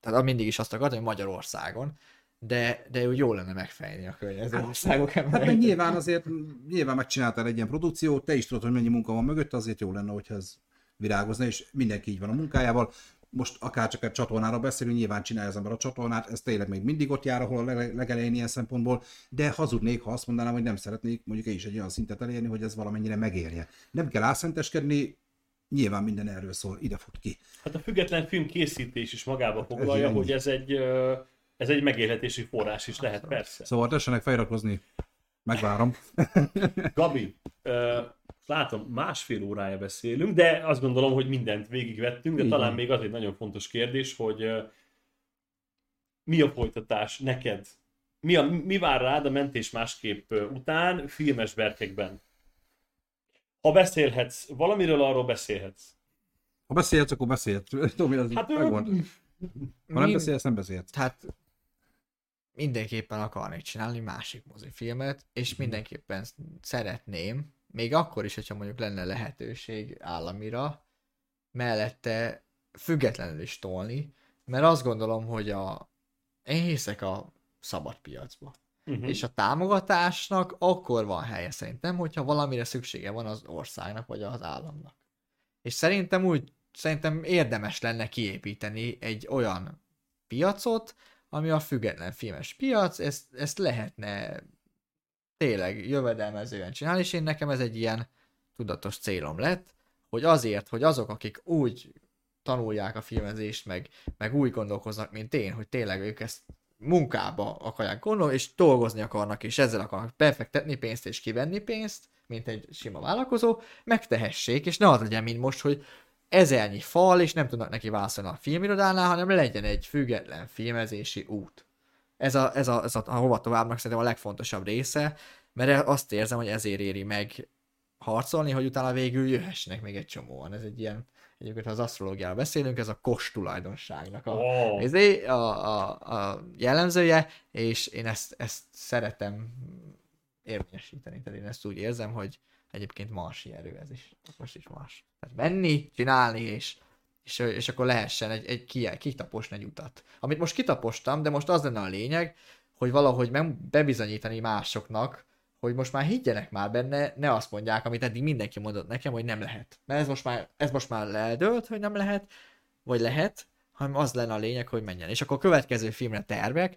tehát mindig is azt akartam, hogy Magyarországon, de, de úgy jó lenne megfejni a környező országok Hát meg embereit. nyilván azért, nyilván megcsináltál egy ilyen produkciót, te is tudod, hogy mennyi munka van mögötte, azért jó lenne, hogyha ez virágozna, és mindenki így van a munkájával. Most akár csak egy csatornára beszélünk, nyilván csinálja az ember a csatornát, ez tényleg még mindig ott jár, ahol a leg- legelején ilyen szempontból, de hazudnék, ha azt mondanám, hogy nem szeretnék mondjuk én is egy olyan szintet elérni, hogy ez valamennyire megérje. Nem kell álszenteskedni, nyilván minden erről szól, ide fut ki. Hát a független film készítés is magába foglalja, ennyi. hogy ez egy, ez egy megélhetési forrás is lehet, persze. Szóval tessenek feliratkozni, megvárom. <laughs> Gabi, ö, látom, másfél órája beszélünk, de azt gondolom, hogy mindent végigvettünk, de Így talán még az egy nagyon fontos kérdés, hogy ö, mi a folytatás neked? Mi, a, mi vár rád a mentés másképp után filmes berkekben? Ha beszélhetsz valamiről, arról beszélhetsz. Ha beszélhetsz, akkor beszélhetsz. Tomi, az Hát, hát, megvan. Ha nem Mi- beszélsz, nem beszélhetsz. Tehát mindenképpen akarnék csinálni másik mozifilmet, és Mhm. mindenképpen szeretném, még akkor is, hogyha mondjuk lenne lehetőség államira, mellette függetlenül is tolni, mert azt gondolom, hogy a én hiszek a szabad piacba. Uh-huh. És a támogatásnak akkor van helye szerintem, hogyha valamire szüksége van az országnak vagy az államnak. És szerintem úgy, szerintem érdemes lenne kiépíteni egy olyan piacot, ami a független filmes piac, ezt, ezt lehetne tényleg jövedelmezően csinálni, és én nekem ez egy ilyen tudatos célom lett, hogy azért, hogy azok, akik úgy tanulják a filmezést, meg, meg úgy gondolkoznak, mint én, hogy tényleg ők ezt munkába akarják gondolni, és dolgozni akarnak, és ezzel akarnak befektetni pénzt és kivenni pénzt, mint egy sima vállalkozó, megtehessék, és ne az legyen, mint most, hogy ezernyi fal, és nem tudnak neki válaszolni a filmirodánál, hanem legyen egy független filmezési út. Ez a, ez a, ez a, a hova továbbnak szerintem a legfontosabb része, mert azt érzem, hogy ezért éri meg harcolni, hogy utána végül jöhessenek még egy csomóan. Ez egy ilyen, egyébként ha az asztrológiáról beszélünk, ez a kos tulajdonságnak a, Oh. ez a, a, a jellemzője, és én ezt, ezt szeretem érvényesíteni, tehát én ezt úgy érzem, hogy egyébként marsi erő ez is, most is mars. Tehát menni, csinálni, és, és, és akkor lehessen egy, egy ki, kitaposni egy utat. Amit most kitapostam, de most az lenne a lényeg, hogy valahogy meg bebizonyítani másoknak, hogy most már higgyenek már benne, ne azt mondják, amit eddig mindenki mondott nekem, hogy nem lehet. Mert ez most már, ez most már eldőlt, hogy nem lehet, vagy lehet, hanem az lenne a lényeg, hogy menjen. És akkor a következő filmre tervek.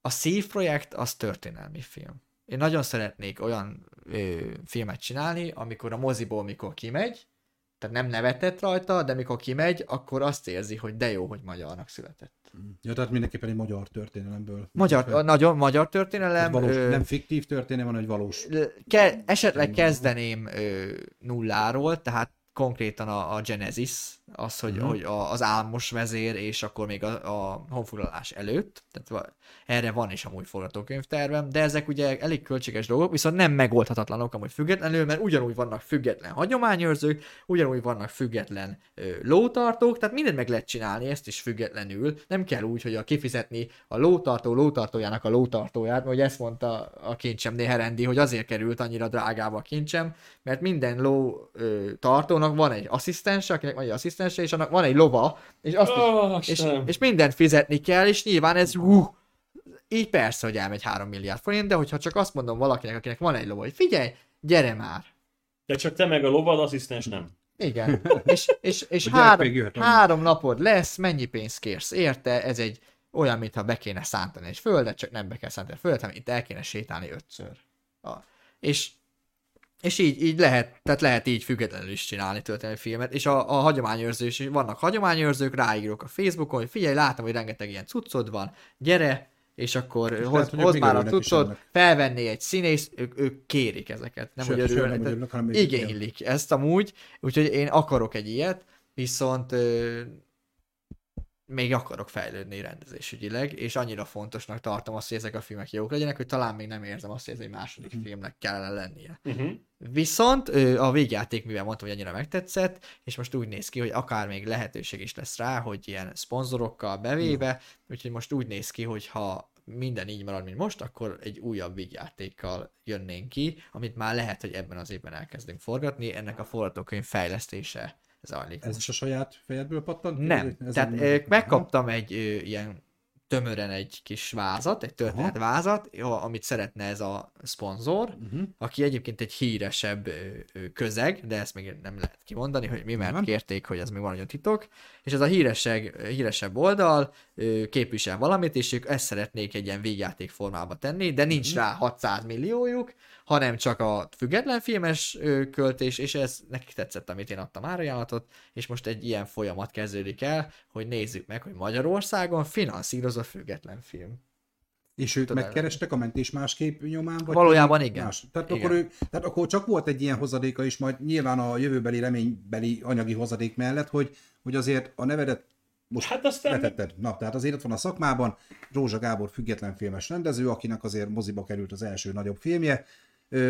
A Szív projekt az történelmi film. Én nagyon szeretnék olyan ö, filmet csinálni, amikor a moziból, mikor kimegy, tehát nem nevetett rajta, de mikor kimegy, akkor azt érzi, hogy de jó, hogy magyarnak született. Ja, tehát mindenképpen egy magyar történelemből. Magyar, a nagyon magyar történelem. valós, ö, nem fiktív történelem, hanem egy valós. ke- esetleg kezdeném ö, nulláról, tehát konkrétan a, a Genesis, az, hogy, Mhm. hogy a, az álmos vezér, és akkor még a, a honfoglalás előtt, tehát erre van is amúgy forgatókönyvtervem, de ezek ugye elég költséges dolgok, viszont nem megoldhatatlanok amúgy függetlenül, mert ugyanúgy vannak független hagyományőrzők, ugyanúgy vannak független ö, lótartók, tehát mindent meg lehet csinálni, ezt is függetlenül, nem kell úgy, hogy a kifizetni a lótartó lótartójának a lótartóját, vagy ezt mondta a kincsemnél Herendi, hogy azért került annyira drágába a kincsem, mert minden ló ö, tartónak van egy asszisztense, akinek van egy asszisztense, és annak van egy lova, és azt is, Oh, és, Istenem. és mindent fizetni kell, és nyilván ez hú, így persze, hogy elmegy 3 milliárd forint, de hogyha csak azt mondom valakinek, akinek van egy lova, hogy figyelj, gyere már. De csak te meg a lovad, asszisztens nem. Igen. <laughs> és és, és három, három napod lesz, mennyi pénzt kérsz érte, ez egy olyan, mintha be kéne szántani egy földet, csak nem be kell szántani a földet, hanem itt el kéne sétálni ötször. A, és és így, így lehet, tehát lehet így függetlenül is csinálni történelmi filmet, és a, a hagyományőrző is, vannak hagyományőrzők, ráírok a Facebookon, hogy figyelj, látom, hogy rengeteg ilyen cuccod van, gyere, és akkor hoz, lehet, hogy ők hoz már a ennek. felvenné egy színész, ők, ők kérik ezeket, nem Sőt, hogy örülnek, nem örülnek, hanem igénylik ezt amúgy, úgyhogy én akarok egy ilyet, viszont még akarok fejlődni rendezésügyileg, és annyira fontosnak tartom azt, hogy ezek a filmek jók legyenek, hogy talán még nem érzem azt, hogy ez egy második Mhm. filmnek kellene lennie. Uh-huh. Viszont a végjáték, mivel mondtam, hogy annyira megtetszett, és most úgy néz ki, hogy akár még lehetőség is lesz rá, hogy ilyen szponzorokkal bevéve, úgyhogy most úgy néz ki, hogy ha minden így marad, mint most, akkor egy újabb vígjátékkal jönnénk ki, amit már lehet, hogy ebben az évben elkezdünk forgatni, ennek a forgatókönyv fejlesztése zajlik. Ez is a saját fejedből pattant? Nem. Ez Tehát ö, megkaptam egy ö, ilyen tömören egy kis vázat, egy történetvázat, jó, amit szeretne ez a szponzor, Uh-huh. aki egyébként egy híresebb közeg, de ezt még nem lehet kimondani, hogy mi, mert Nem. kérték, hogy ez még van a titok, és ez a híreseg, híresebb oldal képvisel valamit, és ők ezt szeretnék egy ilyen végjáték formába tenni, de nincs Mhm. rá 600 milliójuk, hanem csak a független filmes költés, és ez nekik tetszett, amit én adtam árajánlatot, és most egy ilyen folyamat kezdődik el, hogy nézzük meg, hogy Magyarországon finanszíroz a független film. És ők Tudod, megkerestek a mentés másképp nyomán? Vagy Valójában igen. Más? Tehát, Igen. Akkor ő, tehát akkor csak volt egy ilyen hozadéka is, majd nyilván a jövőbeli reménybeli anyagi hozadék mellett, hogy, hogy azért a nevedet most Hát aztán- letetted. Na, tehát azért ott van a szakmában, Rózsa Gábor független filmes rendező, akinek azért moziba került az első nagyobb filmje,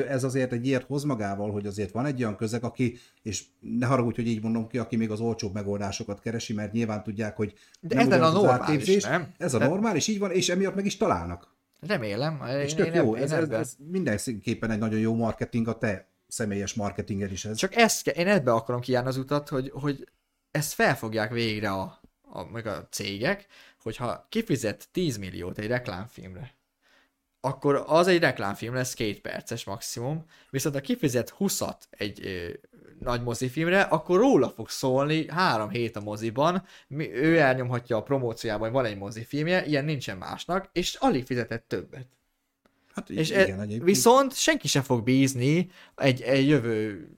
ez azért egy ilyet hoz magával, hogy azért van egy olyan közeg, aki, és ne haragudj, hogy így mondom ki, aki még az olcsóbb megoldásokat keresi, mert nyilván tudják, hogy De nem ez a normális, átképzés. nem? Ez a normális, így van, és emiatt meg is találnak. Remélem. És tök én jó, én ez, ez, ez mindenképpen egy nagyon jó marketing, a te személyes marketinged is ez. Csak ezt, én ebbe akarom kijárni az utat, hogy, hogy ezt felfogják végre a, a, meg a cégek, hogyha kifizet 10 milliót egy reklámfilmre, akkor az egy reklámfilm lesz két perces maximum, viszont ha kifizet 20-at egy ö, nagy mozifilmre, akkor róla fog szólni három hét a moziban, mi, ő elnyomhatja a promóciában, hogy van egy mozifilmje, ilyen nincsen másnak, és alig fizetett többet. Hát És igen, e, egyébként. viszont senki sem fog bízni egy, egy jövő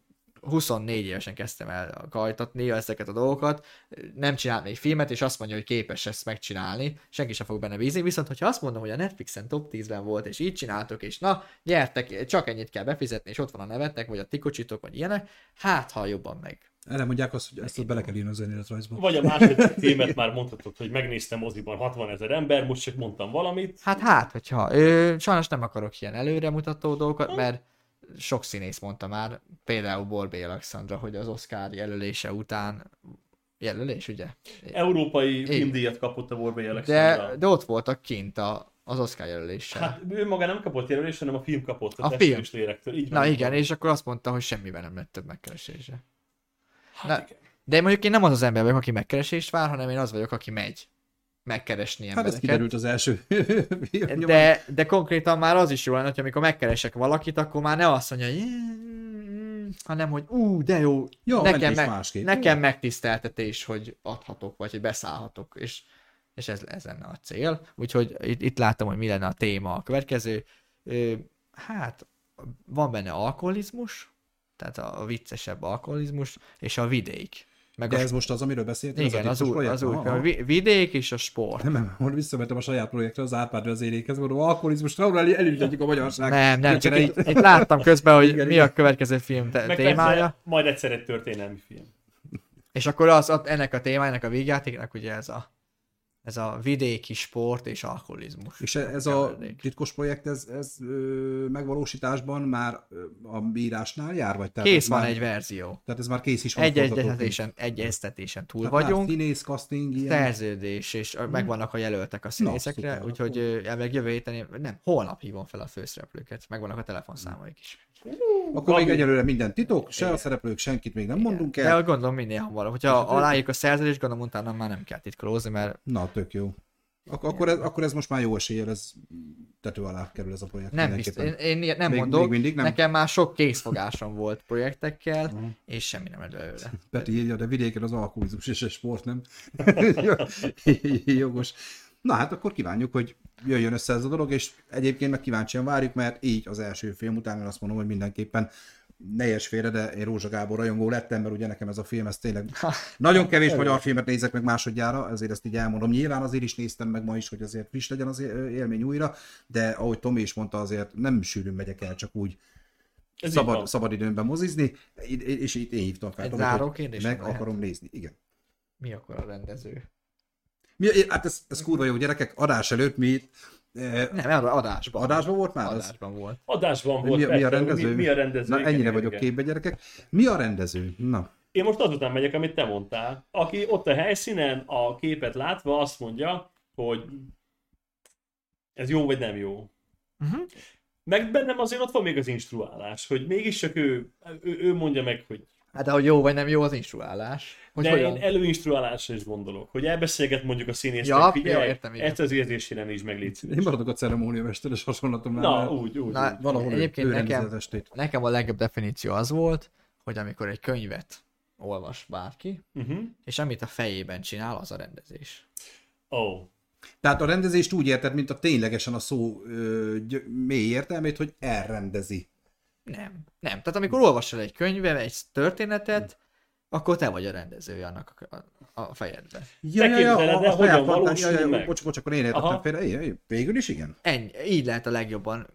24 évesen kezdtem el kajtatni ezeket a dolgokat, nem csinált még filmet, és azt mondja, hogy képes ezt megcsinálni, senki sem fog benne bízni, viszont hogyha azt mondom, hogy a Netflixen top 10-ben volt, és így csináltok, és na, gyertek, csak ennyit kell befizetni, és ott van a nevetek, vagy a tikocsitok, vagy ilyenek, hát ha jobban meg. Erre mondják azt, hogy ezt bele kell írni az önéletrajzba. Vagy a második <laughs> filmet már mondhatod, hogy megnéztem moziban 60 ezer ember, most csak mondtam valamit. Hát hát, hogyha, ö, sajnos nem akarok ilyen előremutató dolgokat, mert sok színész mondta már, például Borbé Alexandra, hogy az Oscar jelölése után, jelölés, ugye? Európai filmdíjat kapott a Borbély De, Alexandra. de ott voltak kint a, az Oscar jelöléssel. Hát ő maga nem kapott jelölést, hanem a film kapott a, A film. lélektől. Így Na van. igen, és akkor azt mondta, hogy semmiben nem lett több megkeresése. Hát Na, igen. de mondjuk én nem az az ember vagyok, aki megkeresést vár, hanem én az vagyok, aki megy megkeresni Hát ez embereket. kiderült az első <laughs> de, de konkrétan már az is jó lenne, hogy amikor megkeresek valakit, akkor már ne azt mondja, hogy hanem hogy ú, de jó, Jó, nekem, meg, másképp. nekem megtiszteltetés, hogy adhatok, vagy hogy beszállhatok, és, és ez, ez lenne a cél. Úgyhogy itt, itt látom, hogy mi lenne a téma a következő. Hát, van benne alkoholizmus, tehát a, a viccesebb alkoholizmus, és a vidék. Meg De a, ez most az, amiről beszéltél? igen, az, titkos új, projekt? az új, a vidék és a sport. Nem, nem, most visszamentem a saját projektre, az Árpád vezérékhez, mondom, alkoholizmus, trauma, elügyetjük a magyarság. Nem, nem, csak itt, itt láttam közben, hogy Igen, mi igen. a következő film te- Meg témája, persze, majd egyszer egy történelmi film. és akkor az, az, ennek a témájának a végjátéknak ugye ez a, ez a vidéki sport és alkoholizmus. És ez a titkos projekt, ez, ez ö, megvalósításban már ö, a bírásnál jár? Vagy tehát Kész van már, egy verzió. Tehát ez már kész is van. Egy egyeztetésen, egyeztetésen túl Tehát vagyunk, Színész, casting, ilyen. szerződés, és a- megvannak a jelöltek a színészekre, szuper, úgyhogy elvileg jövő héten, nem, holnap hívom fel a főszereplőket, megvannak a telefonszámaik is. Akkor még Gabi. egyelőre minden titok, se a szereplők, senkit még nem mondunk De el. gondolom minél hamarabb. Hogyha aláírjuk a szerződést, gondolom utána már nem kell titkolózni, mert Na, tök jó. Ak- akkor, ez, akkor ez most már jó eséllyel, ez tető alá kerül ez a projekt. Nem biztos. Én, én ilyet nem Még- mondok. még mindig nem? Nekem már sok készfogásom volt projektekkel, és semmi nem belőle. <laughs> Peti írja, de vidéken az alkoholizmus és a sport, nem? <laughs> Jogos. Na hát akkor kívánjuk, hogy jöjjön össze ez a dolog, és egyébként meg kíváncsian várjuk, mert így az első film után én azt mondom, hogy mindenképpen ne érts félre, de én Rózsa Gábor rajongó lettem, mert ugye nekem ez a film, ez tényleg <laughs> nagyon kevés magyar filmet nézek meg másodjára, ezért ezt így elmondom. Nyilván azért is néztem meg ma is, hogy azért friss legyen az élmény újra, de ahogy Tomi is mondta, azért nem sűrűn megyek el csak úgy Ez szabad, szabad időmben mozizni, és itt én hívtam fel. Egy Tomit, záró kérdés Meg lehet? akarom nézni, igen. Mi akkor a rendező? Mi, hát ez, ez kurva jó gyerekek, adás előtt mi itt, Nem, arra adásban. adásban volt már az? Adásban volt. Adásban volt. Mi, mi a rendező? Mi, mi a rendező? Na Igen, ennyire igen, vagyok igen. képbe gyerekek. Mi a rendező? Na, Én most azután megyek, amit te mondtál. Aki ott a helyszínen a képet látva azt mondja, hogy ez jó vagy nem jó. Uh-huh. Meg bennem azért ott van még az instruálás, hogy mégis csak ő, ő, ő mondja meg, hogy Hát de hogy jó vagy nem jó az instruálás. Hogy de hogyan? én előinstruálásra is gondolok, hogy elbeszélget mondjuk a színésznek, Ja, figyelj, jó, értem, igen. ezt az érzésére is meg légy én maradok a ceremóniamesteres hasonlatomnál. Na, mert úgy, úgy. Na, úgy. Valahol Egyébként ő nekem- rendezi az estét. Nekem a legjobb definíció az volt, hogy amikor egy könyvet olvas bárki, Uh-huh. és amit a fejében csinál, az a rendezés. Oh. Tehát a rendezést úgy érted, mint a ténylegesen a szó ö, gy- mély értelmét, hogy elrendezi. Nem. Nem. Tehát amikor olvasol egy könyvet, egy történetet, akkor te vagy a rendezője annak a, a fejedben. Ja, Te képzeled el, hogyan valósul meg? Bocs, bocs, akkor én értettem félre. Végül is igen. Ennyi, így lehet a legjobban.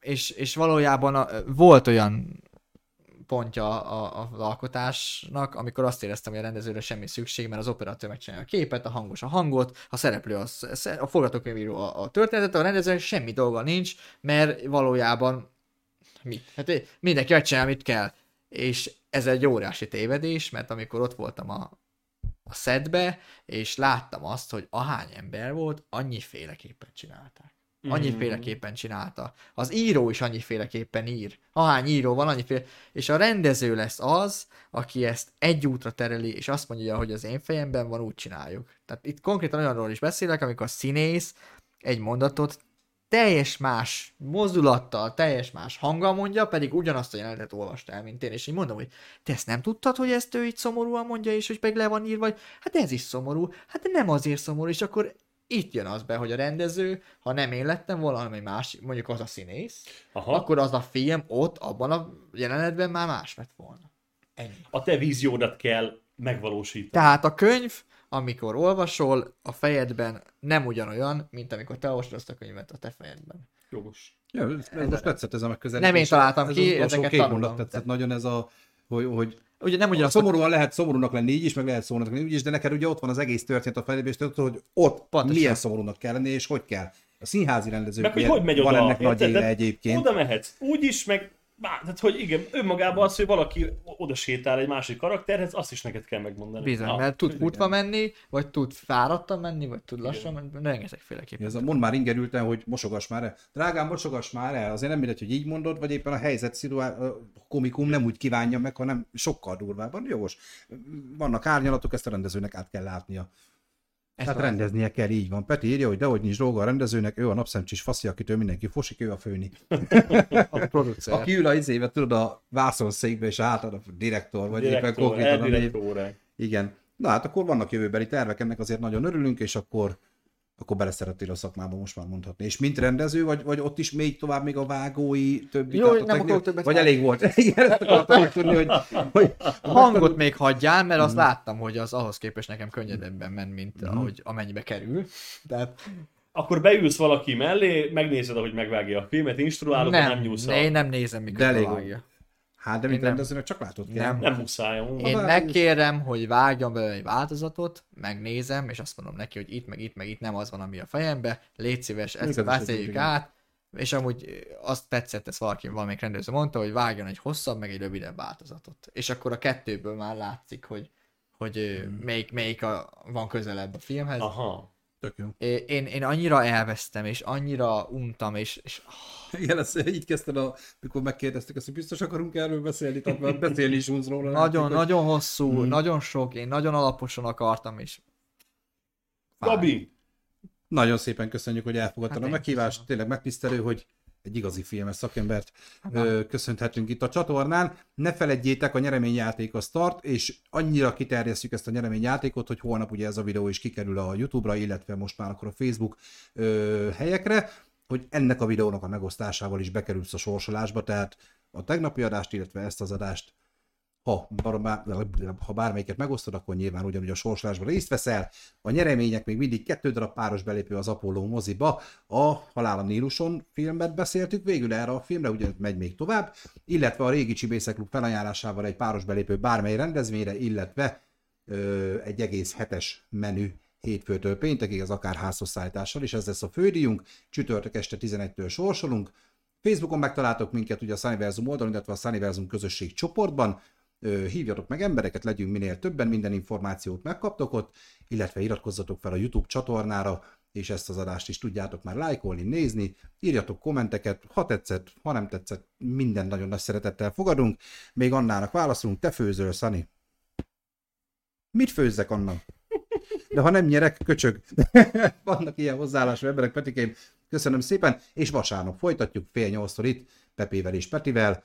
És, és valójában a, volt olyan pontja a, a, az alkotásnak, amikor azt éreztem, hogy a rendezőre semmi szükség, mert az operatőr megcsinálja a képet, a hangos a hangot, a szereplő az, a forgatókönyvíró a, a történetet, a rendezőnek semmi dolga nincs, mert valójában mi? Hát mindenki megcsinál, amit kell. És ez egy óriási tévedés, mert amikor ott voltam a, a szedbe, és láttam azt, hogy ahány ember volt, annyi féleképpen csinálták. Annyiféleképpen csinálta. Az író is annyiféleképpen ír. Ahány író van, annyiféle... És a rendező lesz az, aki ezt egy útra tereli, és azt mondja, hogy az én fejemben van, úgy csináljuk. Tehát itt konkrétan olyanról is beszélek, amikor a színész egy mondatot teljes más mozdulattal, teljes más hanggal mondja, pedig ugyanazt a jelenetet olvasta el, mint én, és így mondom, hogy te ezt nem tudtad, hogy ezt ő így szomorúan mondja, és hogy meg le van írva, vagy hát ez is szomorú, hát de nem azért szomorú, és akkor itt jön az be, hogy a rendező, ha nem én lettem valami más, mondjuk az a színész, Aha. akkor az a film ott, abban a jelenetben már más lett volna. Ennyi. A te víziódat kell megvalósítani. Tehát a könyv, amikor olvasol, a fejedben nem ugyanolyan, mint amikor te olvasod azt a könyvet a te fejedben. Jogos. Ja, ez, ez most tetszett ez a megközelítés. Nem én találtam ez ki, ezeket két tanulom. mondat tetszett nagyon ez a, hogy, hogy Ugye nem ugyanazt szomorúan lehet szomorúnak lenni így is, meg lehet szomorúnak lenni úgy is, de neked ugye ott van az egész történet a fejében, és tudod, hogy ott Pontosan. milyen szomorúnak kell lenni, és hogy kell. A színházi rendezők Meg hogy hogy megy van oda. ennek nagy éle Tehát egyébként. Oda mehetsz úgy is, meg Bá, tehát, hogy igen, önmagában az, hogy valaki oda sétál egy másik karakterhez, azt is neked kell megmondani. Bizony, Ah, mert tud igen. futva menni, vagy tud fáradtan menni, vagy tud lassan menni, rengetegféleképpen. Ez a mond már ingerülten, hogy mosogass már el. Drágám, mosogass már el. Azért nem mindegy, hogy így mondod, vagy éppen a helyzet szituá- a komikum nem úgy kívánja meg, hanem sokkal durvábban. Jogos. Vannak árnyalatok, ezt a rendezőnek át kell látnia. Ez hát van. rendeznie kell, így van. Peti írja, hogy dehogy nincs dolga a rendezőnek, ő a napszemcsis faszi, akitől mindenki fosik, ő a főni. a producer. Aki ül a izébe, tudod, a vászonszékbe, és átad a direktor, vagy éppen Direktor, konkrétan a név. Igen. Na hát akkor vannak jövőbeli tervek, ennek azért nagyon örülünk, és akkor akkor beleszerettél a szakmába, most már mondhatni. És mint rendező, vagy, vagy ott is még tovább még a vágói többi? Jó, nem akarok többet Vagy elég volt. <laughs> Igen, ezt akartam megtudni, hogy, hogy Hangot még hagyjál, mert Mhm. azt láttam, hogy az ahhoz képest nekem könnyedebben ment, mint ahogy amennyibe kerül. Tehát Akkor beülsz valaki mellé, megnézed, ahogy megvágja a filmet, instruálod, nem, nem nem, nyúlsz ne, én nem nézem, De mikor elég vágja. Hát, de mint nem. rendezőnek csak látod kell. Nem. Nem muszáj. Én megkérem, hogy vágjon belőle egy változatot, megnézem, és azt mondom neki, hogy itt, meg itt, meg itt nem az van, ami a fejembe, légy szíves, ezt beszéljük át, és amúgy azt tetszett, ez valaki, valamelyik rendező mondta, hogy vágjon egy hosszabb, meg egy rövidebb változatot. És akkor a kettőből már látszik, hogy, hogy ö, melyik, melyik a, van közelebb a filmhez. Aha. Tök jó. Én, én annyira elvesztem, és annyira untam, és, és Igen, ezt így kezdted, a, mikor megkérdeztük ezt, hogy biztos akarunk erről beszélni, tehát már <laughs> beszélni is unsz róla. nagyon, hogy- nagyon hosszú, Mm. nagyon sok, én nagyon alaposan akartam, és. Gabi, Nagyon szépen köszönjük, hogy elfogadtad Hát a meghívást. köszönöm. Tényleg megtisztelő, hogy egy igazi filmes szakembert ö, köszönhetünk itt a csatornán. Ne feledjétek, a nyereményjáték a start, és annyira kiterjesztjük ezt a nyereményjátékot, hogy holnap ugye ez a videó is kikerül a YouTube-ra, illetve most már akkor a Facebook ö, helyekre, hogy ennek a videónak a megosztásával is bekerülsz a sorsolásba, tehát a tegnapi adást, illetve ezt az adást ha, ha bármelyiket megosztod, akkor nyilván ugyanúgy a sorsolásban részt veszel. A nyeremények még mindig kettő darab páros belépő az Apollo moziba. A Halál a Níluson filmet beszéltük végül erre a filmre, ugye megy még tovább, illetve a régi Csibészek Klub felajánlásával egy páros belépő bármely rendezvényre, illetve ö, egy egész hetes menü hétfőtől péntekig, az akár házhozszállítással, és ez lesz a fődíjunk. Csütörtök este 11-től sorsolunk. Facebookon megtaláltok minket ugye a Sunniversum oldalon, illetve a Sunniversum közösség csoportban. Hívjatok meg embereket, legyünk minél többen, minden információt megkaptok ott, illetve iratkozzatok fel a YouTube csatornára, és ezt az adást is tudjátok már lájkolni, nézni, írjatok kommenteket, ha tetszett, ha nem tetszett, minden nagyon nagy szeretettel fogadunk. Még Annának válaszolunk, te főzöl, Szani. Mit főzzek annak? De ha nem nyerek, köcsög. <laughs> Vannak ilyen hozzáállású emberek, Petikém. Köszönöm szépen, és vasárnap folytatjuk fél nyolcszor itt, Pepével és Petivel.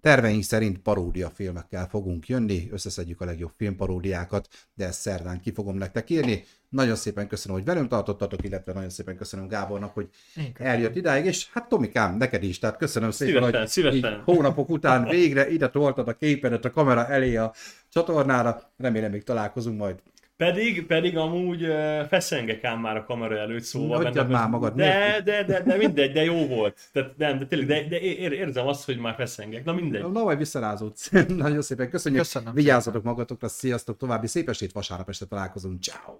Terveink szerint paródia filmekkel fogunk jönni, összeszedjük a legjobb filmparódiákat, de ezt szerdán ki fogom nektek írni. Nagyon szépen köszönöm, hogy velünk tartottatok, illetve nagyon szépen köszönöm Gábornak, hogy eljött idáig, és hát Tomikám, neked is, tehát köszönöm szépen, Szívesen, hogy szívesen. hónapok után végre ide toltad a képedet a kamera elé a csatornára, remélem még találkozunk majd. Pedig, pedig amúgy uh, feszengek ám már a kamera előtt, szóval... Hagyjad bennem- már magad, De, de, de, de, mindegy, de jó volt. Tehát nem, de tényleg, de, de ér, érzem azt, hogy már feszengek. Na mindegy. Na majd visszarázódsz. <laughs> Nagyon szépen köszönjük. Köszönöm Vigyázzatok magatokra, sziasztok, további szép estét, vasárnap este találkozunk. Ciao.